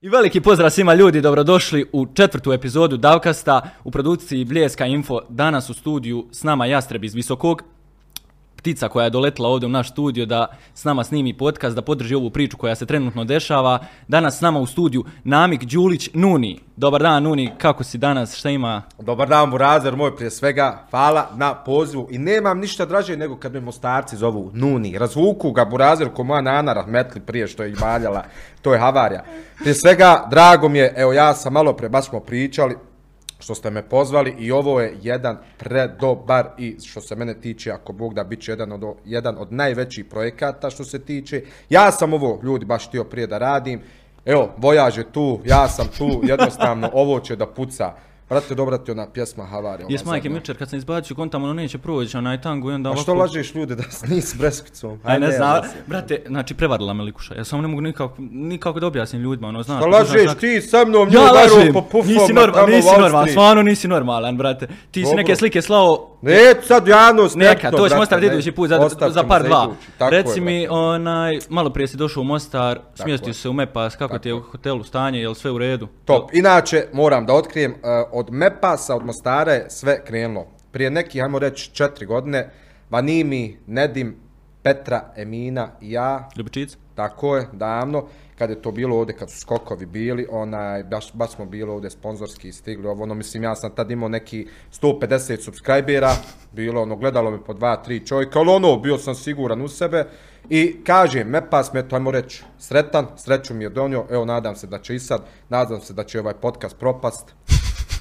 I veliki pozdrav svima ljudi, dobrodošli u četvrtu epizodu Davkasta u produkciji Bljeska Info. Danas u studiju s nama Jastreb iz Visokog, ptica koja je doletla ovdje u naš studio da s nama snimi podcast, da podrži ovu priču koja se trenutno dešava. Danas s nama u studiju Namik Đulić Nuni. Dobar dan Nuni, kako si danas, šta ima? Dobar dan, Burazer, moj prije svega, hvala na pozivu. I nemam ništa draže nego kad me mostarci zovu Nuni. Razvuku ga, Burazer, ko moja nana rahmetli prije što je valjala, to je havarija. Prije svega, drago mi je, evo ja sam malo pre, baš smo pričali, što ste me pozvali i ovo je jedan predobar i što se mene tiče, ako Bog da bit će jedan od, jedan od najvećih projekata što se tiče. Ja sam ovo, ljudi, baš htio prije da radim. Evo, Vojaž je tu, ja sam tu, jednostavno, ovo će da puca. Brate, dobra ti ona pjesma Havarija. Jes majke Mičer, kad sam izbacio kontam, ono neće proći, onaj tango i onda A ovako... što lažeš ljude da nisi breskvicom? Aj, ne znam, brate, znači prevarila me likuša. Ja samo ne mogu nikako, nikako da objasnim ljudima, ono, znaš. Što lažeš ti sa mnom, Ja lažem, po pufama, nisi, normal, u nisi normalan, stvarno nisi normalan, brate. Ti si neke slike slao, Ne, sad javnost, neka, to ćemo ostaviti idući put za, za par dva. je, Reci mi, onaj, malo prije si došao u Mostar, smjestio je. se u Mepas, kako ti je u hotelu stanje, je sve u redu? Top. Inače, moram da otkrijem, uh, od Mepasa, od Mostara je sve krenulo. Prije nekih, ajmo reći, četiri godine, Vanimi, Nedim, Petra, Emina i ja, Ljubičica? tako je, davno, kad je to bilo ovdje, kad su skokovi bili, onaj, baš, baš smo bili ovdje sponzorski stigli, ovo, ono, mislim, ja sam tad imao neki 150 subscribera, bilo, ono, gledalo me po dva, tri čovjeka, ali ono, bio sam siguran u sebe, i kažem, Mepas me, to ajmo reći, sretan, sreću mi je donio, evo, nadam se da će i sad, nadam se da će ovaj podcast propast,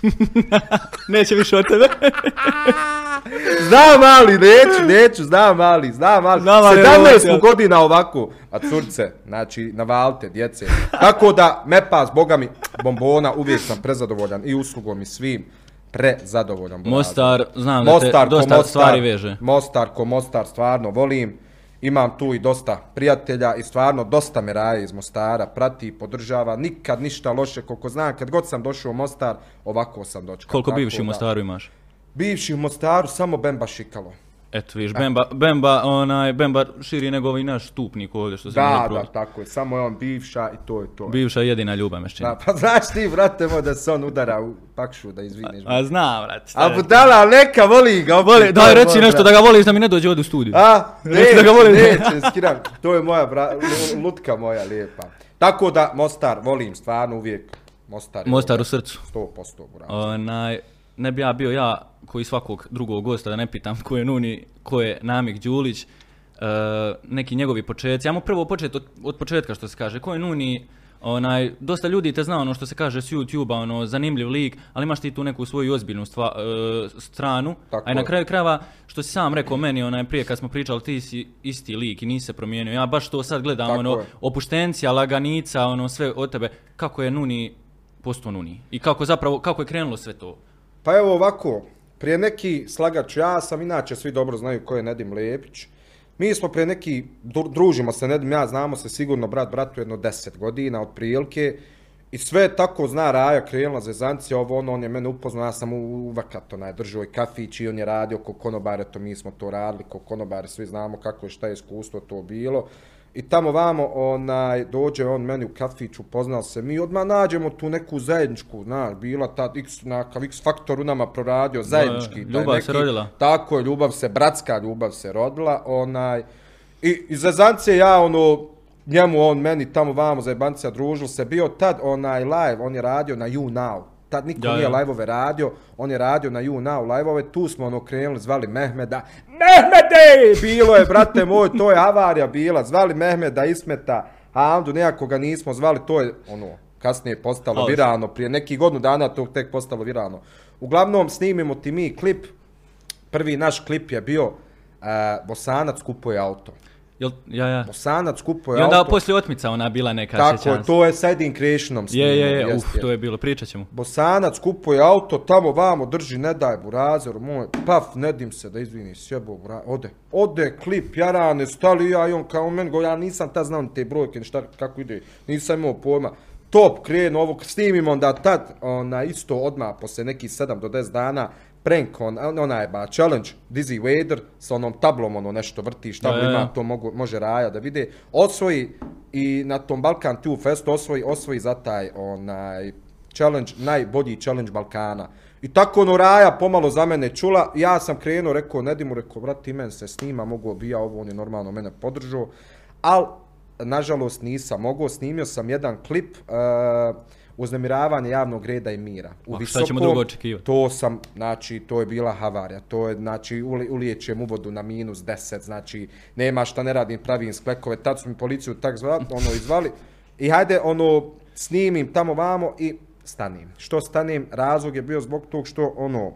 Neće više od tebe. Znam ali, neću, neću, znam ali, znam ali. Znam, ali, 17 evo, godina ovako, a curce, znači, navalite, djece. Tako da, Mepas, boga mi, bombona, uvijek sam prezadovoljan i uslugom i svim. Prezadovoljan. Mostar, znam da te Mostar, dosta Mostar, stvari veže. Mostar, ko Mostar, stvarno volim. Imam tu i dosta prijatelja i stvarno dosta me raje iz Mostara, prati i podržava, nikad ništa loše, koliko znam, kad god sam došao u Mostar, ovako sam dočekao. Koliko bivši u Mostaru imaš? Bivši u Mostaru, samo Bemba Šikalo. Eto, viš, Bemba, Bemba, onaj, Bemba širi nego ovaj naš stupnik ovdje što se Da, da, proći. tako je, samo je on bivša i to je to. Bivša je jedina ljubav me čini. Da, pa znaš ti, brate moj, da se on udara u pakšu, da izviniš. A znam, brate. šta A budala, neka voli ga. opet, Voli, daj reci nešto brat. da ga voliš da mi ne dođe ovdje u studiju. A, neće, da ga volim. neće, skiram. To je moja bra, lu- lutka moja lijepa. Tako da, Mostar, volim stvarno uvijek. Mostar Mostar u srcu. 100% burazer. Onaj, ne bi ja bio ja koji svakog drugog gosta da ne pitam ko je Nuni, ko je Namik Đulić, e, neki njegovi početci. Ajmo prvo početi od, od početka što se kaže. Ko je Nuni, onaj, dosta ljudi te zna ono što se kaže s YouTube-a, ono, zanimljiv lik, ali imaš ti tu neku svoju ozbiljnu stva, e, stranu. Tako a i na kraju krajeva, što si sam rekao meni, onaj, prije kad smo pričali, ti si isti lik i nisi se promijenio. Ja baš to sad gledam, Tako ono, je. opuštencija, laganica, ono, sve od tebe. Kako je Nuni postao Nuni? I kako zapravo, kako je krenulo sve to? Pa evo ovako, prije neki slagač, ja sam, inače svi dobro znaju ko je Nedim Lepić. Mi smo prije neki, družimo se, Nedim, ja znamo se sigurno brat bratu jedno 10 godina od prilike, I sve tako zna Raja, krenula Zezanci, ovo ono, on je mene upoznao, ja sam u, uvakat, najdržao i kafić i on je radio ko konobare, to mi smo to radili, ko konobare, svi znamo kako je, šta je iskustvo to bilo. I tamo vamo, onaj, dođe on meni u kafić, upoznal se, mi odmah nađemo tu neku zajedničku, znaš, bila ta X, nakav X faktor u nama proradio, zajednički. taj ljubav se rodila. Tako je, ljubav se, bratska ljubav se rodila, onaj, i iz zezance ja, ono, njemu, on, meni, tamo vamo za jebancija družil se, bio tad onaj live, on je radio na You Now, tad niko Ja, nije live-ove radio, on je radio na You Now live-ove, tu smo ono krenuli, zvali Mehmeda, Mehmede! Bilo je, brate moj, to je avarija bila, zvali Mehmeda, Ismeta, Hamdu, nejakoga nismo zvali, to je, ono, kasnije postalo Ali- viralno, prije nekih godinu dana to tek postalo viralno. Uglavnom, snimimo ti mi klip, prvi naš klip je bio uh, Bosanac kupuje auto. Jel, ja, ja. Bosanac kupuje I onda auto. poslije otmica ona bila neka, Tako sjećam je, se. to je sa Edin Creationom snimano. Je, je, je, uf, to je bilo, pričat ćemo. Bosanac kupuje auto, tamo vamo drži, ne daj burazer, moj, paf, nedim se da izvini, sjebo, bura, ode. Ode, klip, jarane, stali ja i on kao men, go, ja nisam tad znao te brojke, ni šta, kako ide, nisam imao pojma. Top, krenu ovo, snimimo onda tad, ona, isto odmah, posle nekih 7 do 10 dana, prank, on, on- onaj ba, challenge, Dizzy Wader, sa onom tablom ono nešto vrti, šta Ja, ima, to mogu, može Raja da vide, osvoji i na tom Balkan Tour Festu osvoji, osvoji za taj onaj challenge, najbolji challenge Balkana. I tako ono Raja pomalo za mene čula, ja sam krenuo, rekao, Nedimu, rekao, vrat, imen se snima, mogu bi ja ovo, on je normalno mene podržao, ali, nažalost, nisam mogao, snimio sam jedan klip, uh, uznemiravanje javnog reda i mira. U A, šta ćemo drugo očekivati? To sam, znači, to je bila havarija. To je, znači, uliječujem uvodu na minus 10, znači, nema šta ne radim, pravim sklekove. Tad su mi policiju tak zvali, ono, izvali. I hajde, ono, snimim tamo vamo i stanim. Što stanim? Razlog je bio zbog tog što, ono,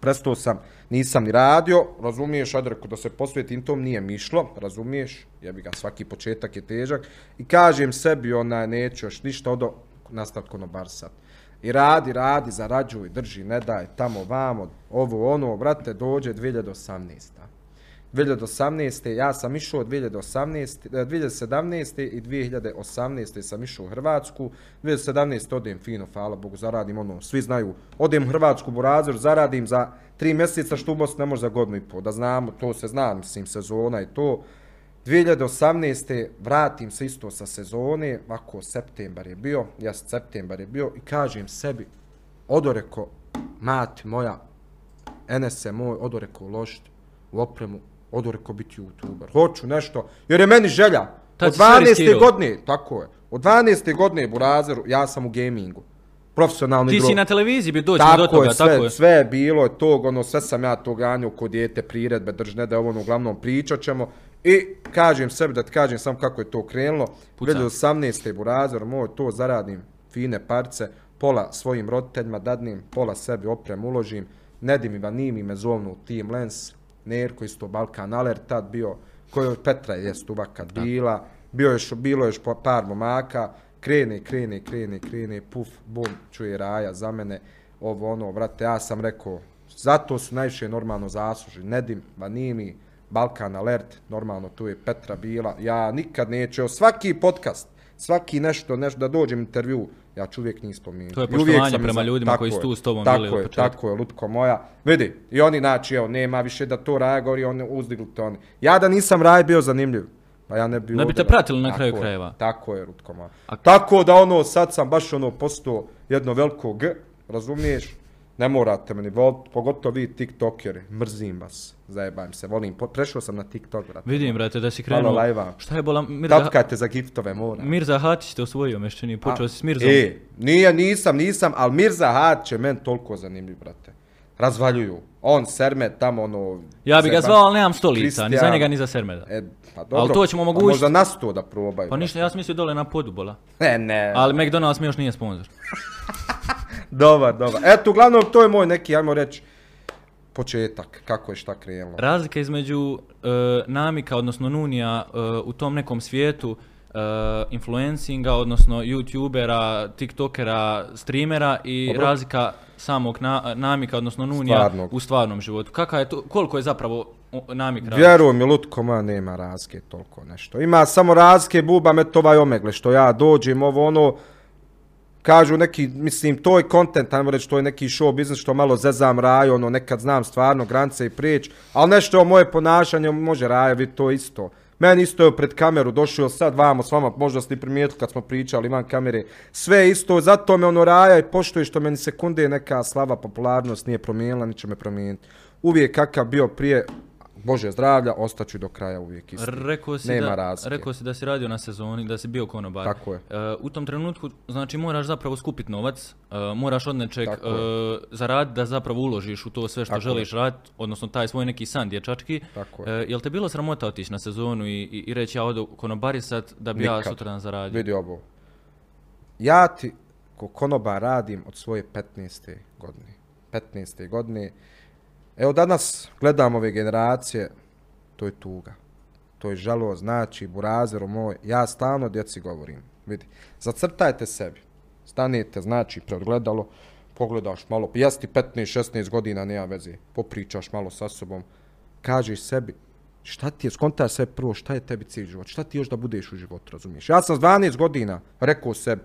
prestao sam, nisam ni radio, razumiješ, ajde da se posvetim tom, nije mišlo, razumiješ, jebi ga, svaki početak je težak, i kažem sebi, ona, neću još ništa, odo, nastaviti konobarsat. I radi, radi, zarađuj, drži, ne daj, tamo, vamo, ovo, ono, brate, dođe 2018. 2018. ja sam išao 2018. 2017. Eh, i 2018. sam išao u Hrvatsku. 2017. odem fino, hvala Bogu, zaradim ono, svi znaju, odem u Hrvatsku burazor, zaradim za tri mjeseca što u Bosni ne može za godinu i pol, da znamo, to se zna, mislim, sezona i to. 2018. vratim se isto sa sezone, ovako septembar je bio, ja septembar je bio i kažem sebi, odoreko, mati moja, NS moj, odoreko uložiti u opremu, odoreko biti youtuber. Hoću nešto, jer je meni želja. Od 12. godine, tako je, od 12. godine Burazeru, ja sam u gamingu. Profesionalni Ti si na televiziji bi doći do toga, je, sve, tako je. Sve je bilo tog, ono, sve sam ja to ganio kod dijete, priredbe, držne, da je ovo, ono, uglavnom pričat ćemo. I kažem sebi da ti kažem samo kako je to krenulo. Puca. 2018. burazor, moj to zaradim fine parce, pola svojim roditeljima dadnim, pola sebi oprem uložim, Nedim Ivanimi me zovnu Team Lens, Nerko isto Balkan Alert tad bio, koji od Petra je stuba kad bila, bio je, bilo je par momaka, krene, krene, krene, krene, puf, bum, čuje raja za mene, ovo ono, vrate, ja sam rekao, zato su najviše normalno zasluži, Nedim, Vanimi, Balkan Alert, normalno tu je Petra bila, ja nikad neću, svaki podcast, svaki nešto, nešto da dođem intervju, ja ću uvijek njih spominuti. To je poštovanje prema ljudima koji su tu s tobom tako bili je, Tako je, lutko moja. Vidi, i oni, znači, evo, nema više da to raja govori, oni uzdigli to oni. Ja da nisam raj bio zanimljiv, pa ja ne bi... Ne bi te pratili na kraju krajeva. Tako je, lutko moja. A... Tako da ono, sad sam baš ono postao jedno veliko G, razumiješ? Ne morate meni voliti, pogotovo vi tiktokeri, mrzim vas, zajebajim se, volim, prešao sam na tiktok, brate. Vidim, brate, da si krenuo. Lajva. Šta je bola Mirza... Tapkajte za giftove, mora. Mirza Hatić te osvojio, mešćini, počeo si s Mirzom. E, nije, nisam, nisam, ali Mirza Hatić je men toliko zanimljiv, brate. Razvaljuju. On, Sermet, tamo ono... Ja bi ga zvao, ali nemam stolica, ni za njega, ni za Sermeda. E, pa dobro. Ali to ćemo mogućiti. Možda nas to da probaju. Pa ništa, ja sam mislio dole na podu, bola. Ne, ne. Ali McDonald's mi još nije sponsor. dobar, dobar. Eto, uglavnom, to je moj neki, ajmo reći, početak, kako je šta krenulo. Razlika između uh, namika, odnosno Nunija, uh, u tom nekom svijetu, uh, influencinga, odnosno youtubera, tiktokera, streamera i Dobro. razlika samog na, namika, odnosno Nunija Stvarnog. u stvarnom životu. Kaka je to, koliko je zapravo namik razlika? Vjerujem mi, Lutko, ma nema razlike toliko nešto. Ima samo razlike, buba me to ovaj omegle, što ja dođem, ovo ono, kažu neki, mislim, to je kontent, ajmo reći, to je neki show biznis što malo zezam raj, ono, nekad znam stvarno grance i prič, ali nešto o moje ponašanje može raja, biti to isto. Meni isto je pred kameru došao sad vamo s vama, možda ste primijetili kad smo pričali, imam kamere, sve isto, zato me ono raja i poštuje što meni sekunde neka slava, popularnost nije promijenila, niće me promijeniti. Uvijek kakav bio prije, Bože zdravlja, ostaću do kraja uvijek isti. Rekao si, Nema da, rekao si da si radio na sezoni, da si bio konobar. Tako je. Uh, u tom trenutku, znači, moraš zapravo skupiti novac, uh, moraš od nečeg uh, zaraditi da zapravo uložiš u to sve što Tako želiš raditi, odnosno taj svoj neki san dječački. Tako je. Uh, jel te bilo sramota otići na sezonu i, i, i reći ja odu konobarisat da bi Nikad. ja sutra zaradio? Vidi ovo. Ja ti ko konobar radim od svoje 15. godine. 15. godine. Evo danas gledam ove generacije, to je tuga. To je žalo, znači, burazero moj, ja stalno djeci govorim. Vidi, zacrtajte sebi. Stanete, znači, preodgledalo, pogledaš malo, pa jesi ti 15-16 godina, nema veze, popričaš malo sa sobom, kažeš sebi, šta ti je, skontaš sve prvo, šta je tebi cilj život, šta ti još da budeš u životu, razumiješ? Ja sam s 12 godina rekao sebi,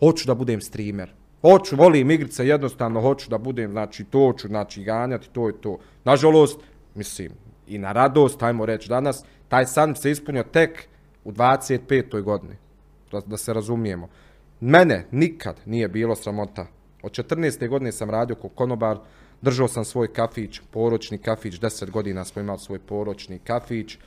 hoću da budem streamer, Hoću, volim igrice, jednostavno hoću da budem, znači, to ću, znači, ganjati, to je to. Nažalost, mislim, i na radost, ajmo reći danas, taj san se ispunio tek u 25. godini, da, da se razumijemo. Mene nikad nije bilo sramota. Od 14. godine sam radio kao konobar, držao sam svoj kafić, poročni kafić, 10 godina smo imali svoj poročni kafić,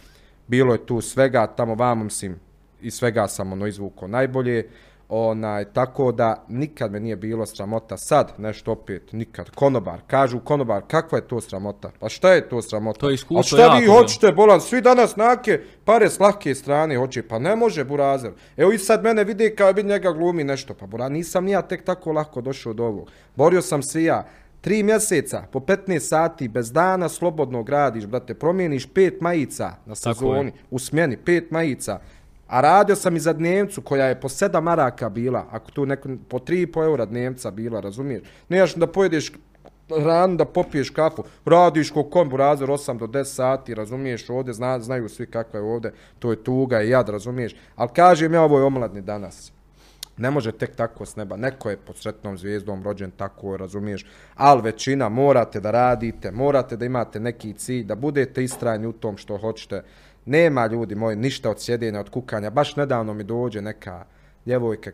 bilo je tu svega, tamo vamo mislim, i svega sam ono izvukao najbolje, onaj, tako da nikad me nije bilo sramota, sad nešto opet, nikad, konobar, kažu konobar, kakva je to sramota, pa šta je to sramota, To je a iskustvo šta vi hoćete, bolan, svi danas nake pare s lahke strane hoće, pa ne može burazer, evo i sad mene vidi kao bi njega glumi nešto, pa bura, nisam ni ja tek tako lako došao do ovog, borio sam se ja, Tri mjeseca, po 15 sati, bez dana slobodno gradiš, brate, promijeniš pet majica na sezoni, u smjeni, pet majica. A radio sam i za dnevcu koja je po 7 maraka bila, ako tu neko, po 3,5 eura dnevca bila, razumiješ? Nejaš da pojedeš ran da popiješ kafu, radiš ko kombu razor 8 do 10 sati, razumiješ, ovdje zna, znaju svi kakva je ovdje, to je tuga i jad, razumiješ. Ali kažem ja, ovo je omladni danas. Ne može tek tako s neba. Neko je pod sretnom zvijezdom rođen tako, razumiješ. Ali većina morate da radite, morate da imate neki cilj, da budete istrajni u tom što hoćete. Nema ljudi moji ništa od sjedenja, od kukanja. Baš nedavno mi dođe neka djevojka,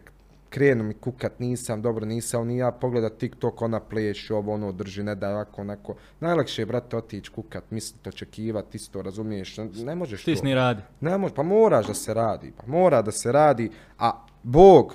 krenu mi kukat, nisam, dobro, nisam, ni ja pogledat TikTok, ona pleši, ovo, ono, drži, ne da, ovako, onako. Najlakše je, brate, otići kukat, misliti, očekivat, isto, razumiješ, ne možeš to. Stisni radi. Ne može, pa moraš da se radi, pa mora da se radi, a Bog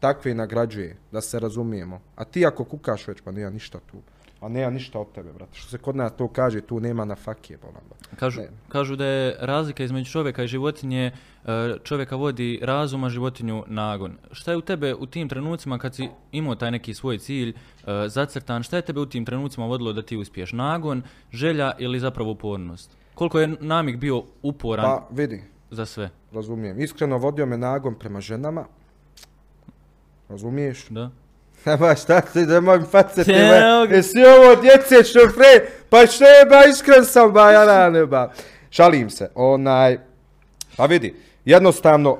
takve nagrađuje, da se razumijemo. A ti ako kukaš već, pa nema ništa tu. A nema ništa od tebe, brate. Što se kod nas to kaže, tu nema na fakije, bolam. Kažu, Ne. kažu da je razlika između čovjeka i životinje, e, čovjeka vodi razum, a životinju nagon. Šta je u tebe u tim trenucima kad si imao taj neki svoj cilj e, zacrtan, šta je tebe u tim trenucima vodilo da ti uspiješ? Nagon, želja ili zapravo upornost? Koliko je namik bio uporan Pa vidi, za sve? razumijem. Iskreno vodio me nagon prema ženama. Razumiješ? Da? Nema šta ti da moj face ti ba. Jesi ovo djece šofre? Pa što je ba iskren sam ba ja rane ba. Šalim se. Onaj, pa vidi, jednostavno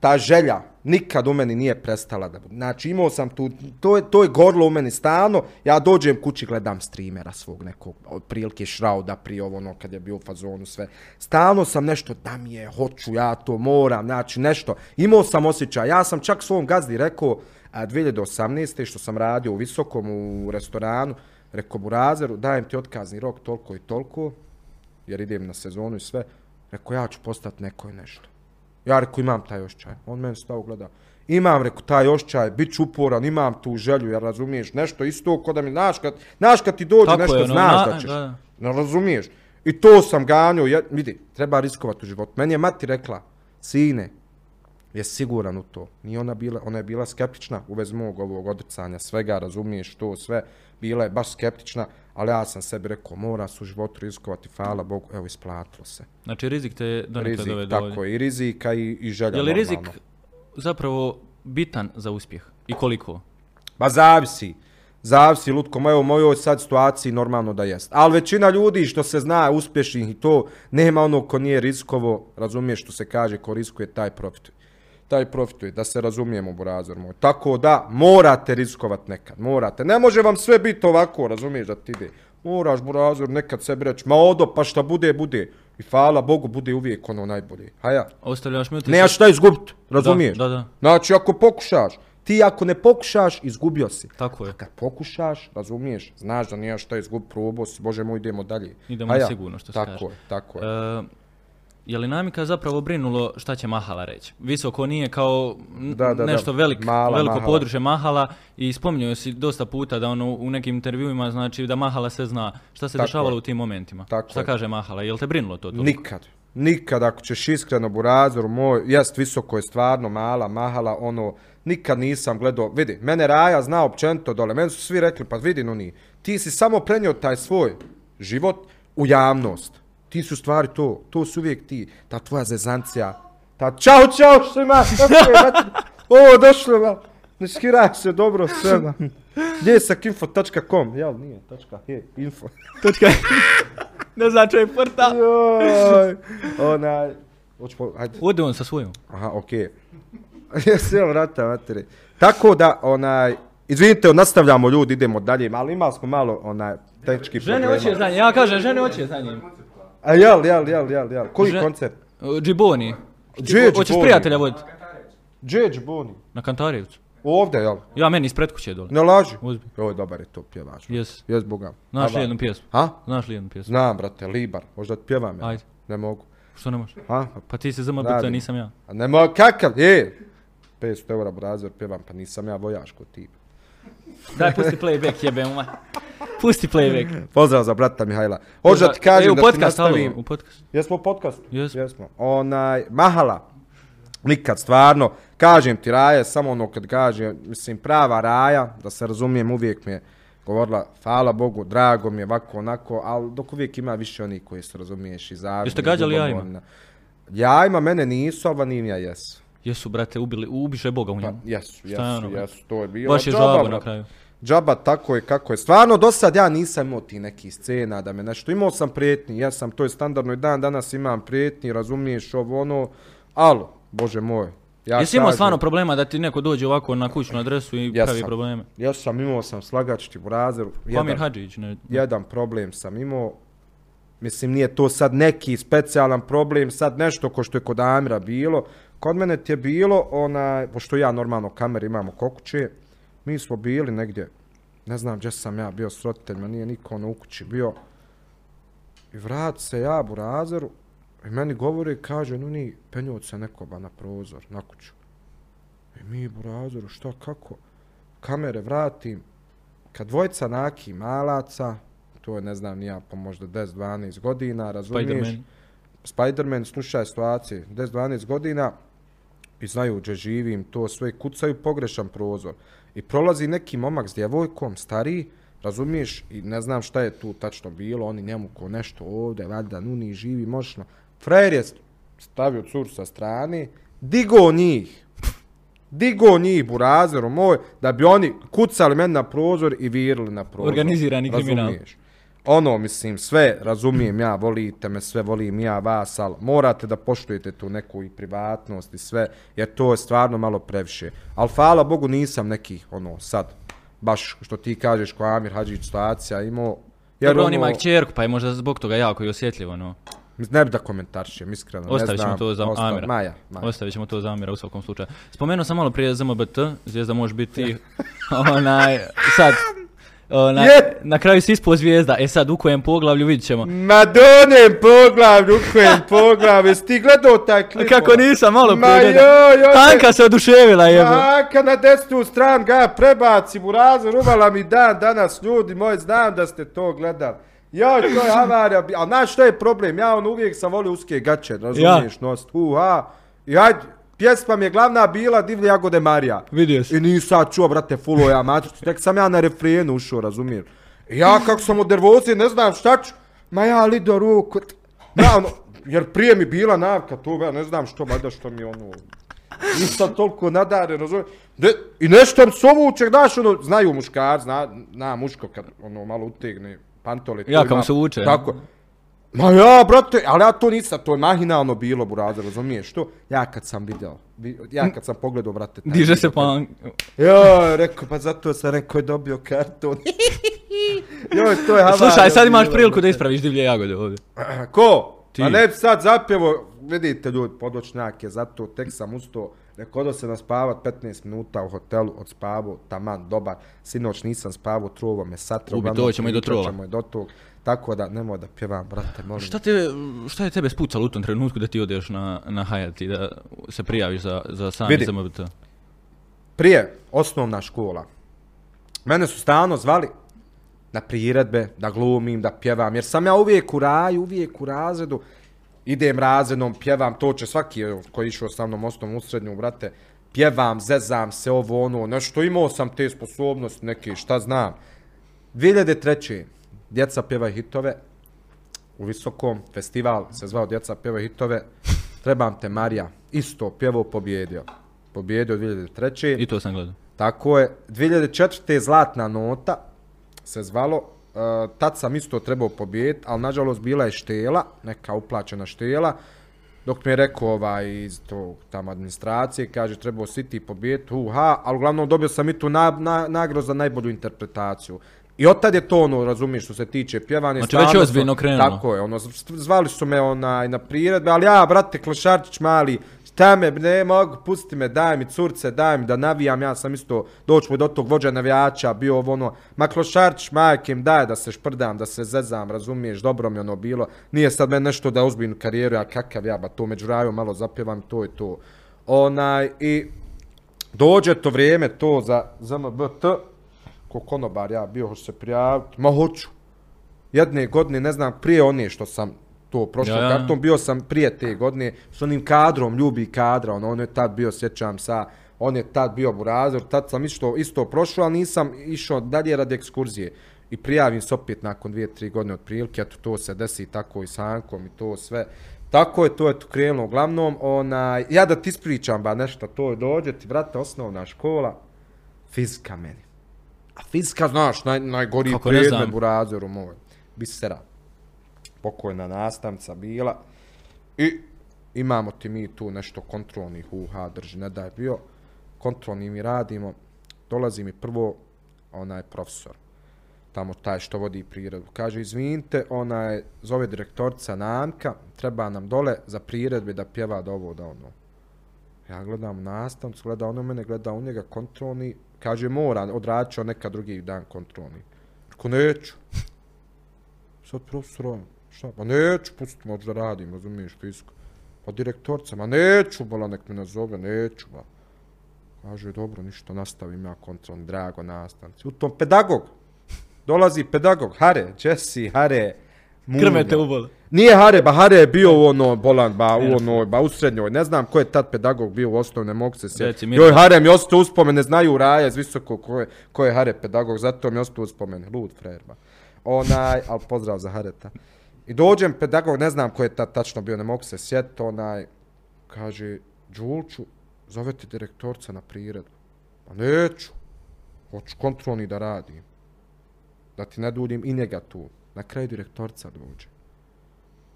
ta želja nikad u meni nije prestala da bude. Znači imao sam tu, to je, to je gorlo u meni stano, ja dođem kući gledam streamera svog nekog, od prilike Šrauda prije ovo ono kad je bio u fazonu sve. Stalno sam nešto, da mi je, hoću, ja to moram, znači nešto. Imao sam osjećaj, ja sam čak svom gazdi rekao, a 2018. što sam radio u Visokom u restoranu, rekao Burazeru, dajem ti otkazni rok toliko i toliko, jer idem na sezonu i sve, rekao ja ću postati neko i nešto. Ja rekao imam taj ošćaj. On meni stao gleda. Imam, rekao, taj ošćaj, bit ću uporan, imam tu želju, jer razumiješ, nešto isto ko da mi, znaš kad, znaš kad ti dođe Tako nešto, je, ono, znaš na- da ćeš. da, da. Ne razumiješ. I to sam ganjao, ja, vidi, treba riskovati u životu. Meni je mati rekla, sine, je siguran u to. Nije ona bila, ona je bila skeptična u vezi mog ovog odricanja, svega, razumiješ to, sve. Bila je baš skeptična, ali ja sam sebi rekao, mora se u životu riskovati, hvala Bogu, evo, isplatilo se. Znači rizik te donekle Rizik, tako je, i rizika i, i želja Je li rizik normalno. zapravo bitan za uspjeh? I koliko? Pa zavisi. Zavisi, Lutko, moje, u mojoj sad situaciji normalno da jest. Ali većina ljudi što se zna uspješnih i to, nema onog ko nije riskovo, razumiješ što se kaže, ko riskuje taj profituje. Taj profituje, da se razumijemo, burazor moj. Tako da, morate riskovat nekad, morate. Ne može vam sve biti ovako, razumiješ da ti ide. Moraš, burazor, nekad sebi reći, ma odo, pa šta bude, bude. I hvala Bogu, bude uvijek ono najbolje. Haja. Ostavljaš mi utisak... Nemaš šta izgubiti, razumiješ? Da, da, da. Znači, ako pokušaš, ti ako ne pokušaš, izgubio si. Tako je. A kad pokušaš, razumiješ, znaš da nijaš šta izgub, probao si, bože moj, idemo dalje. Idemo A na sigurno, što se tako kaže. je, tako je. E, je li namika zapravo brinulo šta će Mahala reći? Visoko nije kao Da, da, da. nešto velik, Mala veliko Mahala. područje Mahala i spominjao si dosta puta da ono u nekim intervjuima znači da Mahala se zna šta se Tako dešavalo je. u tim momentima. Tako šta je. kaže Mahala? Je li te brinulo to? toliko? Nikad. Nikad ako ćeš iskreno burazor moj, jest visoko je stvarno mala, mahala, ono, nikad nisam gledao, vidi, mene Raja zna općenito dole, meni su svi rekli, pa vidi, no ni, ti si samo prenio taj svoj život u javnost. Ti su stvari to, to su uvijek ti, ta tvoja zezancija, ta čao, čao, što ima, kako je, ovo, došlo, ma, ne skiraj se, dobro, sve, ma. Gdje je sakinfo.com, jel, nije, tačka, he, info. Točka. ne znači je portal. Joj, onaj, hoću po, hajde. Ode on sa svojom. Aha, okej. Okay. Ja vrata, materi. Tako da, onaj, izvinite, nastavljamo ljudi, idemo dalje, ali imali smo malo, onaj, tehnički Žene problema. hoće za njim, ja kažem žene hoće za njim. A jel, jel, jel, jel, jel, koji Že- koncert? Džiboni. Džeđ Hoćeš prijatelja voditi? Džeđ Boni. Na Kantarevcu. Ovdje, jel? Ja meni ispred kuće dole. Ne laži. Uzmi. Joj, dobar je to pjevač. Jes. Jes Boga. Znaš li jednu pjesmu? Ha? Znaš li jednu pjesmu? Znam, brate, Libar. Možda ti pjevam ja. Ajde. Ne mogu. Što ne možeš? Ha? Pa ti si zama bita, nisam ja. A ne mogu, kakav? Je. 500 eura brazer pjevam, pa nisam ja vojaško tip. Daj, pusti playback, jebem ma. Pusti playback. Pozdrav za brata Mihajla. Hoću da ti E, kažem u da ti podcast, alo, nastavim. u podcast. Jesmo u podcastu? Jesmo. Jesmo. Onaj, Mahala. Nikad, stvarno. Kažem ti, Raja, samo ono kad kažem, mislim, prava Raja, da se razumijem, uvijek mi je govorila, hvala Bogu, drago mi je, ovako, onako, ali dok uvijek ima više onih koji se razumiješ i zavrni. Jeste gađali jajima? Jajima mene nisu, ali vanimija jesu. Jesu, brate, ubili, ubiše Boga u Pa, njemu. jesu, je jesu, ono, brate? jesu, to je bilo. Baš je džaba, žaba na kraju. Džaba tako je kako je. Stvarno, do sad ja nisam imao ti neki scena da me nešto... Imao sam prijetnji, ja sam, to je standardno i dan danas imam prijetnji, razumiješ ovo ono, alo, bože moj. Ja Jesi imao kažem- stvarno problema da ti neko dođe ovako na kućnu adresu i Ja pravi sam. probleme? Ja sam imao sam slagačiti u razeru. Pamir Hadžić, ne? jedan problem sam imao. Mislim, nije to sad neki specijalan problem, sad nešto ko što je kod Amira bilo. Kod mene ti je bilo, onaj, pošto ja normalno kamer imamo kokuće, mi smo bili negdje, ne znam gdje sam ja bio s roditeljima, nije niko ono u kući bio. I vrat se ja u i meni govori, kaže, no ni, penjot se nekoba na prozor, na kuću. I mi u šta, kako? Kamere vratim, kad dvojca naki malaca, to je ne znam ni ja, pa možda 10-12 godina, razumiješ? Spider-Man. Spider-Man slušaj situacije, 10-12 godina i znaju gdje živim, to sve kucaju pogrešan prozor. I prolazi neki momak s djevojkom, stariji, razumiješ, i ne znam šta je tu tačno bilo, oni njemu ko nešto ovdje, valjda, nuni živi, moćno. Frajer je stavio cur sa strane, digo njih, digo njih burazeru moj, da bi oni kucali meni na prozor i virili na prozor. Organizirani kriminal. Razumiješ? Ono, mislim, sve razumijem ja, volite me, sve volim ja vas, ali morate da poštujete tu neku i privatnost i sve, jer to je stvarno malo previše. Ali hvala Bogu nisam neki, ono, sad, baš što ti kažeš ko Amir Hadžić situacija imao. Jer Dobro, on ono, ima i kćerku, pa je možda zbog toga jako i osjetljivo, no. Ne bi da komentaršem, iskreno, ne Ostavit ćemo to za ostav- Amira. Maja, Maja. Ostavit ćemo to za Amira u svakom slučaju. Spomenuo sam malo prije ZMBT, zvijezda može biti onaj, sad, onaj, Je. na kraju si ispao zvijezda, e sad u kojem poglavlju vidit ćemo. Madonem poglavlju, u kojem poglavlju, jesi ti gledao taj klip? Kako nisam, malo Ma prije. joj, joj, Tanka se oduševila, jebo. Maka na desnu stran ga prebaci u razor, uvala mi dan danas ljudi moji, znam da ste to gledali. Joj, to je avarija, ali znaš što je problem, ja on uvijek sam volio uske gaće, razumiješ, ja. nost, uha, i ajde, pjesma mi je glavna bila Divlje jagode Marija. Vidio si. I nisam čuo, brate, fulo ja matricu, tek sam ja na refrenu ušao, razumijem. Ja kako sam od nervoze, ne znam šta ću, ma ja li do ruku, ja, ono, jer prije mi bila navka, to ja ne znam što, valjda što mi ono, nisam toliko nadaren, razumijem. Ne, I nešto mi sovuče, znaš, ono, znaju muškar, zna, zna muško kad ono malo utegne pantole. to Ja, ima- se vuče, Tako. Ma ja, brate, ali ja to nisam, to je mahinalno bilo, burazer, razumiješ to? Ja kad sam video, vi- ja kad sam pogledao, brate, taj Diže se video, pa... Jo, rekao, pa zato sam rekao je dobio karton. Joj, to je havarija. Slušaj, sad imaš priliku da ispraviš divlje jagode ovdje. Ko? Ti. Pa ne sad zapjevo, vidite ljudi, podočnjak je, zato tek sam ustao, rekao da se naspavat 15 minuta u hotelu, od spavu, taman, dobar, sinoć nisam spavao, truvo me satra, Ubi, uglavnom doćemo i do trova. ćemo i do tog, tako da nemoj da pjevam, brate, molim. Šta, te, šta je tebe spucalo u tom trenutku da ti odeš na, na Hayat i da se prijaviš za, za sami Vidi. ZMBT? Prije, osnovna škola, mene su stalno zvali na priredbe, da glumim, da pjevam, jer sam ja uvijek u raju, uvijek u razredu, idem razredom, pjevam, to će svaki koji išao sa mnom osnovom u srednju, brate, pjevam, zezam se, ovo, ono, nešto, imao sam te sposobnosti neke, šta znam. 2003. Djeca pjevaju hitove, u Visokom, festival se zvao Djeca pjevaju hitove, Trebam te Marija, isto pjevao, pobjedio. Pobjedio 2003. I to sam gledao. Tako je. 2004. Zlatna nota se zvalo. Uh, tad sam isto trebao pobijediti, ali nažalost bila je štela, neka uplaćena štela. Dok mi je rekao ovaj iz tog tam administracije, kaže trebao si ti pobijediti, uha, ali uglavnom dobio sam i tu na, na, nagradu za najbolju interpretaciju. I od tad je to ono, razumiješ, što se tiče pjevanja. Znači, već je ozbiljno krenulo. Tako je, ono, zvali su me onaj, na priredbe, ali ja, brate, Klošarčić mali, šta me, ne mogu, pusti me, daj mi curce, daj mi da navijam, ja sam isto, doći mu do tog vođa navijača, bio ovo ono, maklošarč, klošarč, daj da se šprdam, da se zezam, razumiješ, dobro mi ono bilo, nije sad meni nešto da uzbim karijeru, ja kakav ja, ba to među raju malo zapjevam, to je to. Onaj, i dođe to vrijeme, to za ZMBT, ko konobar ja bio, hoću se prijaviti, ma hoću, jedne godine, ne znam, prije one što sam to prošlo Ja, ja, karton, bio sam prije te godine s onim kadrom, ljubi kadra, ono, on je tad bio, sjećam sa, on je tad bio burazor, tad sam isto, isto prošao, ali nisam išao dalje radi ekskurzije. I prijavim se opet nakon dvije, tri godine od prilike, eto to se desi tako i s Ankom i to sve. Tako je, to je tu krenulo. Uglavnom, onaj, ja da ti ispričam ba nešto, to je dođe ti, brate, osnovna škola, fizika meni. A fizika, znaš, naj, najgoriji Kako predmet znam. burazoru moj. Bisera pokojna nastavnica bila i imamo ti mi tu nešto kontrolnih uha drži, ne da je bio kontrolni mi radimo, dolazi mi prvo onaj profesor, tamo taj što vodi priredbu. Kaže, izvinite, onaj, zove direktorica Nanka, treba nam dole za priredbe da pjeva da ovo, da ono. Ja gledam nastavnicu, gleda ono mene, gleda u njega kontrolni, kaže, mora, odradit ću neka drugi dan kontrolni. Ako neću. Sad profesor, šta? Pa neću, pusti možda da radim, razumiješ, fiziku. Pa direktorca, ma neću, bola, nek me nazove, neću, ba. Kaže, dobro, ništa, nastavim ja kontrolni, drago nastavnici. U tom pedagog, dolazi pedagog, Hare, Jesse, Hare, Munja. Krmete ubole. Nije Hare, ba Hare je bio u ono, bolan, ba u onoj, ba u srednjoj. Ne znam ko je tad pedagog bio u osnovne, mogu se. Joj, Hare mi ostao uspomene, znaju raja iz visoko ko je, ko je Hare pedagog, zato mi ostao uspomene. Lud frajer, ba. Onaj, ali pozdrav za Hareta. I dođem pedagog, ne znam ko je ta, tačno bio, ne mogu se sjetiti, onaj, kaže, Đulču, zovete direktorca na priredbu. Pa neću, hoću kontrolni da radim. Da ti ne duljim i njega tu. Na kraju direktorca dođe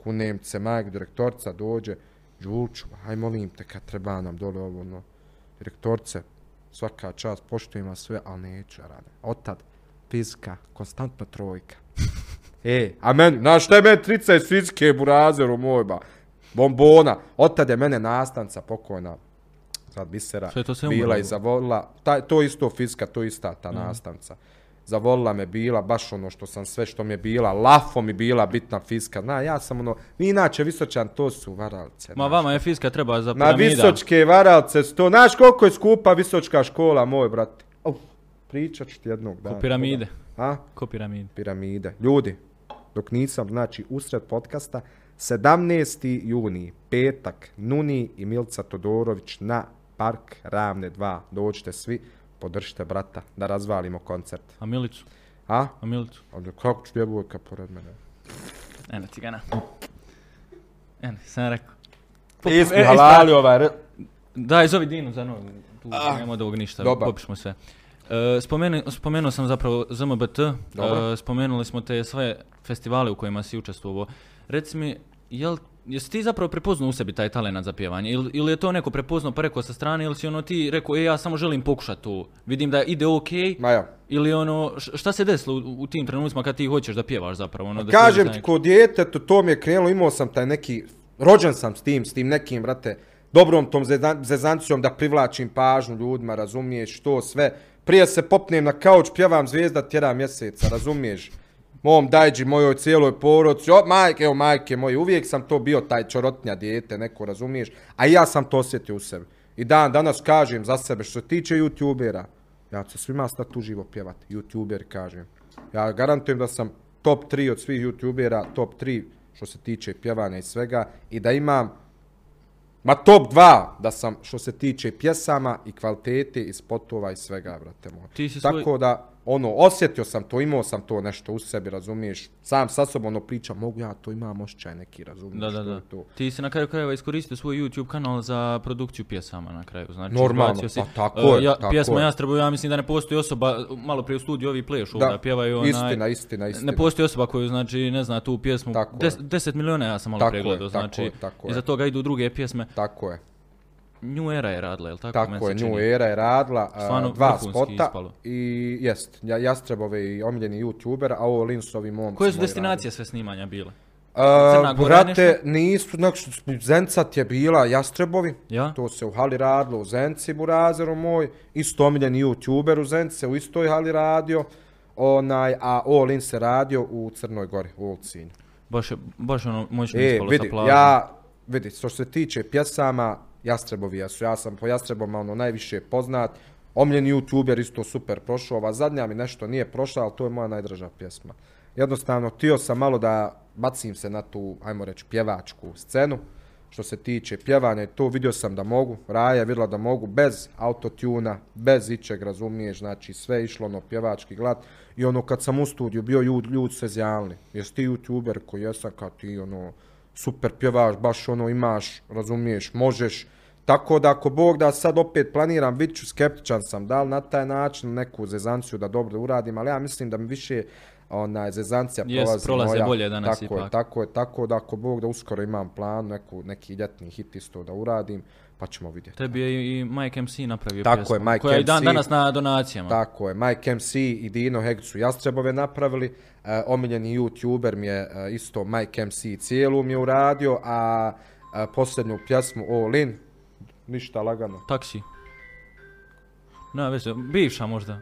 ku Nemce, majeg direktorca dođe, Đulču, aj molim te kad treba nam dole ovo, no. direktorce, svaka čast, poštujem vas sve, ali neću da rade. Otad, fizika, konstantno trojka e, a meni, znaš šta je meni trica iz fizike, burazeru moj, ba, bombona. Otad je mene nastanca pokojna, sad bisera, Sve to bila umrlo. i zavolila, taj, to isto fizika, to ista ta Mhm. nastavnica. Zavolila me bila, baš ono što sam sve što mi je bila, lafo mi bila bitna fizika. Na, ja sam ono, inače visočan, to su varalce. Ma znaš. vama je fizika treba za piramida. visočke varalce to, znaš koliko je skupa visočka škola, moj brate. Uf, pričat ću ti jednog dana. Ko piramide. A? Ko piramide. piramide. Ljudi, dok nisam, znači, usred podcasta, 17. juni, petak, Nuni i Milca Todorović na Park Ravne 2. Dođite svi, podržite brata da razvalimo koncert. A Milicu? A? A Milicu? Ovdje, kako ću djevojka pored mene? Eno, cigana. Eno, sam rekao. Ti smo E, halali ovaj... re- Daj, zovi Dinu za nogu. Tu nema od ovog ništa, dobar. popišmo sve. E, spomenu, spomenuo sam zapravo ZMBT, Dobro. e, spomenuli smo te sve festivale u kojima si učestvovao. Reci mi, jel, jesi ti zapravo prepoznao u sebi taj talent za pjevanje? Ili, ili je to neko prepoznao pa rekao sa strane, ili si ono ti rekao, e, ja samo želim pokušati to, vidim da ide okej, Ma ja. ili ono, šta se desilo u, u tim trenucima kad ti hoćeš da pjevaš zapravo? Ono, da Kažem ti, taj- ko dijete, to, to mi je krenulo, imao sam taj neki, rođen sam s tim, s tim nekim, brate, dobrom tom zezan- zezancijom da privlačim pažnju ljudima, razumiješ, to sve. Prije se popnem na kauč, pjevam zvijezda tjera mjeseca, razumiješ? Mom dajđi, mojoj cijeloj porodci, o, majke, evo majke moje, uvijek sam to bio taj čorotnja dijete, neko razumiješ, a ja sam to osjetio u sebi. I dan danas kažem za sebe, što se tiče youtubera, ja ću se svima stati uživo pjevati, youtuber kažem. Ja garantujem da sam top 3 od svih youtubera, top 3 što se tiče pjevanja i svega, i da imam Ma top 2 da sam što se tiče pjesama i kvalitete i spotova i svega, brate moj. Ti si Tako svoj- da, ono, osjetio sam to, imao sam to nešto u sebi, razumiješ? Sam sa sobom ono pričam, mogu ja to, imam osjećaj neki, razumiješ? Da, da, to da. To. Ti si na kraju krajeva iskoristio svoj YouTube kanal za produkciju pjesama na kraju. Znači, Normalno, si, pa tako uh, je, ja, tako pjesma je. Jastrebu, ja mislim da ne postoji osoba, malo prije u studiju ovi plešu, da, da pjevaju onaj... istina, istina, istina. Ne postoji osoba koju, znači, ne zna tu pjesmu. Tako Des. 10 miliona ja sam malo Tako prije je, gledao, tako znači, je, tako je. iza toga idu druge pjesme. Tako je. New Era je radila, jel tako? Tako se je, čini? New Era je radila a, Stvarno dva spota ispalo. i jest, ja, Jastrebove i omiljeni youtuber, a ovo Linsovi momci. Koje su destinacije sve snimanja bile? radili. Uh, brate, nisu, znači, Zencat je bila Jastrebovi, Ja? to se u hali radilo u Zenci, burazeru moj, isto omiljeni youtuber u Zence, u istoj hali radio, onaj, a All In se radio u Crnoj Gori, u Ulcinju. Baš, je- baš ono moćno E, ispalo vidi, sa plažom. ja, vidi, što se tiče pjesama, Jastrebovi jesu, ja sam po Jastreboma ono najviše poznat, omljeni youtuber isto super prošao, ova zadnja mi nešto nije prošla, ali to je moja najdraža pjesma. Jednostavno, tio sam malo da bacim se na tu, ajmo reći, pjevačku scenu, što se tiče pjevanja i to vidio sam da mogu, Raja je vidjela da mogu bez autotuna, bez ičeg, razumiješ, znači sve išlo ono pjevački glad. I ono kad sam u studiju bio ljudi, ljud se zjalili, jesi ti youtuber koji jesam? Kao ti ono super pjevaš, baš ono imaš, razumiješ, možeš, tako da ako Bog da sad opet planiram, bit ću skeptičan sam, da li na taj način neku zezanciju da dobro uradim, ali ja mislim da mi više onaj zezancija Jes, prolazi prolaze moja. bolje danas tako Je, ipak. tako je, tako da ako Bog da uskoro imam plan, neku, neki ljetni hit isto da uradim, pa ćemo vidjeti. Tebi je i Mike MC napravio Tako pjesmu, je, Mike koja je i dan MC. danas na donacijama. Tako je, Mike MC i Dino Heg su Jastrebove napravili, e, omiljeni youtuber mi je e, isto Mike MC cijelu mi je uradio, a e, posljednju pjesmu All In, ništa lagano. Taksi. Ne, već, bivša možda.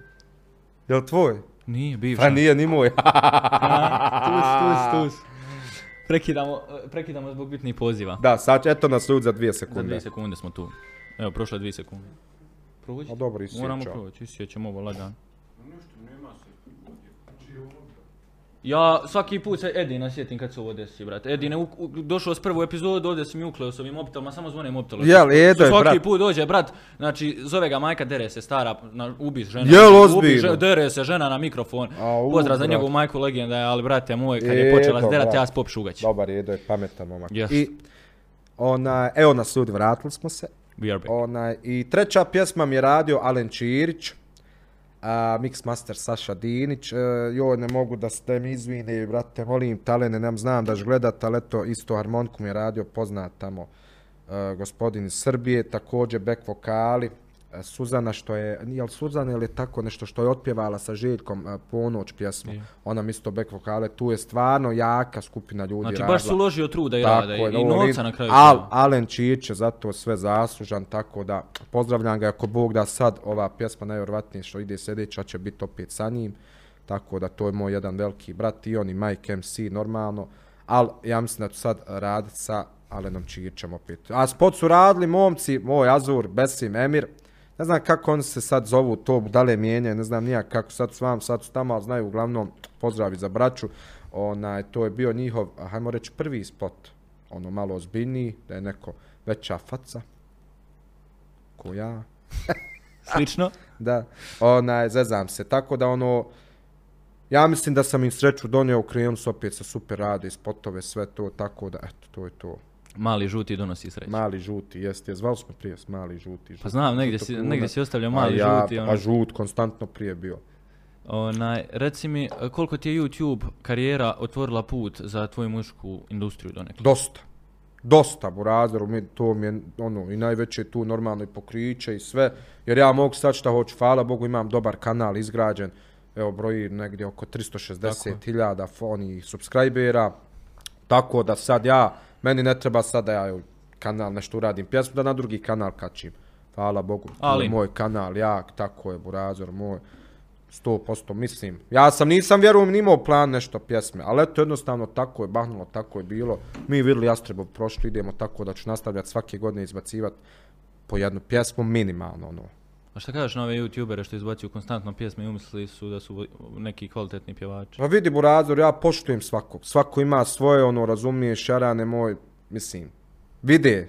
Je li tvoj? Nije, bivša. Pa nije ni moj. tus, tus, tus. Prekidamo, prekidamo zbog bitnih poziva. da, sad eto nas sud za dvije Za sekunde. dvije sekunde smo tu. Evo, prošle dvije sekunde. Prođi. A dobro, isjećao. Moramo proći, isjećamo ovo lagan. Ja svaki put se Edina sjetim kad se ovo desi, brate. Edine u, u, došao s prvu epizodu, ovdje si mi ukleo s ovim mobitelom, samo zvone mobitelom. Jel, Edo je, Svaki brat. put dođe, brat, znači, zove ga majka, dere se, stara, na, ubi žena. Jel, Ubi ozbiljno? žena, dere se, žena na mikrofon. Au, Pozdrav za brat. njegovu majku legenda, je, ali brate moj, kad je Edo, počela zderat, brat. ja s pop šugać. Dobar je, Edo je pametan momak. Jest. I ona, evo nas sud, vratili smo se. We are back. Onaj, I treća pjesma mi je radio Alen Čirić, a, Mixmaster Saša Dinić. E, joj, ne mogu da ste mi izvine, brate, molim, talene, nem znam da gledat, ali eto, isto harmoniku mi je radio poznat tamo e, gospodin iz Srbije, također back vokali, Suzana što je, nije li Suzana ili tako nešto što je otpjevala sa Željkom e, ponoć pjesmu, Je. ona mi isto back vokale, tu je stvarno jaka skupina ljudi Znači, radila. baš su uložio truda i Tako rada i, je, i novca na kraju. Al. Alen Čić je zato sve zaslužan, tako da pozdravljam ga ako Bog da sad ova pjesma najvjerovatnije što ide sljedeća će biti opet sa njim. Tako da to je moj jedan veliki brat i on i Mike MC normalno. Al ja mislim da ću sad radit sa Alenom Čićem opet. A spot su radili momci, moj Azur, Besim, Emir. Ne znam kako oni se sad zovu to, da li je mijenjaju, ne znam nijak kako sad s vam, sad su tamo, ali znaju uglavnom pozdravi za braću. Onaj, to je bio njihov, hajmo reći, prvi spot ono malo ozbiljniji, da je neko veća faca, ko ja, Slično. da, onaj, zezam se, tako da ono, ja mislim da sam im sreću donio, krenuli su opet sa super rade, spotove, sve to, tako da, eto, to je to. Mali žuti donosi sreću. Mali žuti, jeste, zvali smo prije s mali žuti. žuti Pa znam, negdje si, negdje si ostavljao mali ja, žuti. Ono. A žut konstantno prije bio. Onaj, reci mi, koliko ti je YouTube karijera otvorila put za tvoju muzičku industriju donekle? Dosta. Dosta, burazeru, mi, to mi je ono, i najveće tu normalno i pokriće i sve, jer ja mogu sad šta hoću, hvala Bogu imam dobar kanal izgrađen, evo broji negdje oko 360.000 onih subscribera, tako da sad ja, meni ne treba sad da ja kanal nešto uradim pjesmu, da na drugi kanal kačim. Hvala Bogu, Ali- moj kanal jak, tako je, burazor moj, 100% mislim. Ja sam, nisam vjerujem ni imao plan nešto pjesme, ali eto jednostavno tako je bahnulo, tako je bilo. Mi vidjeli Jastrebov prošli, idemo tako da ću nastavljati svake godine izbacivati po jednu pjesmu minimalno, ono. A šta kažeš na ove youtubere što izbacuju konstantno pjesme i umislili su da su neki kvalitetni pjevači? Pa vidi Burazor, ja poštujem svakog. Svako ima svoje, ono, razumiješ, šarane moj, mislim, vide,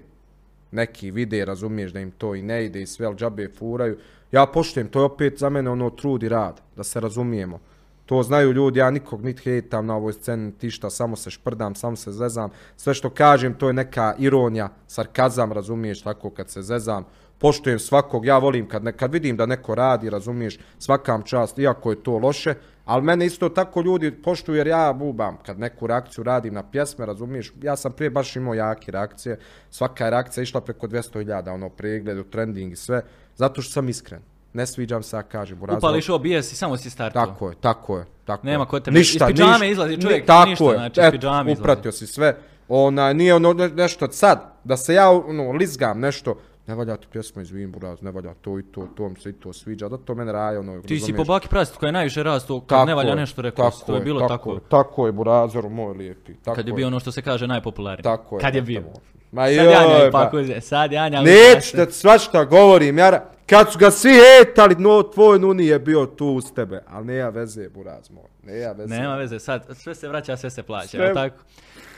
neki vide, razumiješ da im to i ne ide i sve, ali džabe furaju. Ja poštujem, to je opet za mene ono trud i rad, da se razumijemo. To znaju ljudi, ja nikog nit hejtam na ovoj sceni, ti šta, samo se šprdam, samo se zezam. Sve što kažem, to je neka ironija, sarkazam, razumiješ, tako kad se zezam. Poštujem svakog, ja volim kad, ne, kad vidim da neko radi, razumiješ, svakam čast, iako je to loše, ali mene isto tako ljudi poštuju jer ja bubam, kad neku reakciju radim na pjesme, razumiješ, ja sam prije baš imao jake reakcije, svaka je reakcija išla preko 200.000, ono, pregledu, trending i sve, zato što sam iskren. ne sviđam se, ja kažem, burazeru. Upališ OBS i samo si startao. Tako je, tako je, tako Nema je. kod tebe. Iz pidžame izlazi čovjek, ni- tako ništa, je, znači, iz pidžame izlazi. upratio si sve. Ona, nije ono ne- nešto sad, da se ja ono, lizgam nešto, ne valja ti pjesma iz Buraz, ne valja to i to, to mi se i to sviđa, da to mene raje, ono, Ti si po baki prasit koja je najviše rastu kad Tako ne valja je, nešto rekao, si, to je bilo tako. je, tako je, burazeru moj lijepi. Tako Kad je bio ono što se kaže najpopularniji. Tako je. Kad je bio. Ma Sad joj, Janja pa. ipak uze, sad Janja Neću da ti svašta govorim, jara. Kad su ga svi etali, no, tvoj nuni je bio tu uz tebe. Ali nema veze, buraz moj. Nema veze. Nema veze, sad sve se vraća, sve se plaća, Sve- tako?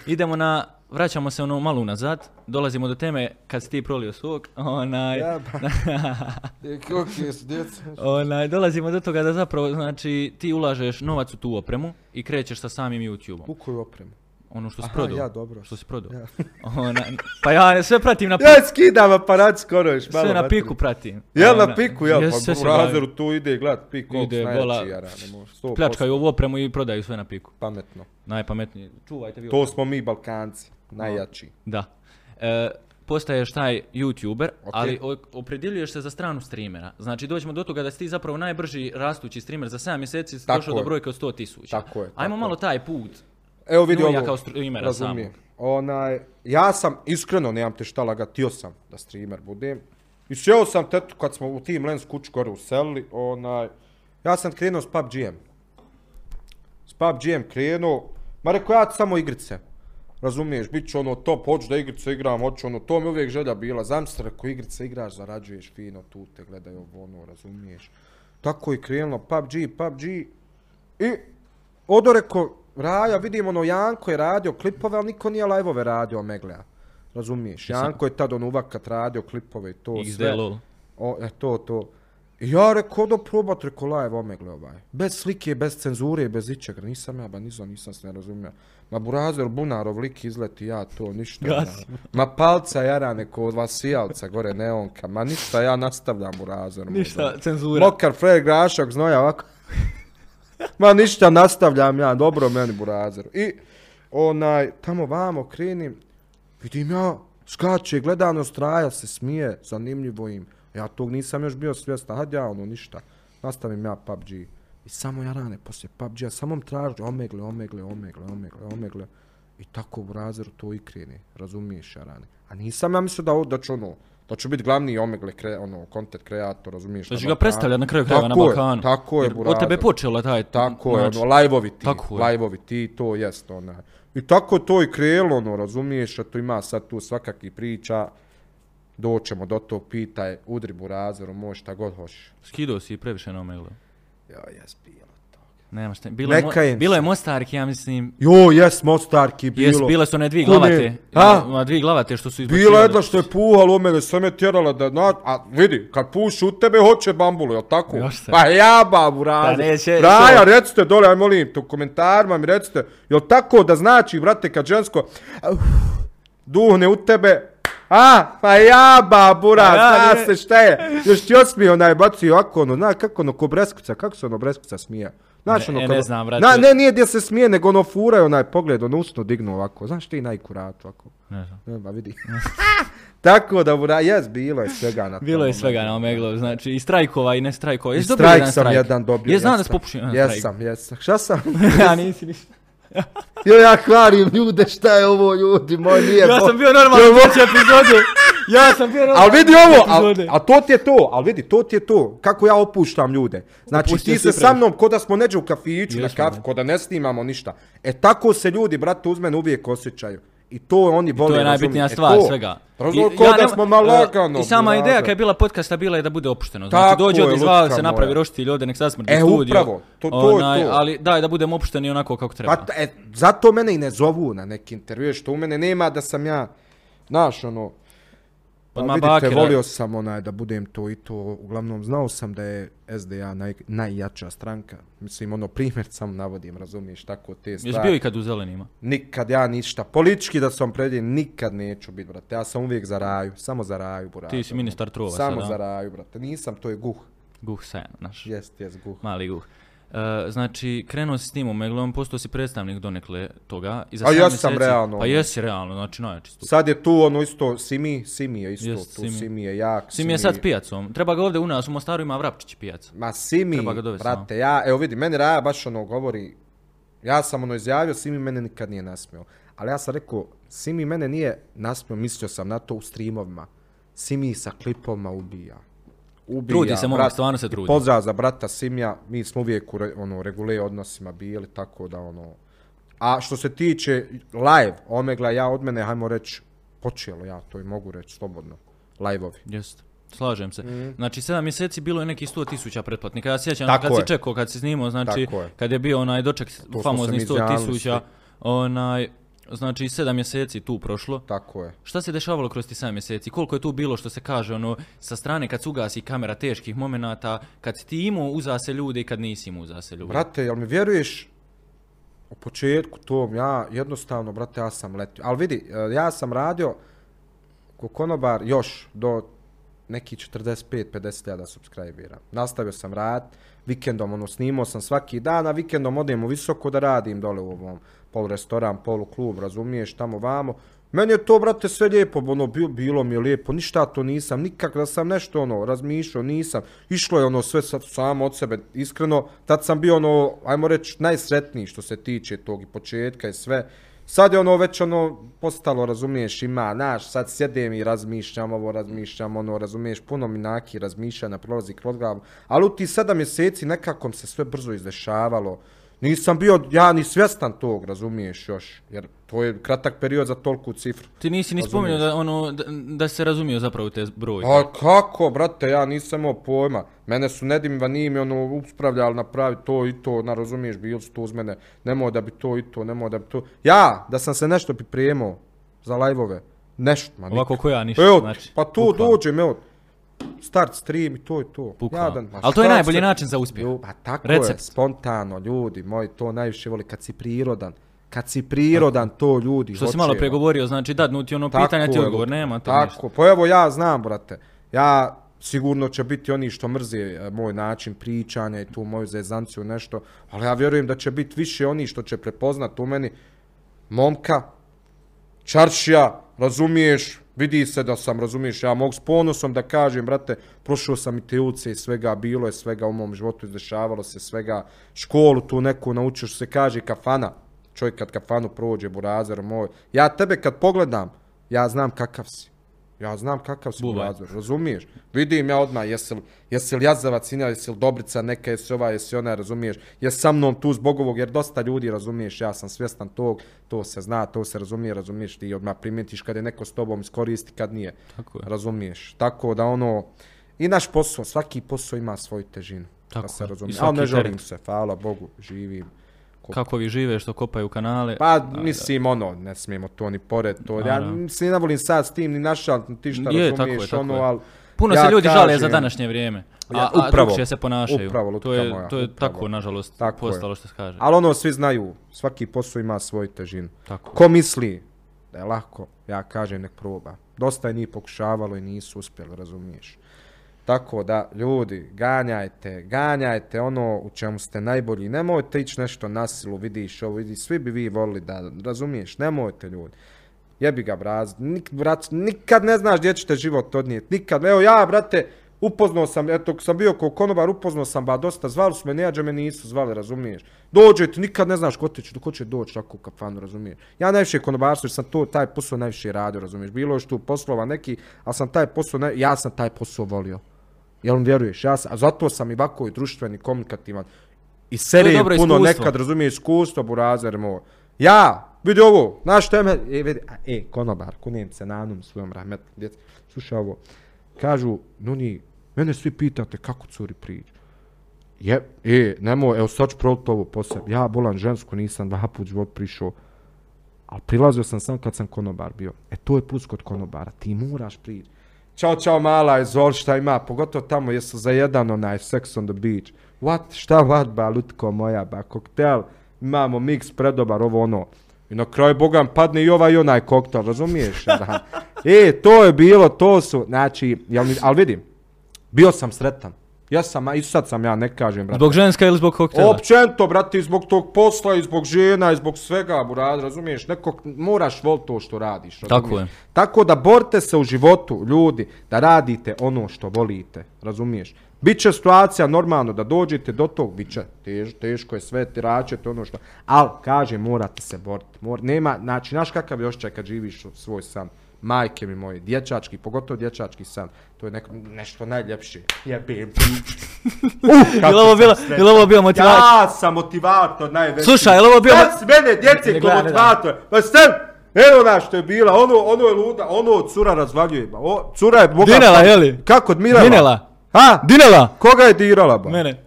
Idemo na, vraćamo se ono malo nazad, dolazimo do teme kad si ti prolio svog, onaj, Ja, ba. Kako su djeca? onaj, dolazimo do toga da zapravo, znači, ti ulažeš novac u tu opremu i krećeš sa samim YouTube-om. U koju opremu? Ono što si Aha, prodao. ja, dobro. Što si prodao. Ja. Onaj, pa ja sve pratim na Ja skidam aparat skoro još malo. sve na piku pratim. Jel na piku, jes, Pa u razeru tu ide, gled, pik, koliko Ide, najjači, bola, jara, ne može. 100% Pljačkaju ovu opremu i prodaju sve na piku. Pametno. Najpametniji. Čuvajte vi To smo mi Balkanci, najjači. Da. E, postaješ taj YouTuber, Ok. ali opredjeljuješ se za stranu streamera. Znači dođemo do toga da si ti zapravo najbrži rastući streamer za 7 mjeseci si Tako došao do je. brojke od 100 tisuća. Tako je, Ajmo tako malo taj put. Evo vidi ovo, kao streamera razumijem. Onaj, ja sam, iskreno, nemam te šta lagat, htio sam da streamer budem. I sjeo sam tetu kad smo u tim Lens kuću gore uselili, onaj, ja sam krenuo s PUBG-em. S PUBG-em krenuo, ma rekao ja samo igrice. Razumiješ, bit ću ono top, hoću da igrice igram, hoću ono, to mi je uvijek želja bila. Zamisli, rekao igrice igraš, zarađuješ fino, tu te gledaju ovo, ono, razumiješ. Tako je krenulo, PUBG, PUBG. I Odo reko, Raja, vidim ono, Janko je radio klipove, ali niko nije live-ove radio Omeglea. Razumiješ? Janko je tad on uvakat radio klipove i to XD sve. lol. O, e, to, to. I ja reko, odo probat, reko live Omegle ovaj. Bez slike, bez cenzure, bez ičega. Nisam ja, ba nizo, nisam se ne razumio. Ma burazer, bunarov lik izleti, ja to, ništa. Gas. ja. Ma palca jara neko od vasijalca, gore neonka. Ma ništa, ja nastavljam burazer. Ništa, dobro. cenzura. Mokar Fred Grašak znoja ovako. Ma ništa, nastavljam ja, dobro meni burazer. I onaj, tamo vamo krenim, vidim ja, skače, gledanost traja se smije, zanimljivo im. Ja tog nisam još bio svjestan, hajde ja ono, ništa. Nastavim ja PUBG. I samo ja rane poslije PUBG-a, samo traži omegle, omegle, omegle, omegle, omegle. I tako u razeru to i krene, razumiješ ja rane. A nisam ja mislio da, da ću ono, da ću biti glavni omegle, kre, ono, content kreator, razumiješ. Da na će ga predstavljati na kraju krajeva na je, Balkanu. Tako je, Jer Od burazer. tebe je počelo taj... Tako je, znači, ono, live-ovi ti, live-ovi ti, to jest, ona. I tako to i krelo, ono, razumiješ, a to ima sad tu svakakih priča, doćemo do tog pitaj, udri burazeru, moj šta god hoćeš. Skidao si previše na omeglu. Jo, jes bilo to. Nema šta. Bilo, je, Ne mo- bilo je. Mostarki, ja mislim... Jo, jes, Mostarki bilo. Jes, bile su one dvije Ko ne? glavate. A? Ona dvije glavate što su izbacivali. Bila jedna što je puhalo u mene, sve me tjerala da, na, a vidi, kad puši u tebe, hoće bambulu, jel tako? Još se. Pa ja, babu, razi. Pa neće, Raja, to. recite dole, aj molim, u komentarima mi recite, jel tako da znači, brate, kad žensko uh, duhne u tebe, a, pa ja, babura, Pa ja, zna se šta je, još ti osmije onaj baci ovako, ono, zna, kako ono, ko breskuca, kako se ono breskuca smije? Znaš, Ne, ono, kad- ne znam, brate. Na, ne, nije gdje se smije, nego ono furaj onaj pogled, ono usno dignu ovako, znaš ti najkurat ovako. Ne znam. Ne, ba vidi. Tako da, bura, jes, bilo je svega na Bilo je svega ono. na Omeglu, znači i strajkova i ne strajkova. I Jesi strajk sam strajk? jedan dobio. Je znam da jesam. si popušio jedan strajk. Jesam, jesam. Šta sam? ja nisi ništa. Jo, ja hvalim ljude, šta je ovo, ljudi, moj nije. Ja bo- sam bio normalno u treće epizode. Ja sam bio normalno Ali vidi ovo, a, a to ti je to, ali vidi, to ti je to. Kako ja opuštam ljude. Znači, Opustio ti se sa mnom, ko da smo neđe u kafiću, na kafu, ko da ne snimamo ništa. E, tako se ljudi, brate, uz mene uvijek osjećaju. I to oni vole, To je najbitnija E, stvar to. svega. Razumiješ, I- ko ja da nema- smo malo e, lagano. I sama ideja kad je bila podcasta bila je da bude opušteno. Znači Tako dođe je, izvali lutka se napravi roštilj ovdje nek sasmrdi E, studio. upravo, to- to je to. Ali daj da budemo opušteni onako kako treba. Pa, e, zato mene i ne zovu na neki intervju, što u mene nema da sam ja, znaš, ono, pa vidite, bakera. volio sam onaj da budem to i to, uglavnom znao sam da je SDA naj, najjača stranka, mislim, ono, primjer sam navodim, razumiješ, tako te Jesi stvari. bio i kad u zelenima? Nikad ja ništa, politički da sam predjen, nikad neću biti, brate, ja sam uvijek za raju, samo za raju, brate. Ti si ministar trova Samo sada. za raju, brate, nisam, to je guh, Guh sen, naš. jest, jest, guh. Mali guh. E, znači, krenuo si s tim Omeglom, postao si predstavnik donekle toga. I za A sedam ja sam mjeseci- realno, Pa ono. jesi realno, znači najjači tu. Sad je tu ono isto, Simi, Simi je isto, Jest, tu Simi. Simi. je jak. Simi je sad pijacom. Treba ga ovdje u nas, u Mostaru ima Vrapčić pijac. Ma Simi, Treba ga dovesti, brate, ja, evo vidi, meni Raja baš ono govori, ja sam ono izjavio, Simi mene nikad nije nasmio. Ali ja sam rekao, Simi mene nije nasmio, mislio sam na to u streamovima. Simi sa klipovima ubija. Ubija, Trudi se momak, brat. stvarno se trudi. Pozdrav za brata Simija, mi smo uvijek u re, ono, regule odnosima bili, tako da ono... A što se tiče live, Omegla, ja od mene, hajmo reći, počelo ja, to i mogu reći slobodno, live-ovi. Jeste. Slažem se. Znači, sedam mjeseci bilo je neki 100 tisuća pretplatnika. Ja sjećam Tako kad je. si čekao, kad si snimao, znači, je. kad je bio onaj doček famozni se mi 100 izjavili tisuća, onaj, znači, sedam mjeseci tu prošlo. Tako je. Šta se dešavalo kroz ti 7 mjeseci? Koliko je tu bilo što se kaže ono sa strane kad se ugasi kamera teških momenata, kad si ti imao uza se ljude i kad nisi imao uza se ljude? Brate, jel mi vjeruješ u početku tom, ja jednostavno, brate, ja sam letio. Ali vidi, e, ja sam radio ko konobar još do neki 45-50 ljada subscribera. Nastavio sam rad, vikendom, ono, snimao sam svaki dan, a vikendom odem u visoko da radim dole u ovom pol restoran, polu klub, razumiješ, tamo vamo. Meni je to, brate, sve lijepo, ono, bilo, bilo mi je lijepo, ništa to nisam, nikak da sam nešto, ono, razmišljao, nisam. Išlo je, ono, sve sa, samo od sebe, iskreno, tad sam bio, ono, ajmo reći, najsretniji što se tiče tog i početka i sve. Sad je ono već ono postalo, razumiješ, ima, naš, sad sjedem i razmišljam ovo, razmišljam ono, razumiješ, puno mi naki razmišljanja prolazi kroz glavu. Ali u ti sedam mjeseci nekako se sve brzo izdešavalo. Nisam bio, ja ni svjestan tog, razumiješ još, jer to je kratak period za toliku cifru. Ti nisi ni spomenuo da, ono, da, da se razumio zapravo te brojke. A kako, brate, ja nisam imao pojma. Mene su Nedim Vanimi ono uspravljali napravi to i to, na razumiješ, bili su tu uz mene. Nemoj da bi to i to, nemoj da bi to. Ja, da sam se nešto pripremao za live-ove, nešto, ma nikad. Ovako ko ja ništa, Evo, znači. pa bukvalno. dođem, evo, start stream i to i to. Bukvalno. Jadan, ma Ali to je najbolji se- način za uspjeh. Pa tako Recept. je, spontano, ljudi moji, to najviše voli kad si prirodan. Kad si prirodan, to ljudi Što si hoće, malo ma. pregovorio, znači dadnuti ono pitanja ti je, odgovor, nema to Tako, ništa. pa evo ja znam, brate. Ja sigurno će biti oni što mrze e, moj način pričanja i tu moju zezanciju nešto, ali ja vjerujem da će biti više oni što će prepoznat u meni momka, čaršija, razumiješ, vidi se da sam, razumiješ, ja mogu s ponosom da kažem, brate, prošao sam i te ulice i svega, bilo je svega u mom životu, izdešavalo se svega, školu tu neku naučio, što se kaže, kafana, čovjek kad kafanu prođe, burazer moj, ja tebe kad pogledam, ja znam kakav si. Ja znam kakav si burazer, razumiješ? Vidim ja odmah, jesi li, jesi li jazavac, ina, jesi li dobrica neka, jesi ova, jesi ona, razumiješ? Jesi sa mnom tu zbog ovog, jer dosta ljudi, razumiješ, ja sam svjestan tog, to se zna, to se razumije, razumiješ, ti odmah primijetiš kad je neko s tobom iskoristi, kad nije, Tako je. razumiješ? Tako da ono, i naš posao, svaki posao ima svoju težinu, Tako da se razumije. Ali ne želim se, hvala Bogu, živim. Ko- Kako vi žive što kopaju kanale. Pa, mislim, ono, ne smijemo to ni pored to. Ja Naravno. se ne volim sad s tim ni našal, ti šta Je, tako razumiješ, je, tako ono, je. ali... Puno ja se ljudi žale za kažem- današnje vrijeme. A, Ja, a upravo, drugčije se ponašaju. upravo, to je, moja, to je upravo. tako, nažalost, Tako je. postalo što se kaže. Ali ono, svi znaju, svaki posao ima svoju težinu. Tako. Ko misli da je lako, ja kažem nek proba. Dosta je njih pokušavalo i nisu uspjeli, razumiješ. Tako da, ljudi, ganjajte, ganjajte ono u čemu ste najbolji. Nemojte ići nešto na silu, vidiš ovo, vidiš, svi bi vi volili da, razumiješ, nemojte ljudi. Jebi ga, braz, nik, brat, nikad ne znaš gdje će te život odnijeti, nikad. Evo ja, brate, upoznao sam, eto, sam bio kao konobar, upoznao sam, ba, dosta, zvali su me, neđe me nisu zvali, razumiješ. Dođete, nikad ne znaš ko, će, ko će doći tako u kafanu, razumiješ. Ja najviše konobarstvo, jer sam to, taj posao najviše radio, razumiješ. Bilo je što poslova neki, ali sam taj posao, naj, ja sam taj posao volio. Jel mi vjeruješ? Ja sam, a zato sam i ovako i društveni, komunikativan. I serije dobro puno iskustvo. nekad, razumiješ, iskustvo, burazer moj. Ja, vidi ovo, znaš što je me, e, vidi, a, e, konobar, kunem se na onom svojom rahmet, djec, slušaj ovo, kažu, nuni, mene svi pitate kako curi priđu. Je, e, nemoj, evo sad ću proliti ovo po sebi. Ja bolan žensku, nisam dva put život prišao. Ali prilazio sam sam kad sam konobar bio. E, to je plus kod konobara. Ti moraš prići. Ćao, čao, mala, izvoli šta ima. Pogotovo tamo jesu za jedan onaj sex on the beach. What? Šta what, ba, lutko moja, ba, koktel. Imamo mix predobar, ovo ono. I na kraju, bogam, padne i ovaj i onaj koktel, razumiješ? Da. E, to je bilo, to su, znači, jel mi, ali vidim, bio sam sretan. Ja sam, i sad sam ja, ne kažem, brate. Zbog ženska ili zbog koktela? Općenito, brate, i zbog tog posla, i zbog žena, i zbog svega, burad, razumiješ? Neko, moraš vol to što radiš, razumiješ? Tako je. Tako da borite se u životu, ljudi, da radite ono što volite, razumiješ? Biće situacija normalno da dođete do tog, biće tež, teško je sve, tiračete ono što, ali kaže morate se boriti. Mor, nema, znači, znaš kakav je osjećaj kad živiš svoj san? Majke mi moje, dječački, pogotovo dječački san, to je neko, nešto najljepše. Jebem ti. uh, Je li ovo bila, je li ovo bila motivacija? Ja sam motivator najveći. Slušaj, je li ovo bio- Sad si mene, djece, ko motivator. Pa sam, evo na što je bila, ono, ono je luda, ono od cura razvaljuje. O, cura je boga... Dinela, je li? Kako, od Mirela? Dinela. Ha? Dinela! Koga je dirala, ba? Mene.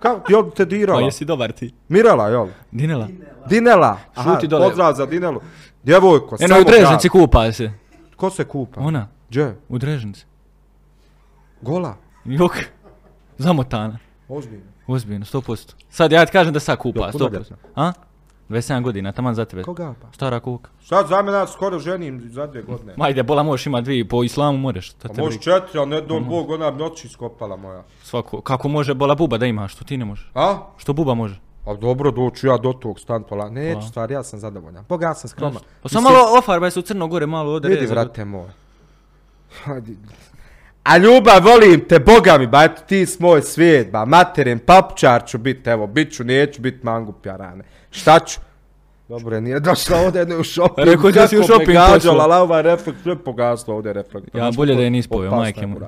Kako, jel te dirala? Pa jesi dobar ti. Mirela, jel? Dinela. Dinela. Aha, Šuti dole. pozdrav za Dinelu. Djevojko, Eno samo u Drežnici kupa se. Ko se kupa? Ona. Gdje? U Drežnici. Gola. Jok. Zamotana. Ozbiljno. Ozbiljno, 100%. Sad ja ti kažem da sad kupa, 100%. punoljetna? A? 27 godina, taman za tebe. Koga pa? Stara kuka. Sad za mene skoro ženim za dvije godine. Ma ide, bola možeš ima dvije, po islamu možeš. To Pa te može briga. četiri, ali ne dom Bog, ona bi noći iskopala moja. Svako, kako može bola buba da ima, što ti ne možeš? A? Što buba može? A dobro, doću ja do tog stan pola. Neću, Pa. stvari, ja sam zadovoljan. Boga, ja sam skroman. Pa samo malo ofarbaj se u crno gore, malo ovdje Vidi, vrate moj. Hajde. A ljubav, volim te, Boga mi, ba, eto ti s moj svijet, ba, materin, papučar ću bit, evo, bit ću, neću bit mangup jarane. Šta ću? Dobro, nije došla ovdje, ne u shopping. Rekao da si u Kako me shopping gađala, ovaj reflekt sve pogaslo ovdje reflekt. Ja, bolje da je nis Opasna majke je mu.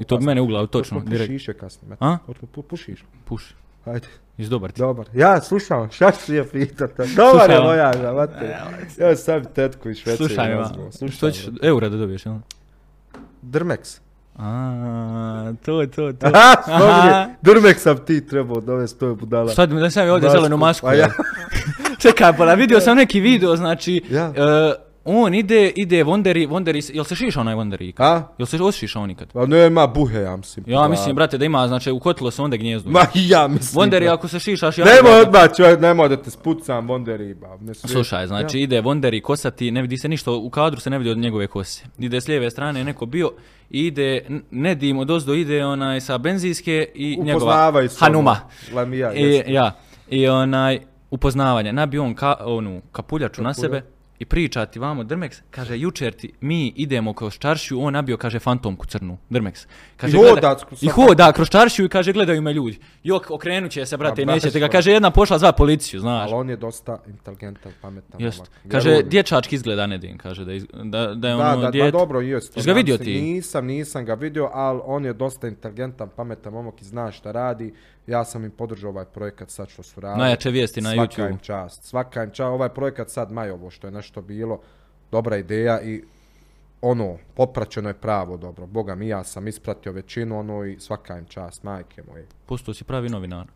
I to bi mene u točno, direkt. pušiše kasnije. A? Hoćemo pu, pušiš. Puši. Hajde. Iz dobar ti. Dobar. Ja slušam, šta ću je pitati? Dobar Slušaj, je moja, za mate. Ja sam tetku iz Švecije. Slušaj. Slušaj, Što ćeš, eura da dobiješ, jel? Drmex. A, to, to, to. Aha, spomni, Drmex sam ti trebao dovesti, to je budala. Šta da sam ovdje Masku. zelenu masku? A ja- ja. Čekaj, pa vidio sam neki video, znači, Ja. e, on ide, ide Wonderi, Wonderi, jel se šiša onaj Wonderi? ikad? A? Jel se osšišao nikad? Pa nema buhe, ja mislim. Ja mislim, brate, da ima, znači, u kotlo se onda gnjezdu. Ma i ja mislim. Wonderi, ako se šišaš, ja... Nemoj odmah, čovjek, nemoj da te spucam, Wonderi, ba. Mislim, Slušaj, znači ide Wonderi kosati, ne vidi se ništa, u kadru se ne vidi od njegove kose. Ide s lijeve strane neko bio, i ide, ne dim od ozdo, ide onaj sa benzinske i njegova Upoznavaj se. Hanuma. Lamija, I, jeste. ja, i onaj, upoznavanje, nabio on ka, onu kapuljaču na Kapulja. sebe i priča ti vamo Drmex, kaže jučer ti mi idemo kroz čaršiju, on nabio kaže fantomku crnu, Drmex. Kaže, I gleda- hoda kroz- I hoda kroz čaršiju i kaže gledaju me ljudi. Jok, okrenut će se, brate, A, i nećete ga. Kaže, jedna pošla zva policiju, znaš. Ali on je dosta inteligentan, pametan. Jest. Kaže, dječački izgleda Nedin, kaže da, iz, da, da je Da, ono da, djete. da, dobro, jest. Jesi ga vidio ti? Nisam, nisam ga vidio, ali on je dosta inteligentan, pametan momak i zna šta radi. Ja sam im podržao ovaj projekat sad što su radili. Najjače vijesti na Svaka YouTube. im čast, svaka im čast. Ovaj projekat sad Majovo što je nešto bilo, dobra ideja i ono, popraćeno je pravo dobro. Boga mi, ja sam ispratio većinu ono i svaka im čast, majke moje. Postao si pravi novinar.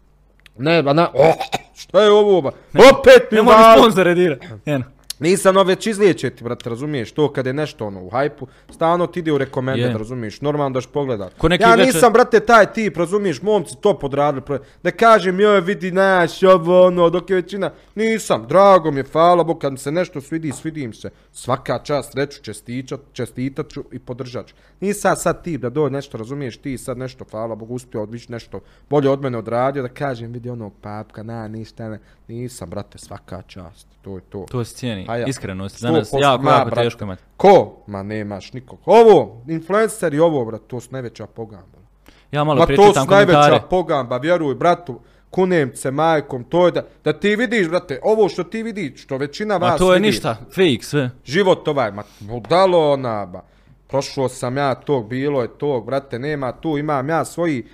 Ne, ba na, oh, šta je ovo ba? Opet mi Ne mora val- sponzore dira. Eno. Nisam no već izliječiti, brate, razumiješ, to kad je nešto ono u hajpu, stalno ti ide u rekomended, Je. razumiješ, normalno daš pogledat. Ko ja večer- nisam, brate, taj tip, razumiješ, momci to podradili, pro- da kažem, joj, vidi, naš, ovo, ono, dok je većina, nisam, drago mi je, hvala Bog, kad mi se nešto svidi, svidim se, svaka čast, reću, čestičat, čestitat ću i podržat ću. Nisam sad tip da dođe nešto, razumiješ, ti sad nešto, hvala Bog, uspio odvići nešto bolje od mene odradio, da kažem, vidi onog papka, na, ništa, ne, nisam, brate, svaka čast, to je to. To se cijeni. A ja. Iskrenost. Sto Danas posto, jako, jako brate. teško imati. Ko? Ma nemaš nikog. Ovo, influenceri ovo, brat, to su najveća pogamba. Ja malo Ma to su najveća pogamba, vjeruj, bratu, kunem se majkom, to je da, da ti vidiš, brate, ovo što ti vidiš, što većina vas Ma to je vidi, ništa. Fake sve. Život ovaj, ma budalo ona, ba. Prošlo sam ja tog, bilo je tog, brate, nema tu, imam ja svoji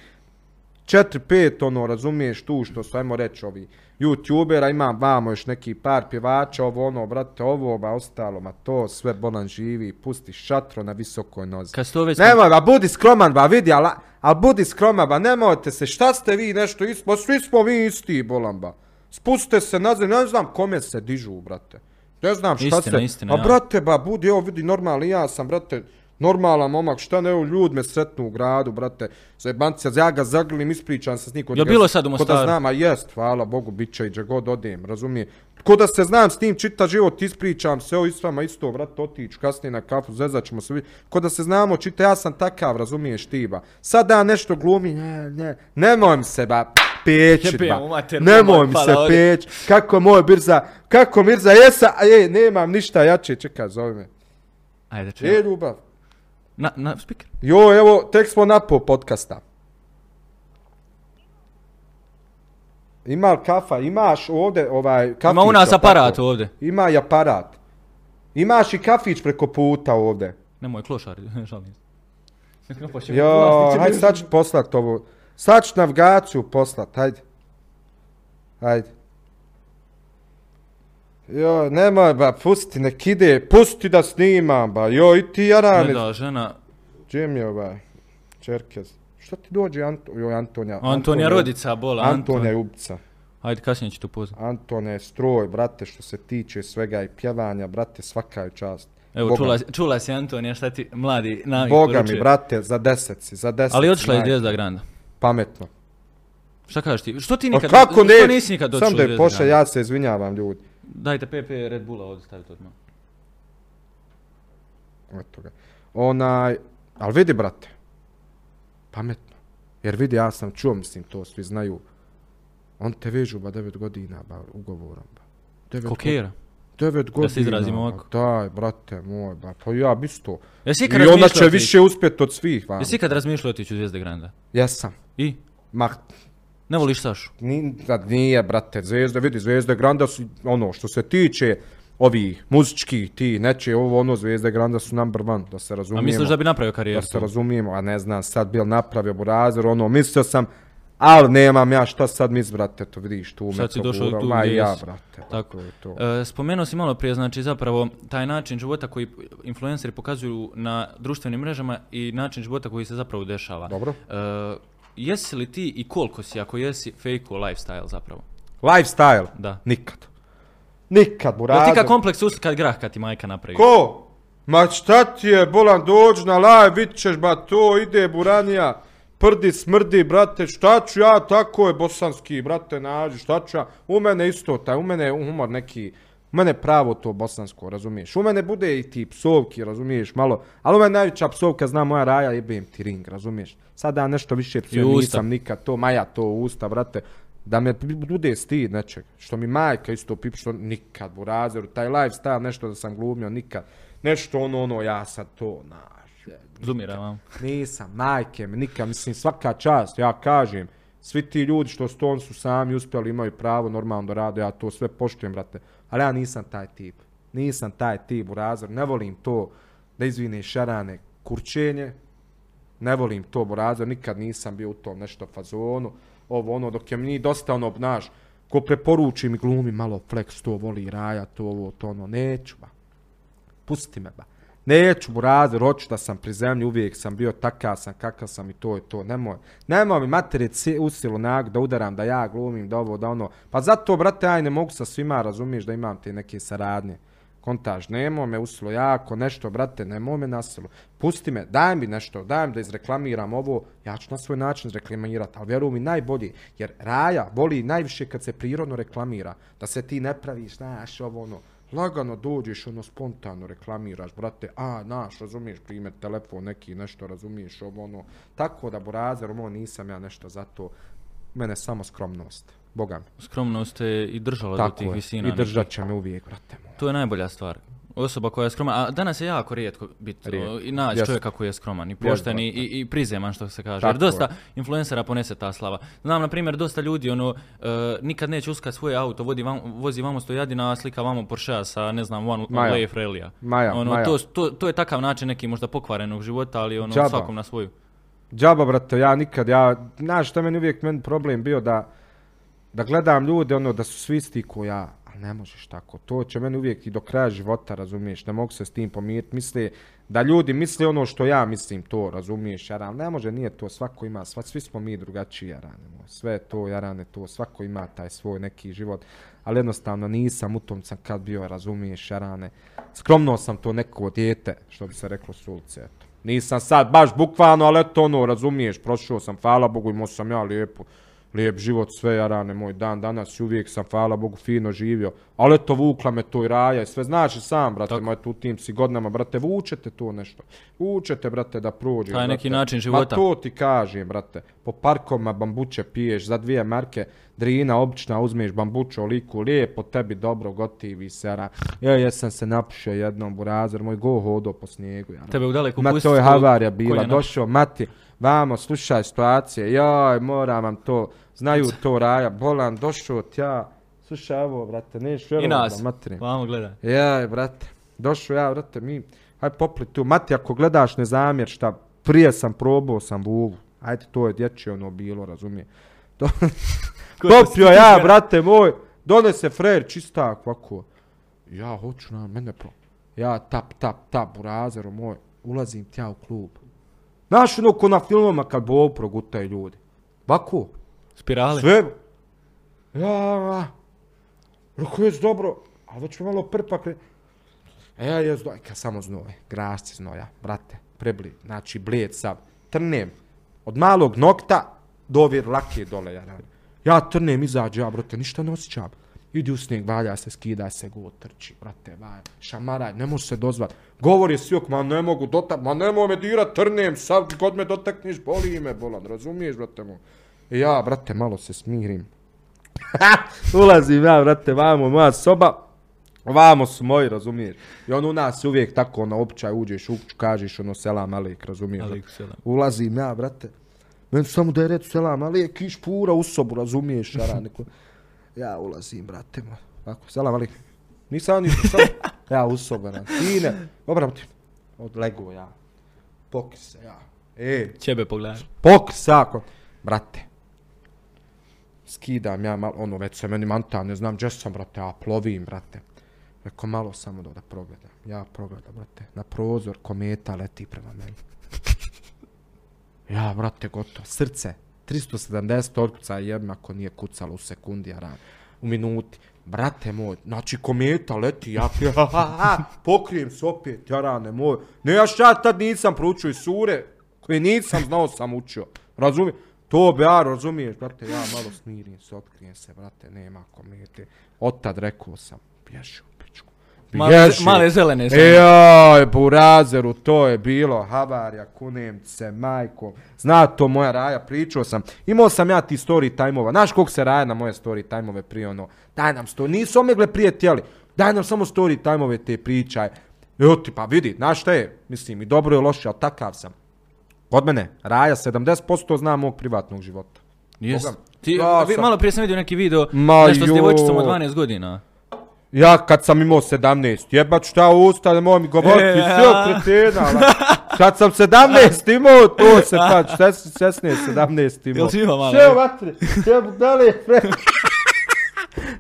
4-5, ono, razumiješ tu što su, ajmo reći, ovi youtubera, imam vamo još neki par pjevača, ovo ono, brate, ovo, ba, ostalo, ma to sve bolan živi, pusti šatro na visokoj nozi. Kad već... Nemoj, ba, budi skroman, ba, vidi, ali al budi skroman, ba, nemojte se, šta ste vi nešto ba, svi smo vi isti, bolan, ba. Spustite se na zemlju, ne znam kome se dižu, brate. Ne znam šta Istina, se... istina, A brate, ba, budi, evo vidi, normalno, ja sam, brate, Normalan momak, šta ne, evo, ljud me sretnu u gradu, brate, zajebancija, ja ga zaglim, ispričam se s nikom. Jel bilo sad u Ko da Mostaru? znam, a jest, hvala Bogu, bit će i god odem, razumije. Ko da se znam s tim čita život, ispričam se, evo i s vama isto, brate, otić kasnije na kafu, zezat ćemo se vidjeti. Ko da se znamo, čita, ja sam takav, razumiješ ti, ba. Sad ja nešto glumi, ne, ne, nemoj mi se, ba, pečit, ba. Nemoj mi se peć, kako moj Mirza, kako Mirza, jesa, a je, nemam ništa jače, čekaj, zove me. Ajde, E, čekaj. ljubav. Na, na speaker. Jo, evo, tek smo napo podcasta. Ima li kafa? Imaš ovdje ovaj kafić? Ima u nas aparat tako? ovdje. Ima i aparat. Imaš i kafić preko puta ovdje. Nemoj klošar, žalim. Jo, hajde sad ću poslat ovo. Sad ću navigaciju poslat, hajde. Hajde. Jo, nemoj ba, pusti, nek ide, pusti da snimam ba, jo, i ti Ne jarani. da, žena. Mi je ovaj, Čerkez? Što ti dođe Anto, joj, Antonija? Antonija Rodica, bola. Antonija je ubica. Ajde, kasnije ću tu pozvati. Antone je stroj, brate, što se tiče svega i pjevanja, brate, svaka je čast. Evo, Boga čula, mi. čula si Antonija šta ti mladi navik Boga mi, poručuje. brate, za deset si, za deset Ali si, otišla je. Zvijezda Granda. Pametno. Šta kažeš ti? Što ti Pa nikad, kako ne? što nisi nikad došao Sam da je Granda? ja se izvinjavam ljudi. Dajte PP Red Bulla ovdje stavite odmah. Eto ga. Onaj, ali vidi, brate, pametno. Jer vidi, ja sam čuo, mislim, to svi znaju. On te vežu, ba, devet godina, ba, ugovorom, ba. Devet Kokera. Devet godina. se izrazimo ovako. Daj, brate moj, ba, pa ja bi isto. Jesi ikad I ona razmišljao će više uspjeti od svih. Jesi ikad razmišljao otići u Zvijezde Granda? Jesam. I? Ma, Ne voliš Sašu? ni, da nije, brate, zvezda, vidi, zvezda Granda su, ono, što se tiče ovih muzičkih, ti, neće, ovo, ono, zvezda Granda su number one, da se A razumijemo. misliš da bi napravio Da karijeru? se razumijemo, a ne znam, sad bil napravio burazer, ono, mislio sam, ali nemam ja šta sad mis, brate, to vidiš, tu me Sad si došao tu ma gdje ja, brate, Tako. je to. E, spomenuo si malo prije, znači zapravo taj način života koji influenceri pokazuju na društvenim mrežama i način života koji se zapravo dešava. Dobro. E, jesi li ti i koliko si, ako jesi, fake lifestyle zapravo? Lifestyle, Da. nikad. Nikad, Jel burazer. ti ka kompleks uslikat grah kad ti majka napravi? Ko? Ma šta ti je, bolan, dođi na live, vidit ćeš, ba, to ide, buranija, prdi, smrdi, brate, šta ću ja, tako je, bosanski, brate, nađi, šta ću ja, u mene isto, taj, u mene je humor neki, u mene pravo to bosansko, razumiješ, u mene bude i ti psovki, razumiješ, malo, ali u mene najveća psovka, zna moja raja, jebem ti ring, razumiješ, sada nešto više usta. nisam nikad to, maja to usta, brate, da me bude stid nečeg, što mi majka isto pip, što nikad, burazeru, taj lifestyle, nešto da sam glumio, nikad, nešto ono, ono, ja sad to, naš, Zumira vam. nisam, majke me, nikad, mislim, svaka čast, ja kažem, svi ti ljudi što su to, oni su sami uspjeli, imaju pravo normalno da rade, ja to sve poštujem, brate, ali ja nisam taj tip, nisam taj tip, burazer, ne volim to, da izvine šarane kurčenje, ne volim to burazer, nikad nisam bio u tom nešto fazonu, ovo ono, dok je mi dosta ono, znaš, ko preporuči mi glumi malo flex, to voli raja, to ovo, to ono, neću ba. Pusti me ba. Neću burazer, hoću da sam pri zemlji, uvijek sam bio takav sam, kakav sam i to je to, nemoj. Nemoj mi materi usilu nag da udaram, da ja glumim, da ovo, da ono. Pa zato, brate, aj ne mogu sa svima, razumiješ da imam te neke saradnje. Kontaž, nemoj me usilo jako, nešto, brate, nemoj me nasilo. Pusti me, daj mi nešto, daj mi da izreklamiram ovo, ja ću na svoj način izreklamirati, ali vjeruj mi najbolji, jer raja voli najviše kad se prirodno reklamira, da se ti ne praviš, znaš, ovo ono, lagano dođeš, ono, spontano reklamiraš, brate, a, naš, razumiješ, primjer, telefon neki, nešto, razumiješ, ovo, ono, tako da, burazer, ovo, nisam ja nešto za to, mene samo skromnost, boga mi, Skromnost te i držala do tako tih je, visina. i držat će me uvijek, brate moj. To je najbolja stvar. Osoba koja je skromna, a danas je jako rijetko biti Rijetko. i naći čovjeka koji je skroman i pošten i, i, i prizeman što se kaže. Tako Jer dosta influencera ponese ta slava. Znam, na primjer, dosta ljudi ono, e, nikad neće uskat svoje auto, vodi vam, vozi vamo stojadina, a slika vamo Porschea sa, ne znam, One Maja. Leif Relija. Maja, ono, Maja. To, to, to je takav način neki možda pokvarenog života, ali ono, Džaba. svakom na svoju. Džaba, brate, ja nikad, ja, znaš što je meni uvijek meni problem bio da, da gledam ljude, ono, da su svi isti ko ja, ne možeš tako, to će meni uvijek i do kraja života, razumiješ, ne mogu se s tim pomiriti, misle, da ljudi misle ono što ja mislim to, razumiješ, jaran, ne može, nije to, svako ima, sva, svi smo mi drugačiji, jarane, moj, sve to, to, jarane, to, svako ima taj svoj neki život, ali jednostavno nisam u tom sam kad bio, razumiješ, jarane, skromno sam to neko dijete, što bi se reklo s ulice, eto. Nisam sad baš bukvalno, ali eto ono, razumiješ, prošao sam, hvala Bogu, imao sam ja lijepo, lijep život, sve jarane, moj dan danas i uvijek sam, hvala Bogu, fino živio. Ali eto, vukla me to i raja i sve, znaš i sam, brate, Tako. moj tu tim si godinama, brate, vučete to nešto. Vučete, brate, da prođe. Taj neki brate. način života. Ma to ti kažem, brate, po parkovima bambuće piješ, za dvije marke, drina obična, uzmeš bambuču, liku, lijepo, tebi dobro, gotivi sera. Ja jesam se napušio jednom burazer, moj go hodo po snijegu. Ja, Tebe u daleku Ma pustiti to je havarija bila, došao Mati, vamo, slušaj situacije, joj, moram vam to, znaju to raja, bolan, došao tja, slušaj, evo, brate, neš I vjerovati nas. Vamo gledaj. Jaj, brate, došao ja, brate, mi, haj popli tu, Mati, ako gledaš ne zamjer šta, prije sam probao sam buvu, ajde, to je dječje ono bilo, razumije. Do- Popio ja, brate moj, donese frajer čistak, ovako. Ja hoću na mene pro. Ja tap, tap, tap, burazeru moj, ulazim tja u klub. Znaš ono ko na filmama kad bol progutaju ljudi. Ovako, Spirali. sve. Ja, Rako je dobro, a već me malo prpak. re- E, ja je znoj, kad samo znoj, grasci znoja, brate, prebli, znači bled sav, trnem, od malog nokta do ove lake dole, ja radim. Ja trnem, izađe, ja, brate, ništa ne osjećam. Idi u snijeg, valja se, skida se, go, trči, brate, valja, šamaraj, ne može se dozvat. Govori sviok, ma ne mogu dotak, ma nemoj me dirat, trnem, sad god me dotakneš, boli me, bolan, razumiješ, brate moj. I ja, brate, malo se smirim. Ulazim ja, brate, vamo, moja soba, Vamo su moji, razumiješ? I on u nas je uvijek tako na općaj uđeš, u kažeš ono selam alik, razumiješ? Alejkum selam. Ulazim ja, brate. Meni samo da je reći selam alik, kiš pura u sobu, razumiješ? Šara, neko. Ja ulazim, brate moj. Ovako, selam alik. Nisam ja ništa, samo. Ja u sobu, na. Sine. Dobra, brate. Odlego ja. Pokri se, ja. E, Ćebe pogledaj. pokri se, ako. Brate. Skidam ja malo, ono, već se meni manta, ne znam gdje sam, brate, ja plovim, brate. Reko, malo samo da, da progledam. Ja progledam, brate. Na prozor kometa leti prema meni. Ja, brate, gotovo. Srce. 370 otkuca jedna ako nije kucalo u sekundi, radim. U minuti. Brate moj, znači kometa leti, ja ha, ha, ha, pokrijem se opet, ja rane moj. Ne, ja šta tad nisam proučio iz sure, koje nisam znao sam učio. Razumije? To bi ja, razumiješ, brate, ja malo smirim se, otkrijem se, brate, nema komete. Otad rekao sam, bježi u pičku. Male, Bježi. male zelene sam. E, Joj, burazeru, to je bilo, havarja, kunem se, majko. Zna to moja raja, pričao sam. Imao sam ja ti story time-ova. Znaš koliko se raja na moje story time-ove prije ono. Daj nam story, nisu omegle prije tijeli. Daj nam samo story time-ove te pričaj. Evo ti, pa vidi, znaš šta je? Mislim, i dobro je loše, ali takav sam. Kod mene, raja 70% zna mog privatnog života. Jes. Boga. Ti, Ja vi, malo prije sam vidio neki video, Ma nešto s djevojčicom od 12 godina. Ja kad sam imao 17, jebat šta usta, mogu mi govoriti, E, e, sve kretena. Kad sam 17 imao, to se pa, 16, 17 imao. Jel si imao malo? Sve vatri, sve budale, pre.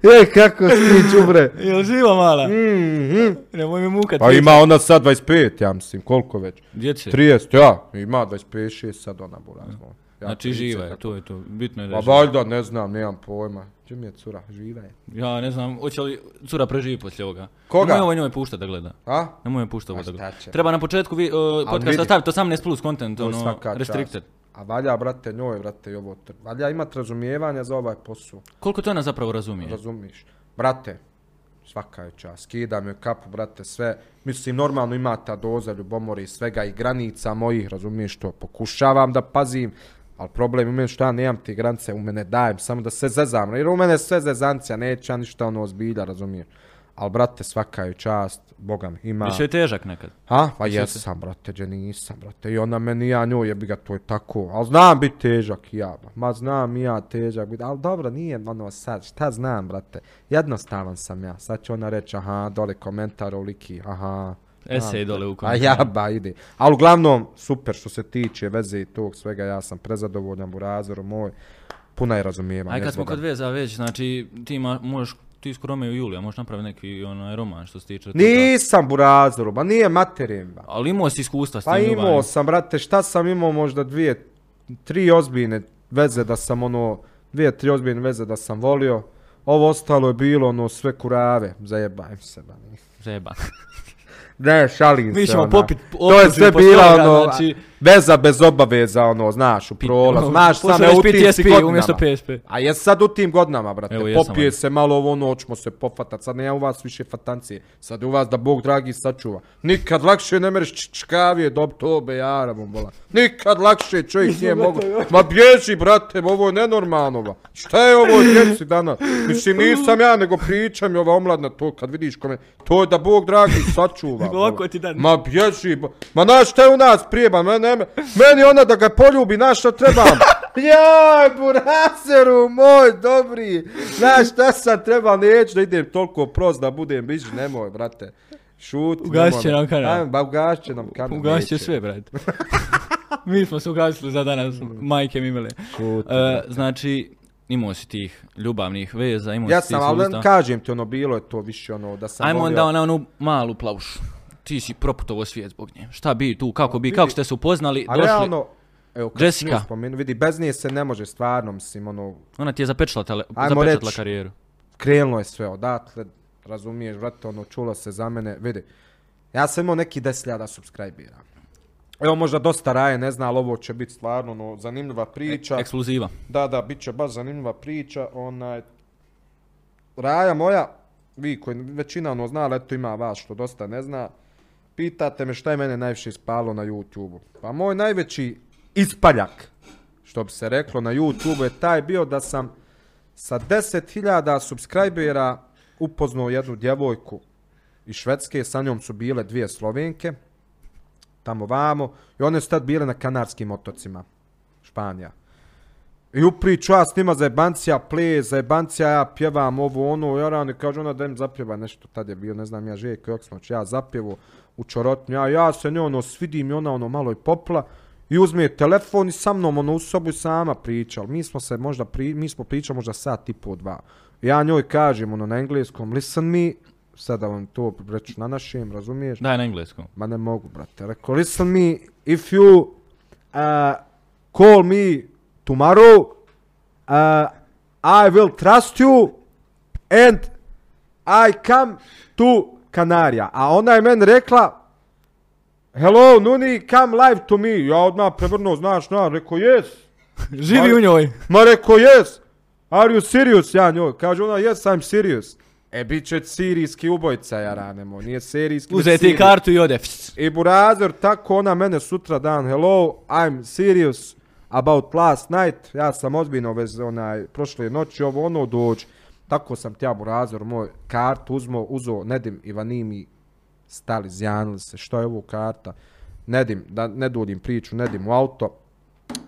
Je, kako si ti čubre. Jel živa mala? Mm, mm. Nemoj mi mukat. Pa ima ona sad 25, ja mislim, koliko već? Djece. 30, ja, ima 25, 6 sad ona burazno. Ja, Znači 30, živa je, to je to. Bitno je da Pa je živa. valjda, ne znam, nemam pojma. Gdje mi je cura, živa je. Ja ne znam, hoće li cura preživi poslije ovoga. Koga? Nemoj ovo njoj puštat da gleda. A? Nemoj joj puštat ovo da gleda. će? Treba na početku vi, uh, podcasta staviti 18 plus content, ono, restricted. čast. A valja, brate, njoj, brate, i ovo. Valja imat razumijevanja za ovaj posao. Koliko to ona zapravo razumije? Razumiš? Brate, svaka je čast. Skidam joj kapu, brate, sve. Mislim, normalno ima ta doza ljubomore i svega i granica mojih, razumiješ to. Pokušavam da pazim, ali problem ima što ja nemam te granice, u mene dajem, samo da se zezam. Jer u mene sve zezancija, neće ja ništa ono ozbilja, razumiješ. Ali, brate, svaka je čast, Boga mi, ima... Više je težak nekad. Ha? Pa jesam, brate, gdje nisam, brate. I ona meni, ja njoj jebi ga, to je tako. Ali znam biti težak i ja. Ma znam i ja težak biti. Ali dobro, nije ono sad, šta znam, brate. Jednostavan sam ja. Sad će ona reći, aha, dole komentar o liki, aha. Esej dole u A komentarima. ja ba, ide. Ali uglavnom, super što se tiče veze i tog svega, ja sam prezadovoljan, burazeru moj. Puna je razumijevanja. Aj kad smo kod veza već, znači ti ima, možeš, ti skoro Romeo i Julija, možeš napraviti neki onaj roman što se tiče toga. Nisam burazeru, ba nije materin, ba. Ali imao si iskustva s tim Pa imao ljubavnim. sam, brate, šta sam imao možda dvije, tri ozbiljne veze da sam ono, dvije, tri ozbiljne veze da sam volio. Ovo ostalo je bilo ono sve kurave, zajebajem se, ba. nije. Ne, šalim se. Mi ćemo ona. popit To je sve bila ono, znači- veza bez obaveza, ono, znaš, u prolaz. Znaš, sam Pošalješ u tim PTSP godinama. umjesto PSP. A je sad u tim godinama, brate, Evo, popije se malo ovo noć, ćemo se pofatat, sad nema u vas više fatancije, sad je u vas da Bog dragi sačuva. Nikad lakše ne mereš čkavije dob to be jara, bombola. Nikad lakše čovjek nije mogo. Ma bježi, brate, ovo je nenormalno, ba. Šta je ovo djeci danas? Mislim, nisam ja, nego pričam je ova omladna to, kad vidiš kome, to je da Bog dragi sačuva. Ovako bola. ti dan. Ma bježi, ba. ma znaš šta je u nas prijeba, ma ne, meni ona da ga poljubi, znaš šta trebam. Jaj, burazeru moj, dobri. Znaš šta sam trebao, neću da idem toliko prost da budem bliži, nemoj, brate. Šuti. Ugasit će nemoj. nam kanal. Ajme, ba ugasit će nam kanal. Ugasit će neće. sve, brate. Mi smo se ugasili za danas, majke mi imale. Šuti, E, znači, imao si tih ljubavnih veza, imao Ja si tih sam, ali kažem ti, ono, bilo je to više, ono, da sam Ajmo volio- onda na onu malu plavušu. Ti si proputovo svijet zbog nje. Šta bi tu, kako bi, Vidi. kako ste se upoznali, A došli. realno, evo, kad Jessica. Spomenu, vidi, bez nje se ne može stvarno, mislim, ono, Ona ti je zapečala, tele, karijeru. krenulo je sve odatle, razumiješ, vrate, ono, čulo se za mene, vidi, ja sam imao neki 10.000 subscribera. Evo možda dosta raje, ne zna, ali ovo će biti stvarno ono, zanimljiva priča. Ekskluziva. Da, da, bit će baš zanimljiva priča. Onaj, Raja moja, vi koji većina ono zna, ali eto ima vas što dosta ne zna, pitate me šta je mene najviše ispalo na YouTube-u. Pa moj najveći ispaljak, što bi se reklo na YouTube-u, je taj bio da sam sa 10.000 subscribera upoznao jednu djevojku iz Švedske, sa njom su bile dvije Slovenke, tamo vamo, i one su tad bile na Kanarskim otocima, Španija. I upriču ja s njima za jebancija ple, za jebancija ja pjevam ovo ono, ja rano, kaže ona da im zapjeva nešto, tad je bio, ne znam ja, Željko Joksmoć, ja zapjevu u čorotnju, ja, ja se nje ono svidim i ona ono malo i popla i uzme telefon i sa mnom ono u sobu sama priča, ali mi smo se možda, pri, mi smo pričali možda sat i po dva. Ja njoj kažem ono na engleskom, listen me, sad da vam to reću na našem, razumiješ? Daj na engleskom. Ma ne mogu, brate. Rekao, listen me, if you uh, call me tomorrow, uh, I will trust you and I come to Kanarija. A ona je meni rekla, hello, Nuni, come live to me. Ja odmah prevrnuo, znaš, na, rekao, yes. Živi Ma- u njoj. Ma rekao, yes. Are you serious? Ja njoj. Kaže ona, yes, I'm serious. E, bit će sirijski ubojca, ja ranemo. Nije serijski. već Uzeti sirij. kartu i ode. I Burazer, tako ona mene sutra dan, hello, I'm serious about last night, ja sam ozbiljno vez onaj, prošle noći, ovo ono dođi. Tako sam tja Burazer, moj kartu uzmo, uzo Nedim Ivanimi, stali, zjanili se, što je ovo karta? Nedim, da ne duljim priču, Nedim u auto,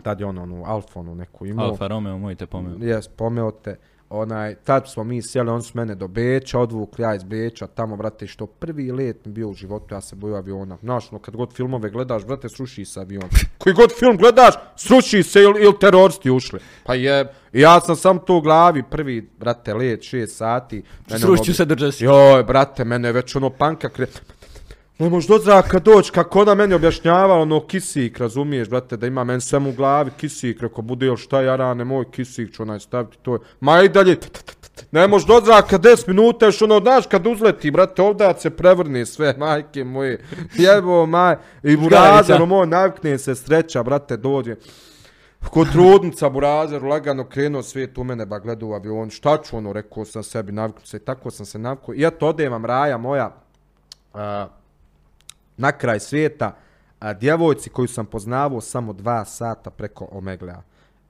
tad je on onu Alfonu neku imao. Alfa Romeo, mojte pomeo. Jes, pomeo te. Onaj, tad smo mi sjeli, on su mene do Beča, odvukli ja iz Beča, tamo, brate, što prvi let mi bio u životu, ja se bojio aviona. Znaš, no, kad god filmove gledaš, brate, sruši se avion. Koji god film gledaš, sruši se ili il teroristi ušli. Pa je, ja sam sam to u glavi, prvi, brate, let, šest sati. Mene Srušću ono- se. Joj, brate, mene je već ono panka kre... Ne možeš do zraka doći, kako ona meni objašnjavala ono kisik, razumiješ, brate, da ima meni svemu u glavi kisik, reko bude jel šta ja rane, moj kisik ću onaj staviti, to je, ma i dalje, ne možeš do zraka 10 minuta, još ono, znaš, kad uzleti, brate, ovdje se prevrne sve, majke moje, jebo, maj, i burazer, moj, navikne se sreća, brate, dođe. Kod trudnica Burazer lagano krenuo svijet u mene, ba gledao u avion, šta ću ono, rekao sam sebi, naviknuo se, tako sam se naviknuo. I eto, ode vam raja moja, a, na kraj svijeta, a, djevojci koju sam poznavao samo dva sata preko Omeglea.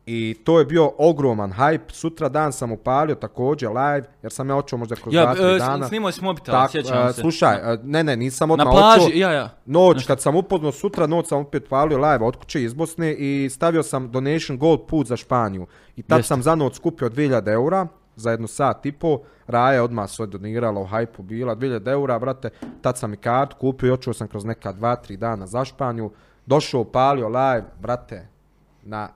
I to je bio ogroman hype. Sutra dan sam upalio također live, jer sam ja očeo možda kroz Ja, dva, tri e, dana. snimao si mobitel, Tak, sjećam e, se. Slušaj, e, ne, ne, nisam Na odmah plaži, očeo. ja, ja. Noć, kad sam upoznao sutra, noć sam opet palio live od kuće iz Bosne i stavio sam donation gold put za Španiju. I tad Jeste. sam za noć skupio 2000 eura za jednu sat i po. Raja je odmah sve donirala u hajpu bila 2000 eura, brate. Tad sam i kartu kupio i očeo sam kroz neka 2-3 dana za Španiju. Došao, palio live, brate, na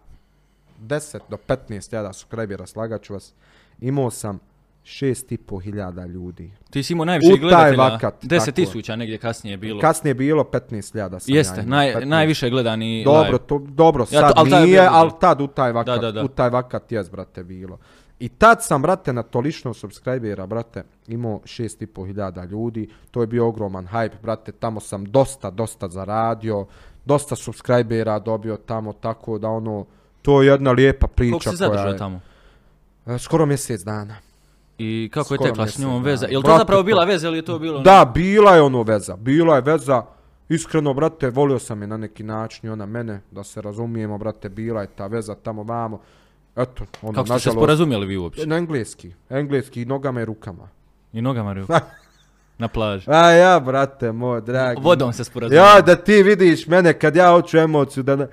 10 do 15 jada su krajbjera, slagaću vas. Imao sam 6,5 hiljada ljudi. Ti si imao najviše gledatelja. vakat, 10 tako je. tisuća negdje kasnije je bilo. Kasnije je bilo 15.000 sam Jeste, ja imao, naj, 15. najviše gledani Dobro, live. to, dobro, Ja sad to- ali tad je nije, ali tad u taj vakat, Da, da, da. u taj vakat jes, brate, bilo. I tad sam, brate, na tolično subscribera, brate, imao 6,5 hiljada ljudi. To je bio ogroman hype, brate. Tamo sam dosta, dosta zaradio. Dosta subscribera dobio tamo, tako da ono... To je jedna lijepa priča Koliko si koja zadržao je... tamo? E, Skoro mjesec dana. I kako je Skoro tekla s njom veza? Je li to Brate, zapravo to- bila veza ili je to bilo... Da, bila je ono veza. Bila je veza. Iskreno, brate, volio sam je na neki način i ona mene, da se razumijemo, brate, bila je ta veza tamo vamo. Eto, ono, Kako ste se nažalost- sporazumjeli vi uopće? Na engleski. Engleski i nogama i rukama. I nogama riju. Na plaži. A ja, brate moj, dragi. Vodom se sporazumjeli. Ja, da ti vidiš mene kad ja hoću emociju, da ne...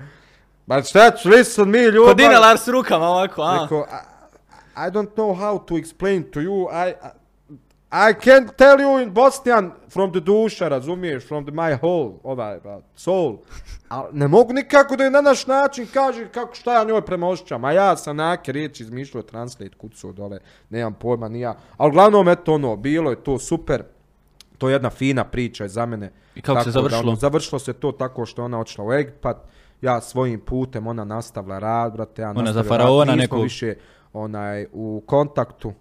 Ba šta ću, listen mi ljubav. Kod Dinelar s rukama ovako, a? Rekao, I, I don't know how to explain to you, I, I, I can tell you in Bosnian from the duša, razumiješ, from the my whole, ovaj, soul. A ne mogu nikako da je na naš način kaže kako šta ja njoj premošćam, a ja sam nake riječi izmišljao translate kucu dole, nemam pojma ni ja. Ali uglavnom, eto ono, bilo je to super, to je jedna fina priča za mene. I kako se Tako završilo? Da, ono, završilo se to tako što ona otišla u Egipat, ja svojim putem, ona nastavila rad, brate, ja Ona za faraona rad, nekog. više onaj, u kontaktu,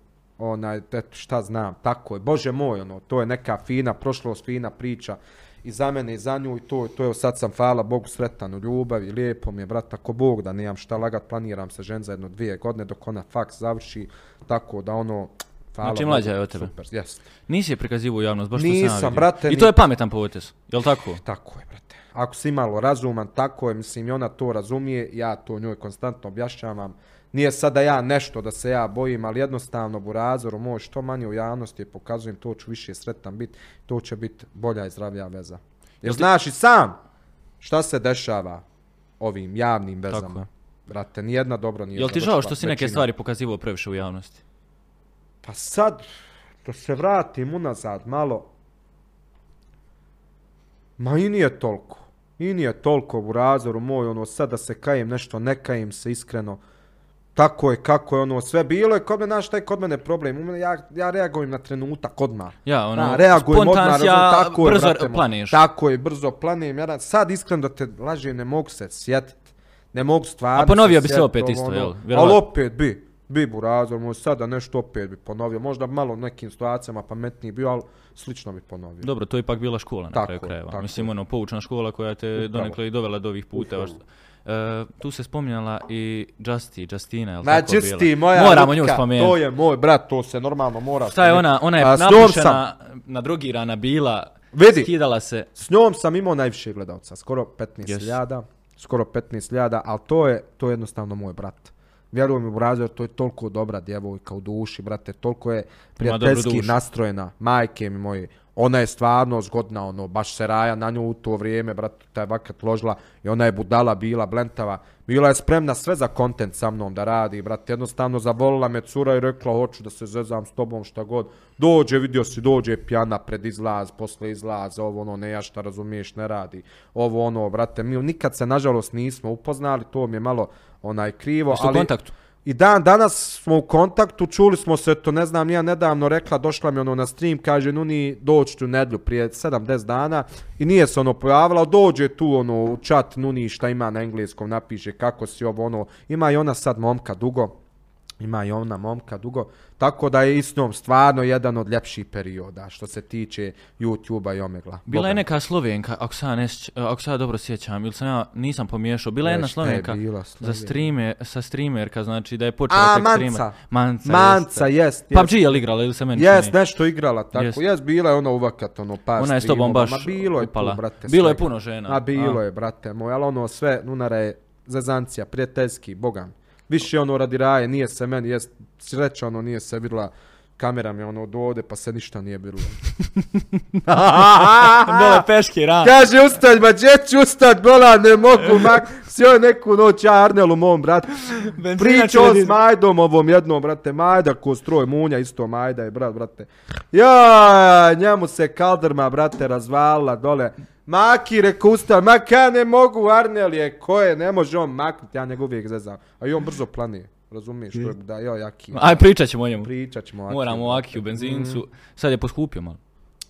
onaj, eto šta znam, tako je, bože moj, ono, to je neka fina, prošlost, fina priča i za mene i za nju i to, to je, sad sam, hvala Bogu, sretan u ljubavi, lijepo mi je, brat, ako Bog da nemam šta lagat, planiram se žen za jedno dvije godine dok ona faks završi, tako da ono, hvala Znači, mlađa je od tebe. Super, jest. Nisi je prikazivo u javnost, baš to sam ja Nisam, vidio. brate, I to je pametan potez, jel tako? Tako je, brate. Ako si malo razuman, tako je, mislim, i ona to razumije, ja to njoj konstantno objašnjavam. Nije sada ja nešto da se ja bojim, ali jednostavno burazoru moj što manje u javnosti pokazujem, to ću više sretan biti, to će biti bolja i zdravlja veza. Jer znaš i sam šta se dešava ovim javnim vezama. Tako je. Brate, nijedna dobro nije Jel ti žao što si neke većina. stvari pokazivo previše u javnosti? Pa sad, da se vratim unazad malo, ma i nije toliko. I nije toliko u razoru moj, ono, sad da se kajem nešto, ne kajem se iskreno. Tako je, kako je, ono, sve bilo je kod mene, znaš šta je kod mene problem? U mene, ja, ja reagujem na trenutak odmah. Ja, ono, Da, reagujem odmah, spontansija, razumiješ, tako je, brzo brate moj. planiš. Tako je, brzo planim. Ja sad iskreno da te lažem, ne mogu se sjetiti. Ne mogu stvarno A ponovio bi se sjetit, opet isto, jel? Ali Vjerovatno. opet bi, bi burazor, moj sada nešto opet bi ponovio. Možda malo nekim situacijama pametniji bio, ali slično bi ponovio. Dobro, to je ipak bila škola na Tako kraju je, krajeva. tako Mislim, je. ono, poučna škola koja te Upravo. donekle i dovela do ovih puteva. Upravo. E, tu se spominjala i Justy, Justina, jel Ma tako bila? čisti, moja Moramo nju Lutka, spomenuti. To je moj brat, to se normalno mora Šta je ona, ona je A, s njom napušena, nadrogirana bila, Vidi. skidala se. S njom sam imao najviše gledalca, skoro 15.000, Yes. skoro 15.000, ali to je, to je jednostavno moj brat. Vjerujem mi, Brazor, to je toliko dobra djevojka u duši, brate, toliko je prijateljski dušu. nastrojena, majke mi moje. Ona je stvarno zgodna, ono, baš se raja na nju u to vrijeme, brate, taj vakat ložila i ona je budala bila, blentava. Bila je spremna sve za kontent sa mnom da radi, brate, jednostavno zavolila me cura i rekla, hoću da se zezam s tobom šta god. Dođe, vidio si, dođe pjana pred izlaz, posle izlaza, ovo ono, ne ja šta razumiješ, ne radi. Ovo ono, brate, mi nikad se nažalost nismo upoznali, to mi je malo onaj krivo, u ali... kontaktu? I dan danas smo u kontaktu, čuli smo se, to ne znam, ja nedavno rekla, došla mi ono na stream, kaže, Nuni, doći tu nedlju prije 7-10 dana. I nije se ono pojavila, dođe tu ono u chat, Nuni, šta ima na engleskom, napiše kako si ovo ono, ima i ona sad momka dugo, ima i ona momka dugo, tako da je i s njom stvarno jedan od ljepših perioda što se tiče YouTube-a i Omegla. Bila je neka Slovenka, ako se ja, ne sjeća- ako se ja dobro sjećam, ili sam ja nisam pomiješao, bila je jedna šta je Slovenka bila za Slovenka? streamer, sa streamerka, znači da je počela A, tek Manca. streamer. Manca. Manca, jeste. jest, jest. PUBG je li igrala ili se meni Jes, čini? nešto igrala tako. Jest. Jes, bila je ona uvakat, ono, par Ona je s tobom baš Ma bilo je upala. tu, brate, Bilo je puno žena. A bilo A. je, brate moj, ali ono sve, Nunara je zezancija, prijateljski, bogam. Više ono radi raje, nije se meni, jest, sreća ono, nije se vidjela kamera mi ono od ovde, pa se ništa nije bilo. Dole peške, ram. Kaže, ustać, ma gdje ću ustać, bola, ne mogu, mak, sjoj neku noć, ja Arnelu mom, brat. Pričao s Majdom ovom jednom, brate, Majda ko stroj munja, isto Majda je, brat, brate. Ja, njemu se kaldrma, brate, razvalila dole. Maki, reko ustav, ma ka ne mogu, Arnel je, ko je, ne može on maknuti, ja njega uvijek zezam. A i on brzo planije, razumiješ, to je, da, jo, jaki. Aj, pričat ćemo o njemu. Pričat ćemo. Aki, Moramo o brate. Aki u benzincu. Sad je poskupio malo.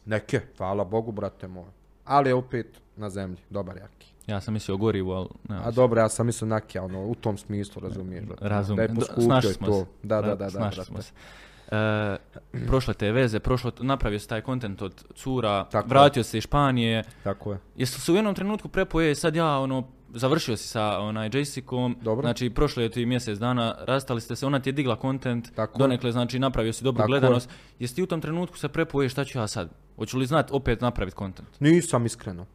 Neke, hvala Bogu, brate moj. Ali je opet na zemlji, dobar jaki. Ja sam mislio gorivo, ali... Ne, A dobro, ja sam mislio nakija, ono, u tom smislu, razumiješ. brate. Razumijem. Da je Do- poskupio snašli i smo to. se. Da, da, Ra- da, da, snašli smo brate. se. E, prošle te veze, prošlo, napravio se taj kontent od cura, Tako je. vratio se iz Španije. Tako je. Jesi se u jednom trenutku prepoje, sad ja ono, završio si sa onaj Jessicom, Dobro. znači prošlo je ti mjesec dana, rastali ste se, ona ti je digla kontent, Tako je. donekle znači napravio si dobru Tako je. gledanost. Jesi ti u tom trenutku se prepoje, šta ću ja sad? Hoću li znat opet napraviti kontent? Nisam iskreno.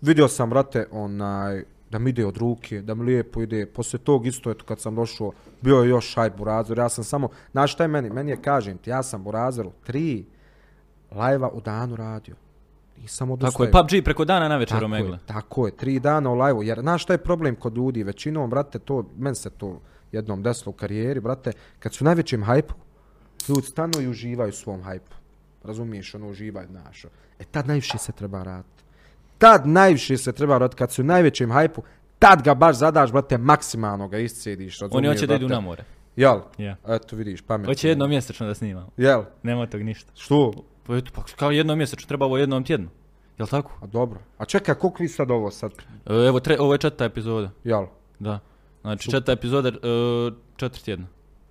Vidio sam, brate, onaj, da mi ide od ruke, da mi lijepo ide. Poslije tog isto, eto, kad sam došao, bio je još hajp Burazor. Ja sam samo, znaš šta je meni? Meni je, kažem ti, ja sam Burazoru tri lajva u danu radio. Nisam odustajao. Tako je, PUBG preko dana na večer omegle. tako je, tri dana u live Jer, znaš šta je problem kod ljudi? Većinom, brate, to, men se to jednom desilo u karijeri, brate, kad su u najvećem hajpu, ljudi stanu i uživaju u svom hajpu. Razumiješ, ono, uživaju, znaš. E, tad najviše se treba raditi. Tad najviše se treba raditi, kad su u najvećem hajpu, tad ga baš zadaš, brate, maksimalno ga iscediš, razumiješ, Oni hoće da idu na more. Jel? Ja. Eto, vidiš, pametno. Hoće jednom mjesečno da snimamo. Jel? Nema tog ništa. Što? Pa eto, pa kao jednom mjesečno, treba ovo jednom tjedno. Jel tako? A dobro. A čekaj, koliko vi sad ovo sad? E, Evo, tre, ovo je četvrta epizoda. Jel? Da. Znači, četvrta epizoda, e, četiri tjedna.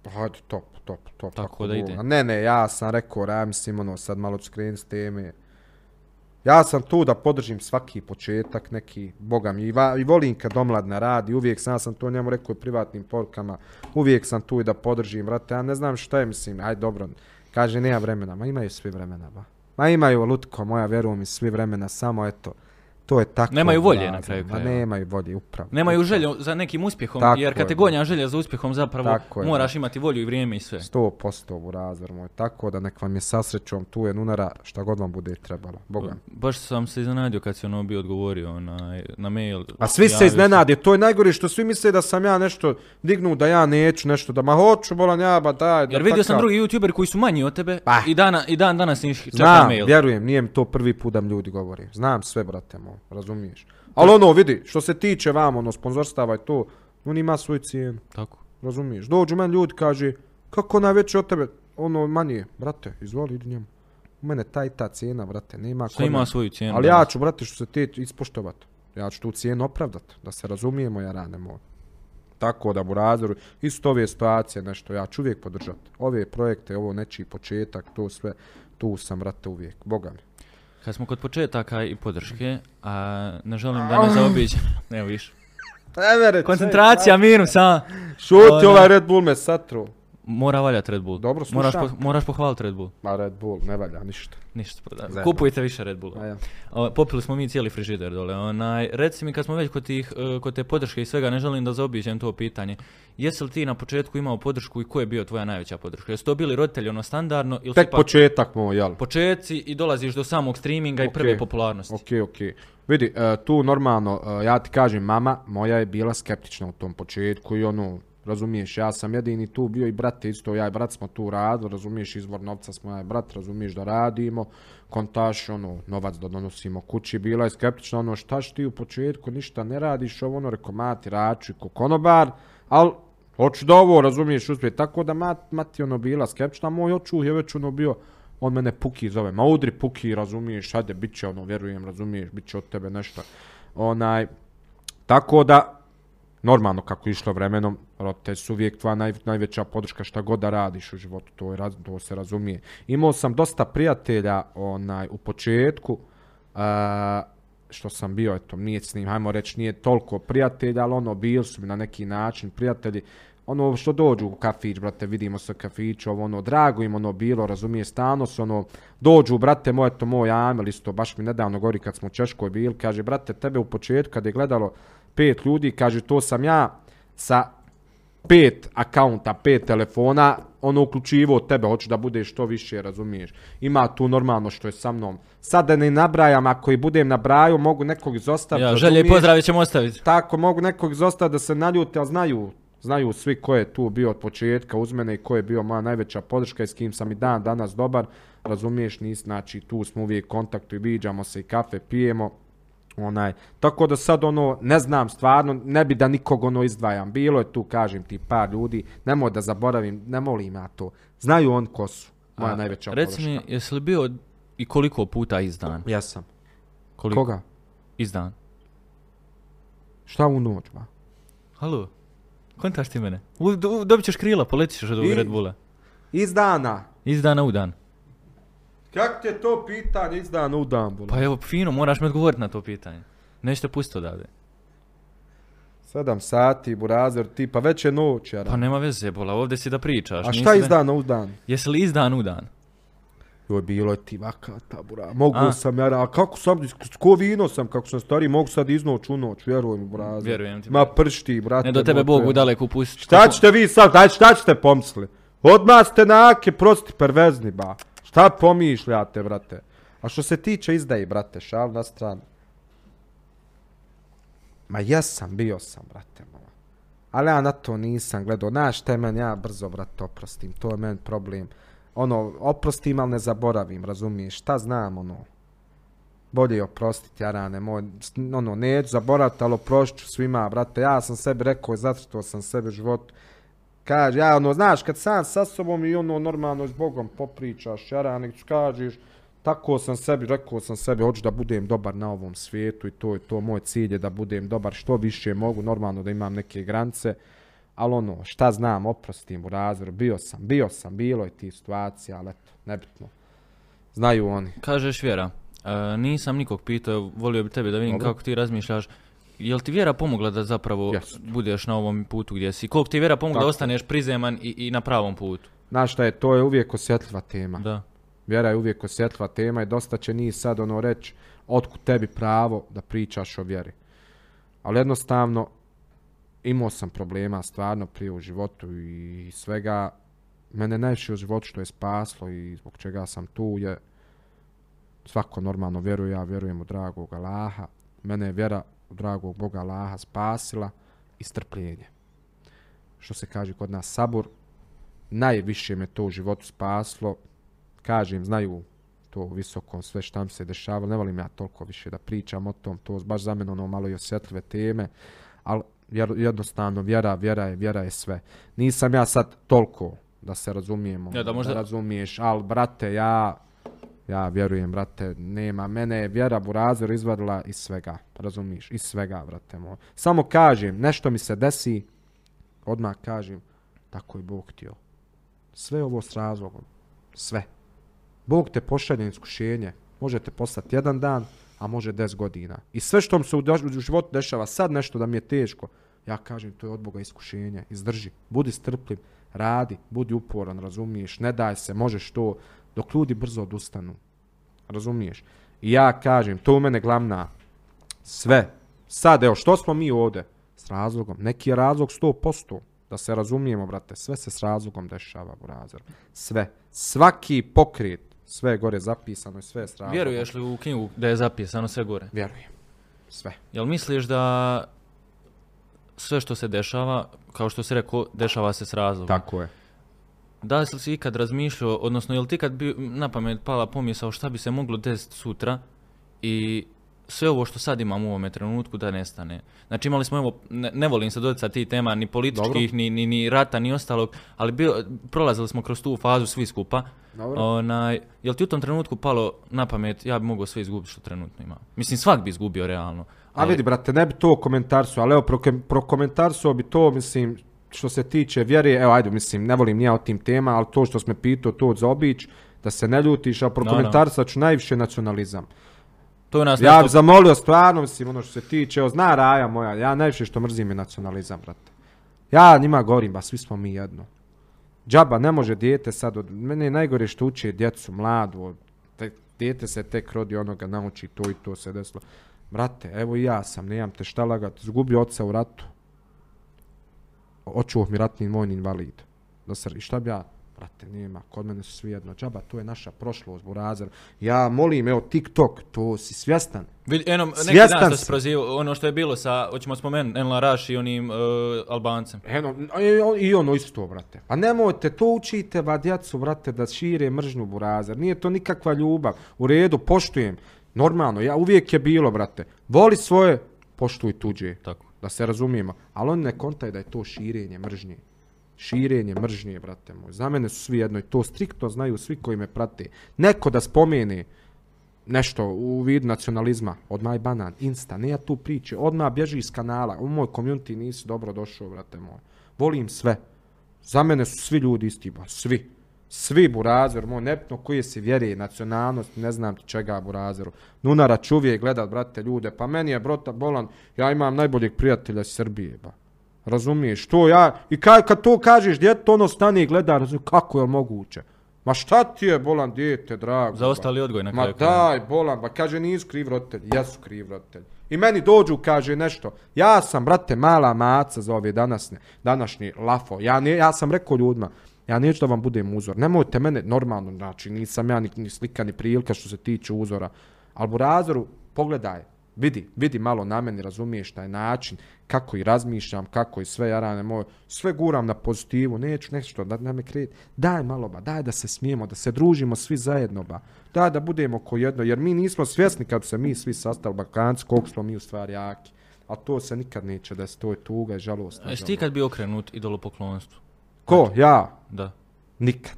Hajde, top, top, top. Tako kako da ide. Ne, ne, ja sam rekao, ja mislim, ono, sad malo ću s teme. Ja sam tu da podržim svaki početak, neki, boga mi, i, va, i volim kad omladna radi, uvijek sam, ja sam to njemu rekao u privatnim porukama, uvijek sam tu i da podržim, brate, ja ne znam šta je, mislim, aj dobro, kaže, nema vremena, ma imaju svi vremena, ba. Ma imaju, Lutko moja, vjerujem mi, svi vremena, samo eto, to je tako. Nemaju volje na kraju Ma krajeva. nemaju volje, upravo. Nemaju upravo. želju za nekim uspjehom, Tako jer je, kad te gonja želja za uspjehom, zapravo Tako je, moraš imati volju i vrijeme i sve. 100% u razor moj, tako da nek vam je sa srećom tu je nunara šta god vam bude trebalo, boga. Baš sam se iznenadio kad si ono bio odgovorio na, na mail. A svi se iznenade, to je najgore što svi misle da sam ja nešto dignu, da ja neću nešto, da ma hoću, bolan ja, ba daj. da Jer vidio sam takav. drugi youtuberi koji su manji od tebe Pa. i, dana, i dan danas ih čeka Znam, mail. vjerujem, nije mi to prvi put da mi ljudi govori. Znam sve, brate moj, razumiješ. Ali ono, vidi, što se tiče vam, ono, sponzorstava i to, on ima svoju cijenu, Tako. razumiješ. Dođu meni ljudi, kaže, kako najveći od tebe, ono, manje, brate, izvoli, idi njemu. U mene taj ta cijena, brate, nema Sve kod ima svoju cijenu. Ali ja danas. ću, brate, što se te ispoštovat. Ja ću tu cijenu opravdat, da se razumijemo, ja rane moj. Tako da Burazeru, isto ove situacije, nešto, ja ću uvijek podržat. Ove projekte, ovo nečiji početak, to sve, tu sam, brate, uvijek. Boga mi. Kad smo kod početaka i podrške, a ne želim da ne zaobiđem. Evo viš. Evere, Koncentracija minus, a? Šuti Ona- ovaj Red Bull me satru. Mora valjati Red Bull. Dobro, moraš, slušam. po, moraš pohvaliti Red Bull. Ma Red Bull, ne valja ništa. Ništa prodaje. Zajebano. Kupujte više Red Bulla. A ja. O, popili smo mi cijeli frižider dole. Onaj, reci mi kad smo već kod, tih, e, kod te podrške i svega, ne želim da zaobiđem to pitanje. Jesi li ti na početku imao podršku i ko je bio tvoja najveća podrška? Jesu to bili roditelji ono standardno ili Tek pa početak moj, jel? početci i dolaziš do samog streaminga i Ok. prve popularnosti? Ok, ok. Vidi, e, tu normalno, e, ja ti kažem, mama moja je bila skeptična u tom početku i ono, razumiješ, ja sam jedini tu bio i brate isto, ja i brat smo tu radili, razumiješ, izvor novca smo ja i brat, razumiješ da radimo, kontaš, ono, novac da donosimo kući, bila je skeptična, ono, šta što ti u početku, ništa ne radiš, ovo, ono, reko, mati, raču i kokonobar, ali, hoću da ovo, razumiješ, uspije, tako da mat, mati, ono, bila skeptična, a moj očuh je već, ono, bio, on mene Puki zove, ma udri Puki, razumiješ, ajde, bit će ono, vjerujem, razumiješ, bit će od tebe nešto. Onaj, tako da, normalno kako je išlo vremenom, roditelji su uvijek tva naj, najveća podrška šta god da radiš u životu, to, je, to se razumije. Imao sam dosta prijatelja onaj, u početku, uh, što sam bio, eto, nije s njim, hajmo reći, nije toliko prijatelja, ali ono, bili su mi na neki način prijatelji, ono što dođu u kafić, brate, vidimo se u kafiću, ovo ono, drago im ono bilo, razumije, stano se ono, dođu, brate, moje to moj Amel isto, baš mi nedavno govori kad smo u Češkoj bili, kaže, brate, tebe u početku kad je gledalo pet ljudi, kaže, to sam ja sa pet akaunta, pet telefona, ono uključivo tebe, hoću da budeš što više, razumiješ. Ima tu normalno što je sa mnom. Sad da ne nabrajam, ako i budem nabrajao, mogu nekog izostaviti, Ja, želje i pozdrave ćemo ostaviti. Tako, mogu nekog izostaviti da se naljute, ali znaju, znaju svi ko je tu bio od početka uz mene i ko je bio moja najveća podrška i s kim sam i dan danas dobar, razumiješ, nis, znači tu smo uvijek kontaktu i viđamo se i kafe pijemo, onaj, tako da sad ono, ne znam stvarno, ne bi da nikog ono izdvajam, bilo je tu, kažem ti, par ljudi, nemoj da zaboravim, ne molim ja to, znaju on ko su, moja A, najveća Reci mi, jesi li bio i koliko puta izdan? Jesam. Koliko? Koga? Izdan. Šta u noć, ba? Halo? Kontaš ti mene? U, do, dobit ćeš krila, poletit ćeš od ovog I- Red Bulla. Iz dana. Iz dana u dan. Kako ti je to pitanje iz dana u dan, bolo? Pa evo, fino, moraš mi odgovoriti na to pitanje. Nećete pustiti odavde. Sedam sati, burazer, ti, pa već je noć, jara. Pa nema veze, bola, ovdje si da pričaš. A nisi šta iz da- dana u dan? Jesi li iz dan u dan? Joj, bilo je ti vakata, bura. Mogu A? sam, jara, a kako sam, ko vino sam, kako sam stari, mogu sad iz noć u noć, vjeruj mi, burazer. Vjerujem ti. Ma pršti, brate. Ne do tebe moj, Bog to je- u daleku pusti. Šta ćete vi sad, daj, šta ćete pomisli? Odmah ste nake, prosti, pervezni, ba. Šta pomišljate, brate? A što se tiče izdaji, brate, šal na stranu. Ma jesam, bio sam, brate, mala. Ali ja na to nisam gledao. Znaš šta je meni, ja brzo, brate, oprostim. To je meni problem. Ono, oprostim, ali ne zaboravim, razumiješ? Šta znam, ono? Bolje oprostiti, jarane moj, ono, neću zaboraviti, ali oprošću svima, brate, ja sam sebi rekao, zatrtuo sam sebi život, kaže, ja, ono, znaš, kad sam sa sobom i ono, normalno s Bogom popričaš, jarane, kažeš, tako sam sebi, rekao sam sebi, hoću da budem dobar na ovom svijetu i to je to, moj cilj je da budem dobar što više mogu, normalno da imam neke granice, ali ono, šta znam, oprostim u razvoru, bio sam, bio sam, bilo je ti situacija, ali eto, nebitno. Znaju oni. Kažeš vjera. E, nisam nikog pitao, volio bi tebe da vidim Dobro. kako ti razmišljaš. Jel ti vjera pomogla da zapravo Jest. budeš na ovom putu gdje si? Koliko ti je vjera pomogla Tako. da ostaneš prizeman i, i na pravom putu? Znaš šta je, to je uvijek osjetljiva tema. Da. Vjera je uvijek osjetljiva tema i dosta će njih sad ono reći otkud tebi pravo da pričaš o vjeri. Ali jednostavno imao sam problema stvarno prije u životu i svega. Mene najviše u životu što je spaslo i zbog čega sam tu je svako normalno vjeruje, ja vjerujem u dragog Allaha. Mene je vjera dragog Boga Allaha spasila i strpljenje. Što se kaže kod nas sabur, najviše me to u životu spaslo. Kažem, znaju to visoko sve šta mi se dešavalo. Ne volim ja toliko više da pričam o tom. To baš za mene ono malo i osjetljive teme. Ali jednostavno vjera, vjera je, vjera je sve. Nisam ja sad toliko da se razumijemo. Ja, da možda- razumiješ, ali brate, ja ja vjerujem, brate, nema. Mene je vjera Burazir izvadila iz svega. Razumiješ? Iz svega, brate moj. Samo kažem, nešto mi se desi, odmah kažem, tako je Bog htio. Sve ovo s razlogom. Sve. Bog te pošalje na iskušenje. Možete postati jedan dan, a može 10 godina. I sve što mi se u, u životu dešava, sad nešto da mi je teško, ja kažem, to je od Boga iskušenje. Izdrži. Budi strpljiv. Radi. Budi uporan, razumiješ. Ne daj se, možeš to. Dok ljudi brzo odustanu. Razumiješ? I ja kažem, to u mene glavna. Sve. Sad, evo, što smo mi ovde? S razlogom. Neki je razlog 100%. Da se razumijemo, brate. Sve se s razlogom dešava, burazer. Sve. Svaki pokret. Sve je gore zapisano i sve je s razlogom. Vjeruješ li u knjigu da je zapisano sve gore? Vjerujem. Sve. Jel misliš da sve što se dešava, kao što si rekao, dešava se s razlogom? Tako je. Da li si ikad razmišljao, odnosno je li ti kad bi na pamet pala pomisao šta bi se moglo desiti sutra i sve ovo što sad imamo u ovome trenutku da nestane. Znači imali smo, evo, ne, ne volim se doticati tih tema, ni političkih, ni, ni, ni rata, ni ostalog, ali bio, prolazili smo kroz tu fazu svi skupa. Dobro. Onaj, jel ti u tom trenutku palo na pamet, ja bi mogao sve izgubiti što trenutno imam? Mislim, svak bi izgubio realno. A vidi, brate, ne bi to komentarsu, ali evo, proke- prokomentarsuo bi to, mislim, što se tiče vjere, evo, ajde, mislim, ne volim nija o tim tema, ali to što smo pitao, to za obić, da se ne ljutiš, a prokomentarsat ću najviše nacionalizam. To je nas Ja nešto- bih zamolio stvarno, mislim, ono što se tiče, evo, zna Raja moja, ja najviše što mrzim je nacionalizam, brate. Ja njima govorim, ba svi smo mi jedno. Džaba, ne može dijete sad, od, mene je najgore što uče djecu, mladu, od, te, dijete se tek rodi onoga, nauči to i to se desilo. Brate, evo i ja sam, nemam te šta lagat, zgubio oca u ratu. Očuo mi ratni vojni invalid. Da se, i šta bi ja, brate, nema, kod mene su svi jedno. Džaba, to je naša prošlost, burazer. Ja molim, evo, TikTok, to si svjestan. Eno, neki Svjestan dan što sam. se prozivao, ono što je bilo sa, hoćemo spomenuti, Enla Raš i onim uh, Albancem. Eno, i on- i ono isto, brate. Pa nemojte, to učite ba djecu, brate, da šire mržnju burazer. Nije to nikakva ljubav. U redu, poštujem. Normalno, ja uvijek je bilo, brate. Voli svoje, poštuj tuđe. Tako. Da se razumijemo. Ali oni ne kontaju da je to širenje mržnje. Širenje mržnje, brate moj. Za mene su svi jedno i to striktno znaju svi koji me prate. Neko da spomene nešto u vid nacionalizma, odmah je banan, insta, ne ja tu priče, odmah bježi iz kanala, u moj community nisi dobro došao, brate moj. Volim sve. Za mene su svi ljudi isti, ba, svi. Svi burazer, moj, nepno koji se vjeri, nacionalnost, ne znam ti čega burazeru. Nunara čuvije gledat, brate, ljude, pa meni je brota bolan, ja imam najboljeg prijatelja iz Srbije, ba. Razumiješ, to ja, i kad, kad to kažeš, djeto ono stane i gleda, razumiješ, kako je moguće? Ma šta ti je bolan dijete, drago? Za ostali odgoj na Ma kraju. krajeva. daj, bolan, ba kaže nisu kriv roditelji, jesu kriv roditelji. I meni dođu, kaže nešto, ja sam, brate, mala maca za ove danasne, današnji lafo. Ja, ne, ja sam rekao ljudima, ja neću da vam budem uzor. Nemojte mene, normalno, znači, nisam ja ni, ni slika, ni prilika što se tiče uzora. Ali Burazoru, pogledaj, vidi, vidi malo na meni, razumiješ taj način, kako i razmišljam, kako i sve jarane moje, sve guram na pozitivu, neću nešto da, da me kreti. Daj malo ba, daj da se smijemo, da se družimo svi zajedno ba. Daj da budemo ko jedno, jer mi nismo svjesni kad se mi svi sastali Balkanci, koliko smo mi u stvari jaki. A to se nikad neće desiti, to je tuga i žalost. Jesi ti kad bi okrenut idolopoklonstvu? Ko? Ja? Da. Nikad.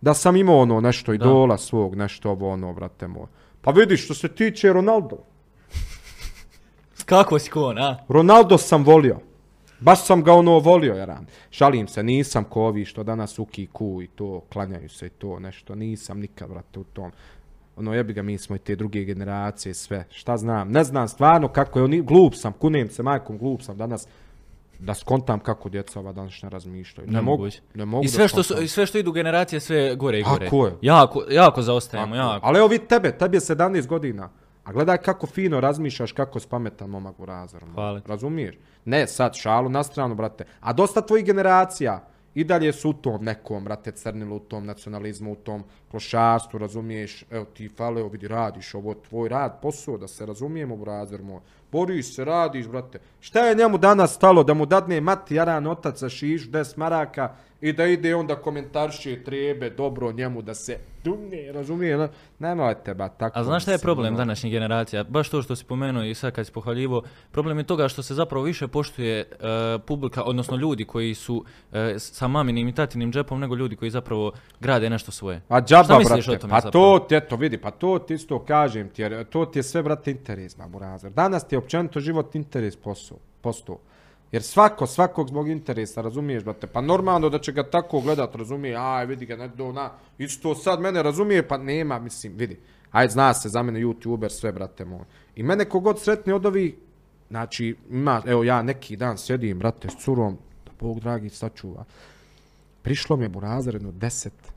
Da sam imao ono nešto idola svog, nešto ovo ono, brate moj. Pa vidiš, što se tiče Ronaldo. Kako si kon, a? Ronaldo sam volio. Baš sam ga ono volio, jaran. Šalim se, nisam ko ovi što danas u kiku i to, klanjaju se i to, nešto. Nisam nikad, brate, u tom. Ono, jebi ga, mi smo i te druge generacije, sve. Šta znam? Ne znam stvarno kako je, oni, glup sam, kunem se majkom, glup sam danas da skontam kako djeca ova današnja razmišljaju. Ne, mogu, Nemoguće. ne mogu I sve što, su, i sve što idu generacije, sve gore i gore. Tako je. Jako, jako zaostajemo, jako. Ali evo vidi tebe, tebi je 17 godina. A gledaj kako fino razmišljaš, kako si pametan momak u razoru. Hvala ti. Razumiješ? Ne, sad šalu na stranu, brate. A dosta tvojih generacija i dalje su u tom nekom, brate, crnilo, u tom nacionalizmu, u tom klošarstvu, razumiješ? Evo ti fale, evo vidi, radiš ovo, tvoj rad, posao, da se razumijemo, brazer moj. Boriš se, radiš, brate. Šta je njemu danas stalo da mu dadne mati jaran otac za šiš, des maraka i da ide onda komentarše trebe dobro njemu da se dumne, razumije? ne? Nemojte ba tako. A znaš šta je problem ono. današnjih generacija? Baš to što si pomenuo i sad kad si pohvaljivo, problem je toga što se zapravo više poštuje e, publika, odnosno ljudi koji su e, sa maminim i tatinim džepom nego ljudi koji zapravo grade nešto svoje. A džaba, šta brate. O tome pa to, eto, vidi, pa to ti isto kažem ti, jer to ti je sve, brate, interes, mamu razvar. Danas ti je općenito život interes posao, posto. Jer svako, svakog zbog interesa, razumiješ, brate, pa normalno da će ga tako gledat, razumije, aj, vidi ga, ne, do, na, isto sad mene razumije, pa nema, mislim, vidi. Aj, zna se, za mene YouTuber, sve, brate, moj. I mene kogod sretni od ovih, znači, ima, evo, ja neki dan sjedim, brate, s curom, da Bog dragi sačuva. Prišlo mi je burazer jedno deset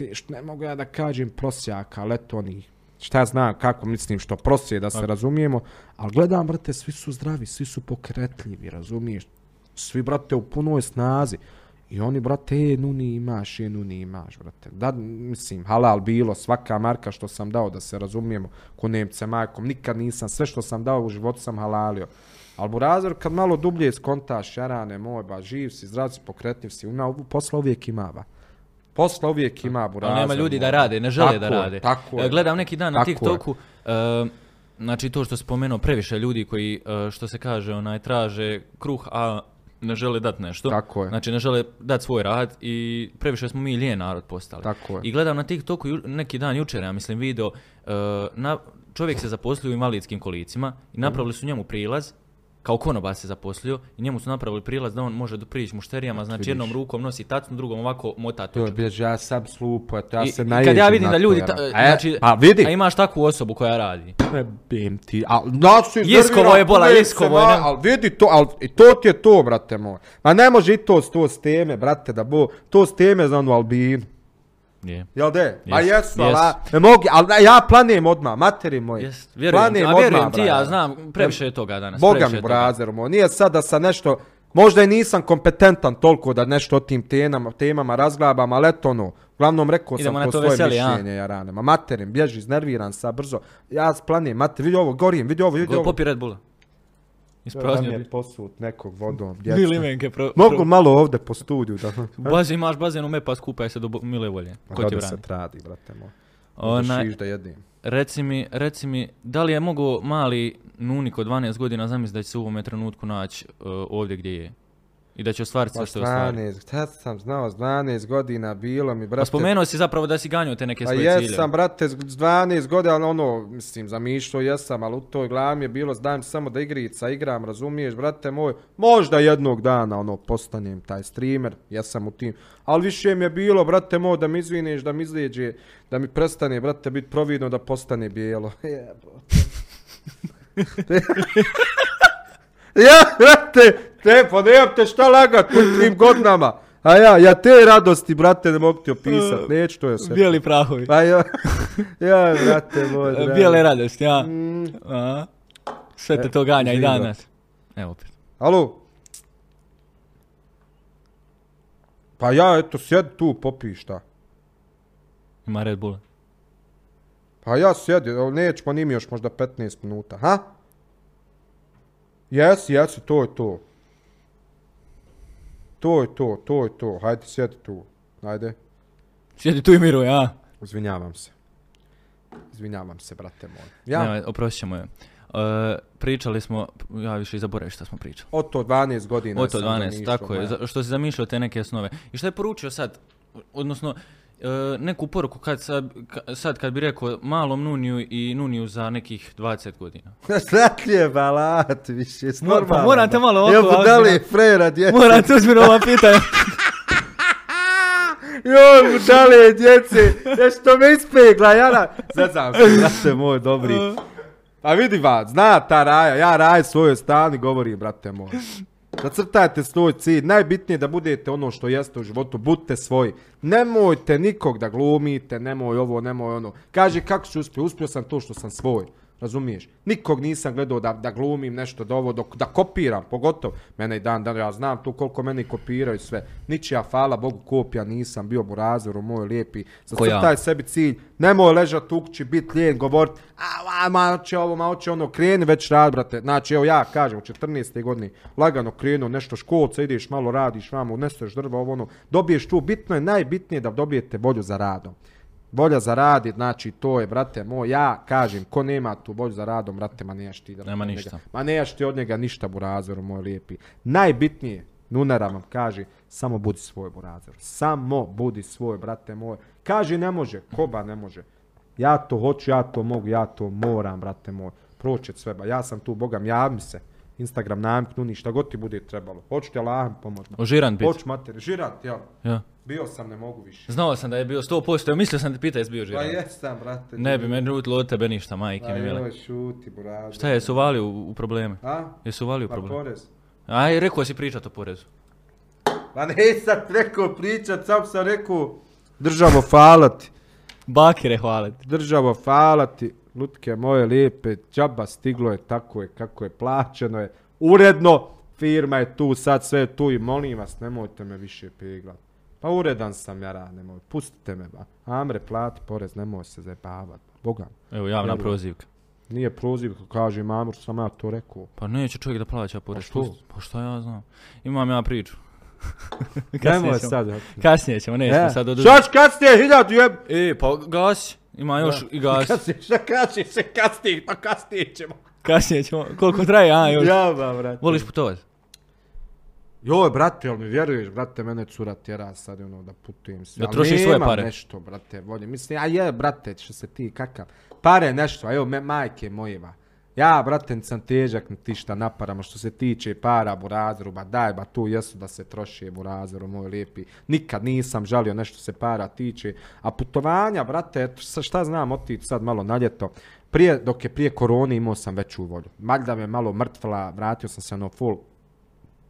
teš, ne mogu ja da kažem prosjaka, ali eto oni, šta znam kako mislim što prosje da se pa. razumijemo, ali gledam, brate, svi su zdravi, svi su pokretljivi, razumiješ? Svi, brate, u punoj snazi. I oni, brate, e, nuni imaš, e, nuni imaš, brate. Da, mislim, halal bilo, svaka marka što sam dao, da se razumijemo, ko Nemce majkom, nikad nisam, sve što sam dao u životu sam halalio. Ali Burazor, kad malo dublje skontaš, jarane moj, ba, živ si, zdrav si, pokretniv si, ima, posla uvijek imava. Posla uvijek ima, Burazer. Ali nema ljudi da rade, ne žele Tako da rade. Tako E, je. Gledam neki dan na. TikToku, e, znači to što spomenuo, previše ljudi koji, e, što se kaže, onaj, traže kruh, a ne žele dati nešto. Tako je. Znači ne žele dati svoj rad i previše smo mi lijen narod postali. Tako je. I gledam na TikToku ju- neki dan jučer, ja mislim, video, e, na, čovjek se zaposlio u invalidskim kolicima i napravili su njemu prilaz, kao konoba se zaposlio i njemu su napravili prilaz da on može prići mušterijama, znači vidiš. jednom rukom nosi tacnu, drugom ovako mota To je točku. bjež, ja sam slupo, eto, ja I, se i naježim kad ja vidim da to, ljudi, ta, E, znači, pa vidi, a imaš takvu osobu koja radi. Jebem ti, al da su Jiskovo je bola, jiskovo je, ne- Al vidi to, al i to ti je to, brate moj. Ma ne može i to s to s teme, brate, da bo, to s teme za onu Albinu. Je. Jel de? Ma Jest, jesu, jest. ala, ne mogu, al da, ja planem odmah, materi moj. Jest, vjerujem ti, a Planem vjerujem odmah, ti, ja znam, previše je toga danas. Boga mi, brazeru moj, nije sad da sam nešto, možda i nisam kompetentan toliko da nešto o tim temama, temama razglabam, ali eto ono, uglavnom rekao Idemo sam to to svoje veseli, mišljenje, ja rane. Ma materim, bježi, iznerviran sa brzo. Ja planem, mater, vidi ovo, gorim, vidi ovo, vidi Go, ovo. popi Red Bulla. Ispraznio bi. je posut nekog vodom, Bi dječne. limenke pro... Mogu pro- malo ovde po studiju da... Bazi imaš bazen u mepa, skupaj se do mile volje. Ko ti brani? se tradi, brate moj. Onaj... da jedim. Reci mi, reci mi, da li je mogo mali Nunik od 12 godina zamisliti da će se u ovome trenutku naći uh, ovdje gdje je? I da će ostvariti Pa sve što je ostvariti. 12, šta sam znao, s 12 godina bilo mi, Pa brate. spomenuo si zapravo da si ganjao te neke Pa svoje ciljeve. jesam, brate, s 12 godina, ali ono, mislim, zamišljao jesam, ali u toj glavi mi je bilo, znam samo da igrica igram, razumiješ, brate moj, možda jednog dana, ono, postanem taj streamer, jesam u tim, ali više mi je bilo, brate moj, da mi izvineš, da mi izlijeđe, da mi prestane, brate, biti providno, da postane bijelo. Jebote. ja, brate, te, pa nemam te šta lagat u tim godinama. A ja, ja te radosti, brate, ne mogu ti opisat, neću to je sve. Bijeli prahovi. Pa ja, ja, brate moj, dragi. Bijele radosti, ja. Mm, A? Sve te E, to ganja i danas. Evo opet. Alo? Pa ja, eto, sjedi tu, popij šta. Ima Red Bull. Pa ja sjedi, nećemo ni mi još možda 15 minuta, ha? Jesi, jesi, to je to. To je to, to je to, hajde sjedi tu, hajde. Sjedi tu i miruj, a? Izvinjavam se. Izvinjavam se, brate moj. Ja. Ne, oprostit ćemo je. E, pričali smo, ja više i zaboravim šta smo pričali. od to 12 godina Oto sam 12, zamišljao, tako je. Za- Što si zamišljao te neke snove. I šta je poručio sad? Odnosno, e, neku poruku kad sad, sad kad bi rekao malom Nuniju i Nuniju za nekih 20 godina. Slatije balat, više, pa normalno. moram te malo ovako, Evo, ovako, da li je frera djece? Moram te uzmjeno ova pitanja. Joj, budale djece, nešto me ispegla, Jana. Zezam se, brate moj, dobri. A vidi va, zna ta Raja, ja Raj svojoj stani govorim, brate moj. Zacrtajte svoj cilj, najbitnije je da budete ono što jeste u životu, budite svoji. Nemojte nikog da glumite, nemoj ovo, nemoj ono. Kaže kako si uspio, uspio sam to što sam svoj. Razumiješ? Nikog nisam gledao da, da glumim nešto da ovo, dok, da kopiram, pogotovo. Mene i dan, dan, ja znam tu koliko meni kopiraju sve. Ničija, hvala Bogu, kopija nisam, bio burazoru moj lijepi. Ko ja. Zacrtaj sebi cilj, nemoj ležat u kući, bit lijen, govorit, a, a, ma, hoće ovo, ma, hoće ono, kreni već rad, brate. Znači, evo ja kažem, u 14. godini, lagano krenu, nešto školca, ideš, malo radiš, vamo, uneseš drva, ovo, ono, dobiješ tu, bitno je, najbitnije da dobijete volju za radom. Volja za rad, znači to je, brate moj, ja kažem, ko nema tu volju za radom, brate, ma nejaš ti da Nema od njega- ništa. Ma nejaš ti od njega ništa, burazeru, moj lijepi. Najbitnije, Nunara vam kaže, samo budi svoj burazer. Samo budi svoj, brate moj. Kaže ne može, koba ne može. Ja to hoću, ja to mogu, ja to moram, brate moj. Proće sve, ba. ja sam tu, bogam, javi mi se. Instagram namknu, ništa god ti bude trebalo. Hoću ti Allahem pomoć. O Žirant bit. Hoću mater, žirant, ja. Ja. Bio sam, ne mogu više. Znao sam da je bio 100%, mislio sam da pita jesi bio Pa Žirant. jesam, brate. Ne bi meni utilo od tebe ništa, majke Pa mi mile. joj, šuti, burazer. Šta je, su uvalio u, u probleme? A? Jesu uvalio u Pa probleme? porez. Aj, rekao si pričat o porezu. Pa nisam rekao pričat, sam sam rekao državo hvala ti, Bakire, hvala ti. državo hvala ti, lutke moje lijepe, džaba stiglo je, tako je, kako je, plaćeno je, uredno, firma je tu, sad sve je tu i molim vas, nemojte me više peglat. Pa uredan sam ja rad, nemoj, pustite me ba. Amre, plati porez, nemoj se zajebavat, boga. Evo, javna Evo. prozivka. Nije proziv, kaže mamur, sam ja to rekao. Pa neće čovjek da plaća porez. što? Pust- Pa šta ja znam. Imam ja priču. Nemoj ćemo. sad. Kasnije ćemo, nećemo E, sad od... Šač kasnije, hiljadu jeb... E, pa gas. Ima još i gas. Kasnije, šta kaže se kasnije, pa kasnije ćemo. Kasnije ćemo. Koliko traje, a još? Ja, ba, brate. Voliš putovat? Joj, brate, jel mi vjeruješ, brate, mene cura tjera sad, ono, da putujem sve. Da Ali trošiš svoje pare. nešto, brate, volim. Mislim, a je, brate, što se ti, kakav. Pare nešto, a evo, me, majke moje, ba. Ja, brate, sam težak ni ti šta naparamo što se tiče para burazeru, ba daj, ba tu jesu da se troši burazeru, moj lijepi. Nikad nisam žalio nešto se para tiče. A putovanja, brate, šta znam otići sad malo na ljeto. Prije, dok je prije korone imao sam veću volju. Maljda me malo mrtvala, vratio sam se ono full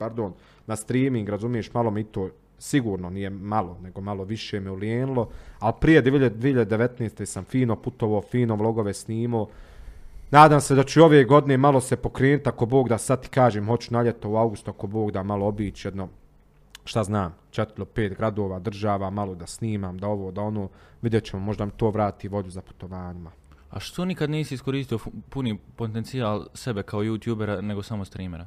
pardon, na streaming, razumiješ, malo mi to sigurno nije malo, nego malo više me ulijenilo, ali prije 2019. sam fino putovao, fino vlogove snimao, Nadam se da ću ove godine malo se pokrenuti, ako Bog da sad ti kažem, hoću na ljeto u augustu, ako Bog da malo obići jedno, šta znam, četiri ili pet gradova, država, malo da snimam, da ovo, da ono, vidjet ćemo, možda mi to vrati volju za putovanjima. A što nikad nisi iskoristio puni potencijal sebe kao youtubera nego samo streamera?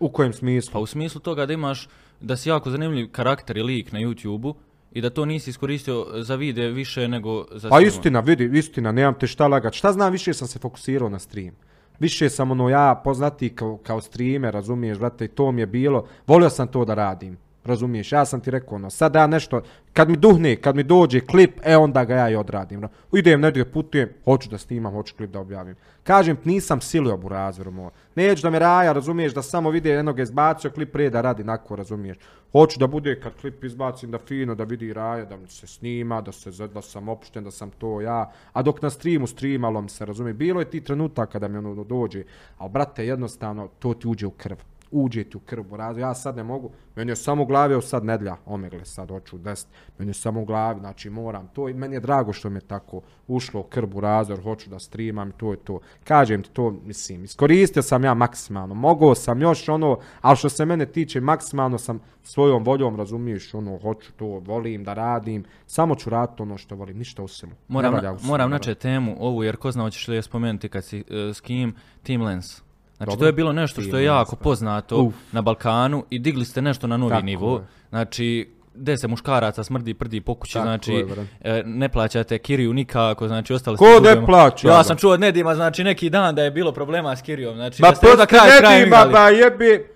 U kojem smislu? Pa u smislu toga da imaš, da si jako zanimljiv karakter i lik na YouTubeu i da to nisi iskoristio za vide više nego za Pa streamove. istina, vidi, istina, nemam te šta lagat. Šta znam, više sam se fokusirao na stream. više sam ono ja poznati kao, kao streamer, razumiješ, brate, i to mi je bilo, volio sam to da radim. Razumiješ, ja sam ti rekao ono, sad ja nešto, kad mi duhne, kad mi dođe klip, e onda ga ja i odradim. No. Idem negdje, putujem, hoću da snimam, hoću klip da objavim. Kažem, nisam silio burazir, moj. Neću da me raja, razumiješ, da samo vide jednog izbacio, klip prije da radi nako, razumiješ. Hoću da bude kad klip izbacim da fino, da vidi raja, da mi se snima, da, se, da sam opušten, da sam to ja. A dok na streamu streamalo mi se, razumije, bilo je ti trenutak kada mi ono, ono dođe, ali brate, jednostavno, to ti uđe u krv uđe ti u krv borazu. Ja sad ne mogu, meni je samo u glavi, evo sad nedlja, omegle sad hoću deset, meni je samo u glavi, znači moram to i meni je drago što mi je tako ušlo u krv borazu, jer hoću da streamam, to je to. Kažem ti to, mislim, iskoristio sam ja maksimalno, mogao sam još ono, ali što se mene tiče, maksimalno sam svojom voljom, razumiješ, ono, hoću to, volim da radim, samo ću raditi ono što volim, ništa u svemu. Moram, na, moram naći temu ovu, jer ko zna, hoćeš li je spomenuti kad si uh, s kim, Team Lens. Znači, Dobro. to je bilo nešto što je jako poznato Uf. na Balkanu i digli ste nešto na novi Tako nivo. Je. Znači, gde se muškaraca smrdi prdi po kući, Tako znači, je, e, ne plaćate kiriju nikako, znači, ostali ste... Ko ne plaća? Ja sam čuo od Nedima, znači, neki dan da je bilo problema s kirijom, znači, ba, da ste za kraj kraj Nedima, ba, jebi,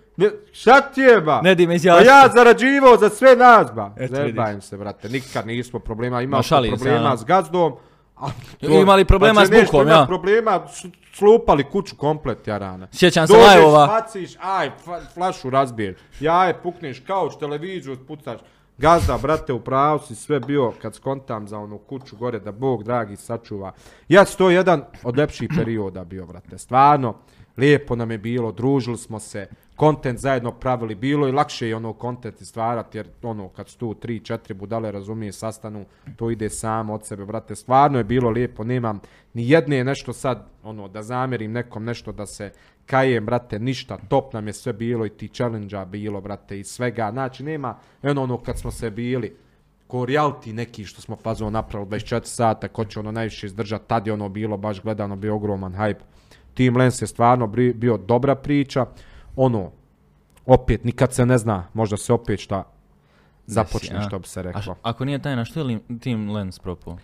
šta ti je, ba? Nedima iz Pa ja zarađivao za sve nas, ba. Zebajim se, brate, nikad nismo problema, imao problema s gazdom, To, imali problema znači, s bukom, ja. problema, slupali kuću komplet, ja rana. Sjećam se live-ova. Dođeš, aj, flašu razbiješ. Jaje, pukneš kauč, televiziju, pucaš. Gazda, brate, u pravu si sve bio kad skontam za onu kuću gore, da Bog, dragi, sačuva. Ja, to jedan od lepših perioda bio, brate. Stvarno, lijepo nam je bilo, družili smo se, kontent zajedno pravili, bilo i lakše je ono kontent stvarati, jer ono, kad su tu tri, četiri budale, razumije, sastanu, to ide samo od sebe, brate, stvarno je bilo lijepo, nemam ni jedne nešto sad, ono, da zamerim nekom nešto da se kajem, brate, ništa, top nam je sve bilo i ti challenge bilo, brate, i svega, znači, nema, eno, ono, kad smo se bili, ko reality neki što smo fazo napravili 24 sata, ko će ono najviše izdržati, tad je ono bilo, baš gledano, bio ogroman hype, Team Lens je stvarno bio dobra priča, ono, opet, nikad se ne zna, možda se opet šta započne, što bi se reklo. A, ako nije tajna, što je li Team Lens propo? Uh,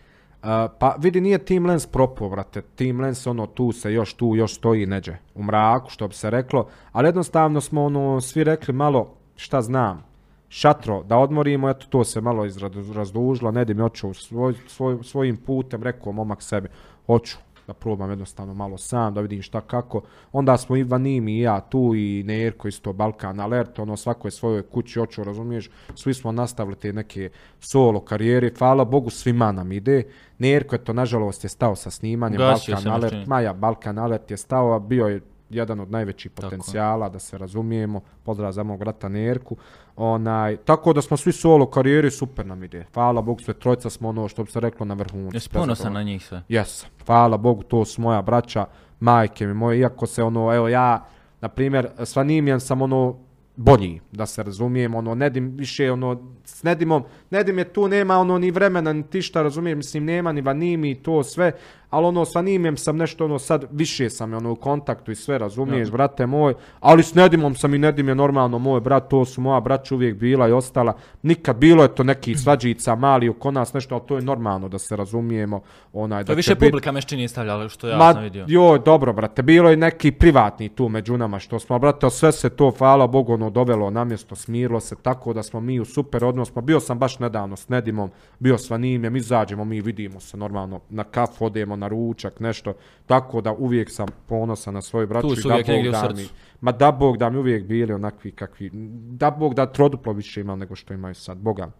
pa vidi, nije Team Lens propo, vrate. Team Lens, ono, tu se još, tu još stoji neđe, u mraku, što bi se reklo. Ali jednostavno smo, ono, svi rekli malo, šta znam, šatro, da odmorimo, eto, to se malo izrazdužilo, ne mi oču svoj, svoj, svojim putem, rekao momak sebi, hoću, da probam jednostavno malo sam, da vidim šta kako. Onda smo i Vanim i ja tu i Nerko isto Balkan Alert, ono svako je svojoj kući oču, razumiješ, svi smo nastavili te neke solo karijere, hvala Bogu svima nam ide. Nerko je to nažalost je stao sa snimanjem, Balkan Alert, Maja Balkan Alert je stao, bio je jedan od najvećih potencijala, tako. da se razumijemo, pozdrav za mog brata Nerku. Onaj, tako da smo svi solo karijeri, super nam ide. Hvala Bogu, sve trojca smo ono što bi se reklo na vrhuncu. Jesi ponosan na njih sve? Jes, hvala Bogu, to su moja braća, majke mi moje, iako se ono, evo ja, na primjer, s Vanimijan sam ono, bolji, da se razumijem, ono, Nedim više, ono, s Nedimom, Nedim je tu, nema ono ni vremena, ni ti šta razumijem, mislim, nema ni Vanimi to sve, ali ono sa njim sam nešto ono sad više sam ono u kontaktu i sve razumiješ ja. brate moj. Ali s Nedimom sam i Nedim je normalno moj brat to su moja braća uvijek bila i ostala. Nikad bilo je to neki svađica mali oko nas nešto ali to je normalno da se razumijemo onaj to da više bit... publika meščini stavljala što ja Ma, sam vidio. joj dobro brate bilo je neki privatni tu među nama što smo brate sve se to hvala Bogu ono dovelo na mjesto smirilo se tako da smo mi u super odnos pa bio sam baš nedavno s Nedimom bio s Vanimjem izađemo mi vidimo se normalno na kafu odemo na ručak, nešto, tako da uvijek sam ponosan na svoj braću. Tu su uvijek negdje u srcu. Ma da Bog da mi uvijek bili onakvi kakvi, da Bog da troduplo više ima nego što imaju sad, Boga.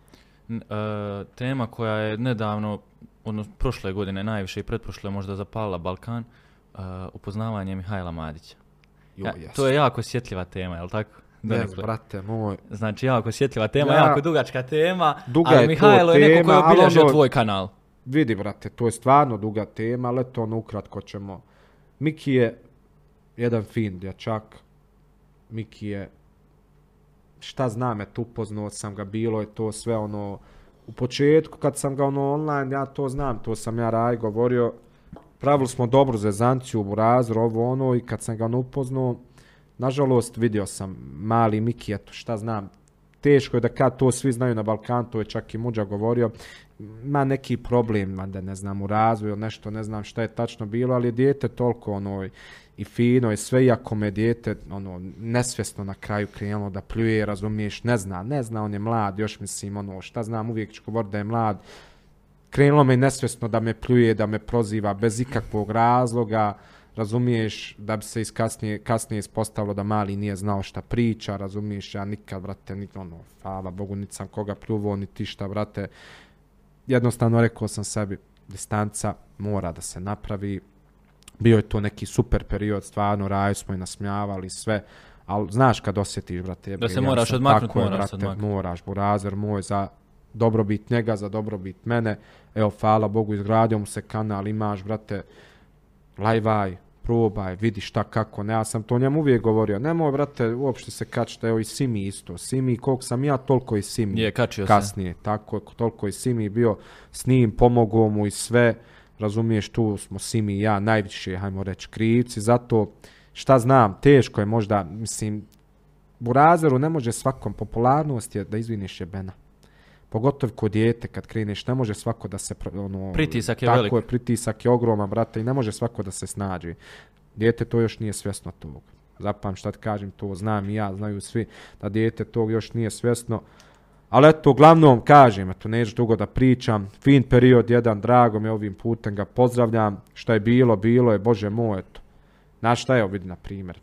Uh, tema koja je nedavno, ono, prošle godine, najviše i pretprošle možda zapala Balkan, uh, upoznavanje Mihajla Madića. Jo, ja, to je jako osjetljiva tema, je li tako? Ne, brate, moj. Znači, jako osjetljiva tema, ja, jako dugačka tema, duga ali Mihajlo je, je neko koji obilježio ono, tvoj kanal vidi, brate, to je stvarno duga tema, ali to ono ukratko ćemo. Miki je jedan fin dječak. Miki je, šta znam, eto, upoznao sam ga, bilo je to sve ono, u početku kad sam ga ono online, ja to znam, to sam ja raj govorio, pravili smo dobru zezanciju, burazor, ovo ono, i kad sam ga ono upoznao, nažalost, vidio sam mali Miki, eto, šta znam, teško je da kad to svi znaju na Balkanu, to je čak i Muđa govorio, ima neki problem, da ne znam, u razvoju, nešto, ne znam šta je tačno bilo, ali je dijete toliko ono, i fino i sve, iako me dijete ono, nesvjesno na kraju krenulo da pljuje, razumiješ, ne zna, ne zna, on je mlad, još mislim, ono, šta znam, uvijek ću govoriti da je mlad, krenulo me nesvjesno da me pljuje, da me proziva bez ikakvog razloga, razumiješ, da bi se kasnije, kasnije ispostavilo da mali nije znao šta priča, razumiješ, ja nikad, brate, nikad, ono, hvala Bogu, niti sam koga pljuvo, ni ti šta, brate, jednostavno rekao sam sebi, distanca mora da se napravi, bio je to neki super period, stvarno, raju smo i nasmijavali sve, ali znaš kad osjetiš, brate, da se moraš odmaknuti, moraš brate, odmaknuti. Moraš, burazer moj, za dobrobit njega, za dobrobit mene, evo, hvala Bogu, izgradio mu se kanal, imaš, brate, lajvaj, probaj, vidi šta kako, ne, ja sam to njemu uvijek govorio, nemoj, brate, uopšte se kačite, evo i Simi isto, Simi, koliko sam ja, toliko i Simi, je, kačio kasnije, se. tako, toliko i Simi bio s njim, pomogao mu i sve, razumiješ, tu smo Simi i ja najviše, hajmo reći, krivci, zato, šta znam, teško je možda, mislim, Burazeru ne može svakom popularnost je da izviniš jebena. Pogotovo kod dijete kad kreneš, ne može svako da se... Ono, pritisak je tako velik. je, pritisak je ogroman, brate, i ne može svako da se snađi. Dijete to još nije svjesno tog. Zapam šta ti kažem, to znam i ja, znaju svi da dijete tog još nije svjesno. Ali eto, uglavnom kažem, eto, neću dugo da pričam, fin period, jedan, drago mi ovim putem ga pozdravljam, šta je bilo, bilo je, bože moj, eto. Znaš šta je ovdje, na primjer,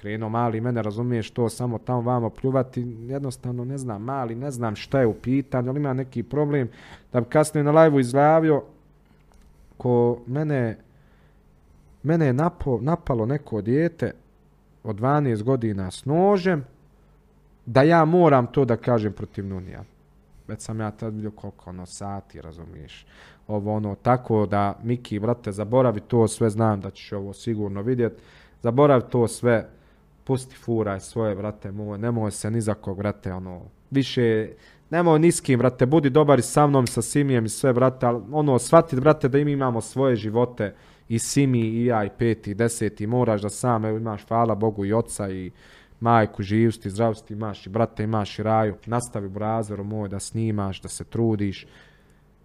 krenuo mali, mene razumiješ to samo tamo vamo pljuvati, jednostavno ne znam, mali, ne znam šta je u pitanju, ali ima neki problem, da bi kasnije na live-u izjavio, ko mene, mene je napo, napalo neko dijete od 12 godina s nožem, da ja moram to da kažem protiv Nunija. Već sam ja tad vidio koliko ono sati, razumiješ. Ovo ono, tako da, Miki, brate, zaboravi to sve, znam da ćeš ovo sigurno vidjet. Zaboravi to sve, pusti furaj svoje, brate, moj, nemoj se ni za kog, brate, ono, više, nemoj ni s kim, brate, budi dobar i sa mnom, sa Simijem i sve, brate, ali, ono, shvati, brate, da im imamo svoje živote, i Simi, i ja, i peti, i deseti, moraš da sam, evo, imaš, hvala Bogu, i oca, i majku, živosti, zdravosti, imaš i brate, imaš i raju, nastavi brazeru moj da snimaš, da se trudiš,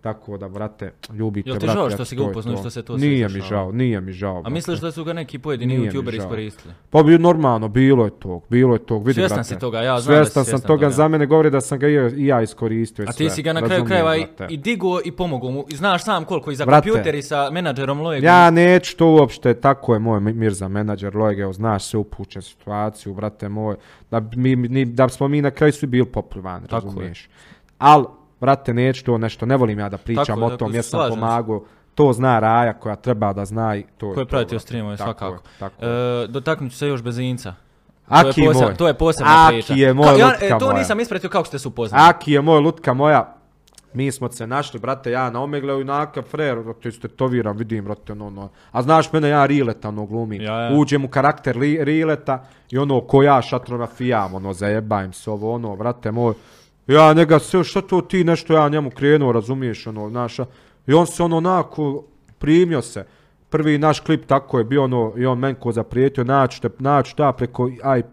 Tako da, brate, ljubite, brate. Jel ti žao što si ga upoznao što se to Nije mi žao, nije mi žao. A misliš da su ga neki pojedini youtuberi iskoristili? Pa bi normalno, bilo je tog, bilo je tog. Vidi, svjestan brate, si toga, ja znam da si svjestan sam toga, za mene govori da sam ga i ja iskoristio. A ti si ga na kraju krajeva i, i digo i pomogu mu. I znaš sam koliko i za brate, kompjuter i sa menadžerom Lojegom. Ja neću to uopšte, tako je moj Mirza menadžer Lojeg, znaš se upućen situaciju, brate moj, da, mi, da smo mi na kraju svi bili popljuvani, razumiješ. Ali, brate, neću to nešto, ne volim ja da pričam tako, o tom, jer sam pomagao, to zna Raja koja treba da zna i to Ko je pratio streamove svakako. Je, tako e, dotaknut ću se još bez Inca. Aki to je, posebna, moj. to je posebna Aki priča. je moj Ka, lutka ja, e, to moja. nisam ispratio kako ste se upoznali. Aki je moj lutka moja. Mi smo se našli, brate, ja na Omegle i naka frer, brate, ste to viram, vidim, brate, ono, ono. A znaš mene, ja Rileta, ono, glumim. Ja, ja. Uđem u karakter li, Rileta i ono, ko ja šatronafijam, ono, zajebajim se ovo, ono, brate, moj. Ja njega sve, šta to ti nešto, ja njemu krenuo, razumiješ, ono, naša. I on se ono onako primio se. Prvi naš klip tako je bio ono, i on men ko zaprijetio, naći te, naći ta preko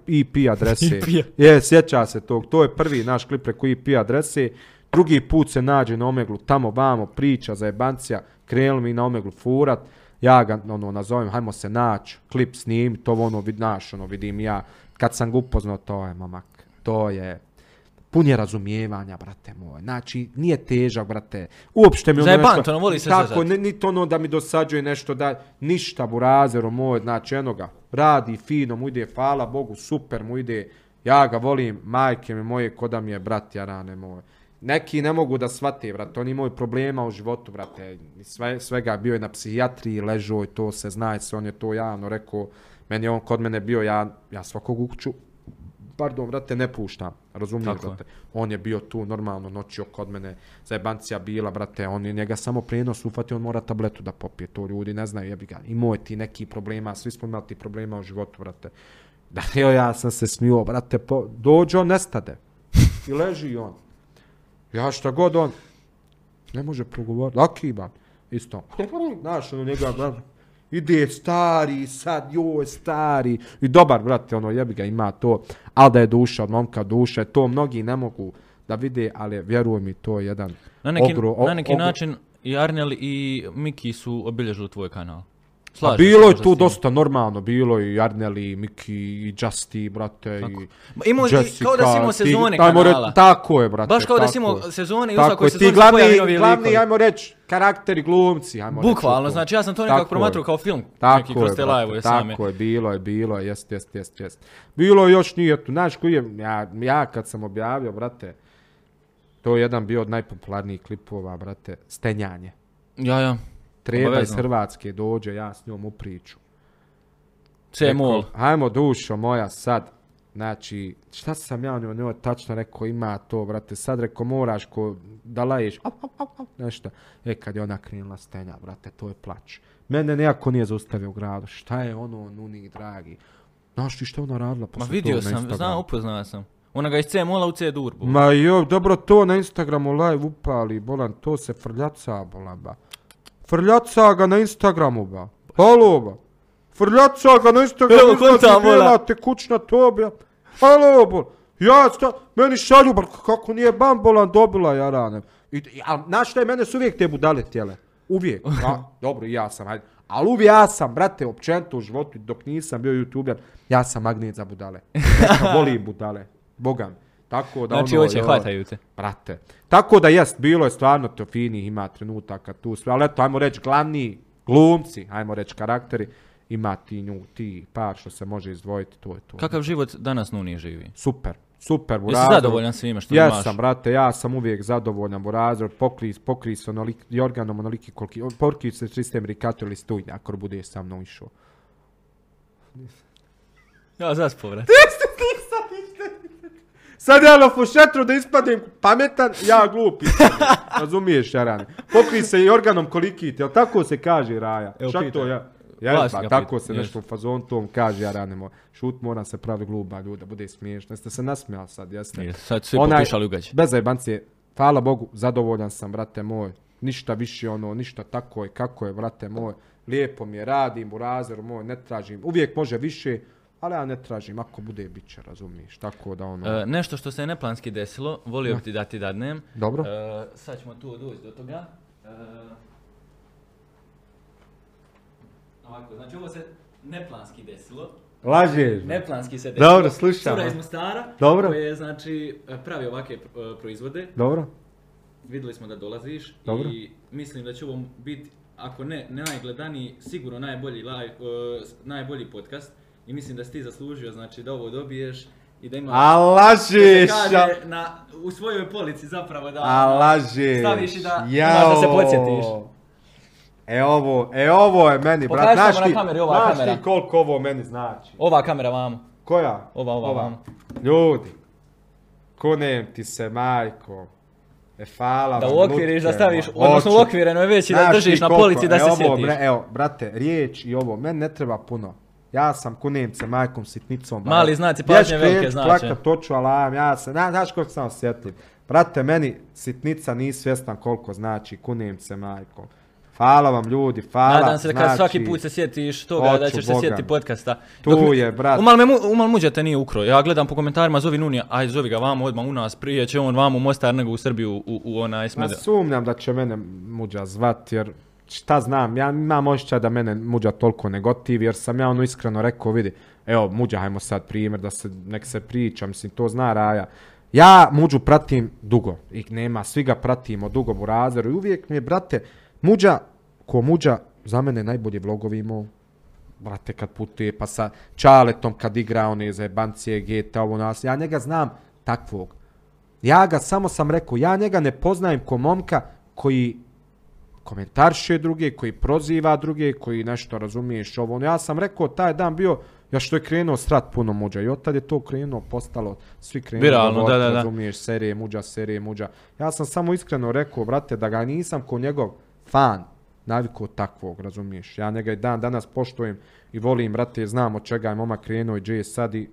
IP adrese. je, sjeća se tog, to je prvi naš klip preko IP adrese. Drugi put se nađe na Omeglu, tamo vamo, priča za jebancija, krenuli mi na Omeglu furat. Ja ga, ono, nazovem, hajmo se naći, klip snim, to ono, vid, naš, ono, vidim ja. Kad sam ga upoznao, to je, mamak, to je, pun je razumijevanja, brate moj. Znači, nije težak, brate. Uopšte mi ono Zajebant, nešto... ono, voli se tako, zezati. ne, niti ono da mi dosađuje nešto, da ništa, burazero moj, znači, eno ga, radi fino, mu ide, hvala Bogu, super mu ide, ja ga volim, majke mi moje, koda mi je brat jarane moj. Neki ne mogu da shvate, brate, oni imaju problema u životu, brate, sve, svega bio je na psihijatriji, ležao i to se zna, se on je to javno rekao, meni je on kod mene bio, ja, ja svakog ukuću, pardon, brate, ne puštam, razumiješ, Tako brate. On je bio tu normalno, noćio kod mene, zajebancija bila, brate, on je njega samo prenos ufati, on mora tabletu da popije, to ljudi ne znaju, jebi ga, imao je ti neki problema, svi smo imali ti problema u životu, brate. Da, evo ja sam se smio, brate, po, dođe on, nestade. I leži on. Ja šta god on, ne može progovoriti, laki ba, isto. Znaš, ono njega, brate, ide stari, sad joj stari. I dobar, brate, ono, jebi ga, ima to. Ali da je duša od momka duše, to mnogi ne mogu da vide, ali vjeruj mi, to je jedan Na neki, ogro, o- na neki ogro- način i Arnel i Miki su obilježili tvoj kanal. Slažem bilo se je tu dosta normalno, bilo je i Arneli, i Miki, i Justy, brate, i Ma Imao, Jessica. kao da si imao ti- sezone ajmo reći, kanala. tako je, brate. Baš kao da si tako imao sezone i u Tako svakoj je, sezoni ti se glavni, pojavi novi glavni, likovi. ajmo reći, karakteri glumci, ajmo reći. Bukvalno, to. znači ja sam to nekako Tako je. promatrao kao film, Tako neki kroz je, te brate, live same. Tako je, bilo je, bilo je, jest, jest, jest, jest. Bilo je još nije tu, znaš koji je, ja, ja kad sam objavio, brate, to je jedan bio od najpopularnijih klipova, brate, Stenjanje. Ja, ja. Treba iz. Hrvatske dođe, ja s njom u priču. C mol. Rekao, Hajmo dušo moja sad. Znači, šta sam ja njoj, njoj tačno rekao, ima to, brate, sad rekao, moraš ko da laješ, au, au, au, au, nešto. E, kad je ona krenula stenja, brate, to je plać. Mene nejako nije zaustavio u gradu, šta je ono, nuni, dragi. Znaš ti šta ona radila? Ma posle vidio toga na sam, znam, upoznao sam. Ona ga iz C mola u C durbu. Ma jo, dobro to na Instagramu live upali, bolan, to se frljaca, bolan, ba. Frljaca ga na Instagramu, ba. Halo, ba. Frljaca ga na Instagramu, Evo, konta, izlazi bola. bijela te kućna tobija. Halo, bol. Ja, sta, meni šalju, bar, kako nije bam, bolan, dobila ja rane. I, a, znaš šta je, mene su uvijek te budale tijele. Uvijek. A, dobro, ja sam, hajde. Ali uvijek ja sam, brate, općenito u životu, dok nisam bio youtuber, ja sam magnet za budale. Ja volim budale. Boga mi. Tako da Znači, ono, hoće, jo, hvataju te. Brate. Tako da jest, bilo je stvarno to finih, ima trenutaka tu sve, ali eto, ajmo reći, glavni glumci, ajmo reći, karakteri, ima ti nju, ti par što se može izdvojiti, to je to. Kakav život danas Nuni živi? Super, super, Jesi Burazer. zadovoljan svime što Ja imaš? sam, brate, ja sam uvijek zadovoljan, Burazer, pokris, pokris, onolik, Jorganom, onoliki koliki, pokris se sistem rikato ili stuj, ako bude sa mnom išao. Ja, zaspo, vrat. Sad ja na fušetru da ispadnem pametan, ja glup. Razumiješ, Jarane? Pokri se i organom koliki ti, jel tako se kaže, Raja? Evo, Šta to ja? Ja, pa, tako pitaj, se nešto u fazon tom kaže, Jarane. Mo. Šut mora se pravi gluba, ljuda, bude smiješno. Jeste se nasmijali sad, jeste? Jes, Sad svi Onaj- popišali u gađe. Bez zajebancije, hvala Bogu, zadovoljan sam, brate moj. Ništa više ono, ništa tako je, kako je, brate moj. Lijepo mi je, radim u razeru moj, ne tražim. Uvijek može više, ali ja ne tražim, ako bude, bit će, razumiješ. Tako da ono... E, nešto što se neplanski desilo, volio bi ti da ti dadnem. Dobro. E, sad ćemo tu doći do toga. E, ovako, znači ovo se neplanski desilo. Lažeš. Neplanski se desilo. Dobro, slušam. Cura iz Mostara, Dobro. koja je, znači, pravi ovake e, proizvode. Dobro. Vidjeli smo da dolaziš Dobro. i mislim da će ovo biti, ako ne najgledaniji, sigurno najbolji, live, e, najbolji podcast. I mislim da si ti zaslužio, znači, da ovo dobiješ i da ima... A da lažeš. se kaže na, u svojoj polici zapravo da A lažeš. staviš i da imaš da se podsjetiš. E ovo, e ovo je meni, brat. Znaš ti, kameri, ova znaš kamera. ti koliko ovo meni znači? Ova kamera vamo. Koja? Ova, ova, vamo. Ljudi, kunem ti se, majko. E, hvala Da vam, uokviriš, da staviš, ma. odnosno uokvireno je već i da držiš na polici da e, se ovo, sjetiš. evo, brate, riječ i ovo, meni ne treba puno. Ja sam kunem se majkom sitnicom. Mali brate. znaci pažnje, velike klijent, znače. Plakat, toču, alarm, ja se, na, znaš koliko sam osjetljiv. Brate, meni sitnica nisi svjestan koliko znači, kunem se majkom. Hvala vam ljudi, hvala. Nadam se da kad znači, svaki put se sjetiš toga da ćeš se Boga sjetiti podcasta. Tu Dok je, brat. Umal, me, umal muđa te nije ukro. Ja gledam po komentarima, zovi Nunija, aj zovi ga vamo odmah u nas, prije će on vamo u Mostar nego u Srbiju u, u onaj Ma smede. sumnjam da će mene muđa zvat, jer šta znam, ja imam osjećaj da mene muđa toliko negotiv, jer sam ja ono iskreno rekao, vidi, evo muđa, hajmo sad primjer, da se, nek se priča, mislim, to zna Raja. Ja muđu pratim dugo, i nema, svi ga pratimo dugo u razeru i uvijek mi je, brate, muđa, ko muđa, za mene najbolji vlogovi imao, brate, kad putuje, pa sa Čaletom kad igra one zajebancije, geta, ovo nas, ja njega znam takvog. Ja ga samo sam rekao, ja njega ne poznajem ko momka koji komentarše druge, koji proziva druge, koji nešto razumiješ ovo. ono. Ja sam rekao, taj dan bio, ja što je krenuo strat puno muđa i od tad je to krenuo, postalo, svi krenuo, Viralno, da, da, da. razumiješ, serije muđa, serije muđa. Ja sam samo iskreno rekao, brate, da ga nisam ko njegov fan, navikao takvog, razumiješ. Ja njega i dan danas poštujem i volim, brate, znam od čega je momak krenuo i gdje je sad i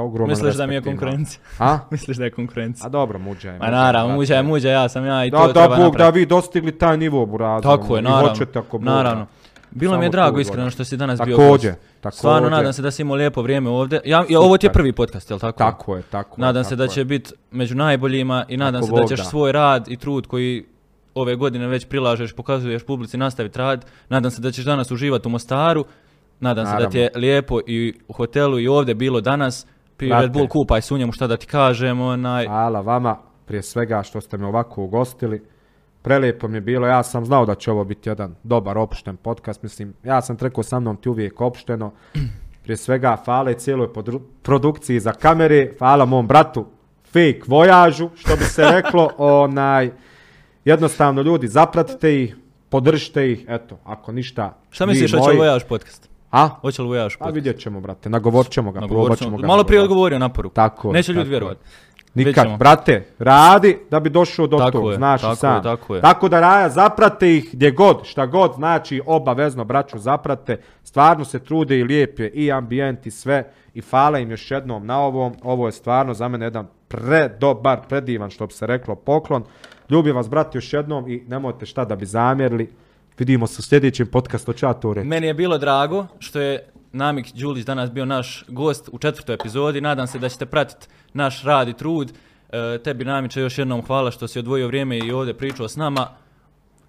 ogroman Misliš da mi je konkurencija? A? Misliš da je konkurencija? A dobro, muđa je. Ma naravno, muđa je muđa, ja sam ja i to Da, da, treba Bog, da vi dostigli taj nivo, burazer. Tako je, I naravno. hoćete ako Bog da. naravno. Bilo mi je drago iskreno što si danas bio Takođe, gost. takođe. Stvarno nadam se da si imao lijepo vrijeme ovdje. Ja, ja, ovo ti je prvi podcast, jel tako? Tako je, tako je. Nadam se tako da je. će biti među najboljima i nadam se da ćeš da. svoj rad i trud koji ove godine već prilažeš, pokazuješ publici, nastaviti rad. Nadam se da ćeš danas uživati u Mostaru. Nadam se da ti je lijepo i u hotelu i ovdje bilo danas. Brate. Red Bull, kupaj se u njemu, šta da ti kažem, onaj... Hvala vama prije svega što ste me ovako ugostili. Prelijepo mi je bilo, ja sam znao da će ovo biti jedan dobar opšten podcast, mislim, ja sam rekao sa mnom ti uvijek opšteno. Prije svega, hvala cijeloj produkciji za kamere, hvala mom bratu fake vojažu, što bi se reklo, onaj, jednostavno ljudi, zapratite ih, podržite ih, eto, ako ništa, Šta misliš, moji- li Vojaž podcast? A? Hoće li Vojaž A podcast? vidjet ćemo, brate, nagovorit ćemo ga, probat ćemo. ga. Malo prije odgovorio na poruku. Tako je, Neće ljudi vjerovati. Nikad, brate, radi da bi došao do Tako tog, je, znaš tako sam. je, tako je. Tako da Raja, zaprate ih gdje god, šta god, znači obavezno braću zaprate, stvarno se trude i lijepe i ambijent i sve i hvala im još jednom na ovom, ovo je stvarno za mene jedan predobar, predivan, što bi se reklo, poklon. Ljubim vas, brate, još jednom i nemojte šta da bi zamjerili. Vidimo se u sljedećem podcastu, ću ja to reći. Meni je bilo drago što je Namik Đulić danas bio naš gost u četvrtoj epizodi. Nadam se da ćete pratiti naš rad i trud. E, tebi Namiće još jednom hvala što si odvojio vrijeme i ovdje pričao s nama.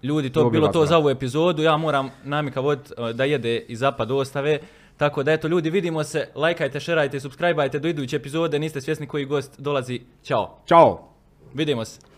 Ljudi, to bi Ljubim bilo to za ovu epizodu. Ja moram Namika vodit e, da jede i zapad ostave. Tako da eto ljudi, vidimo se, lajkajte, šerajte, subscribeajte do iduće epizode. Niste svjesni koji gost dolazi. Ćao. Ćao! Vidimo se.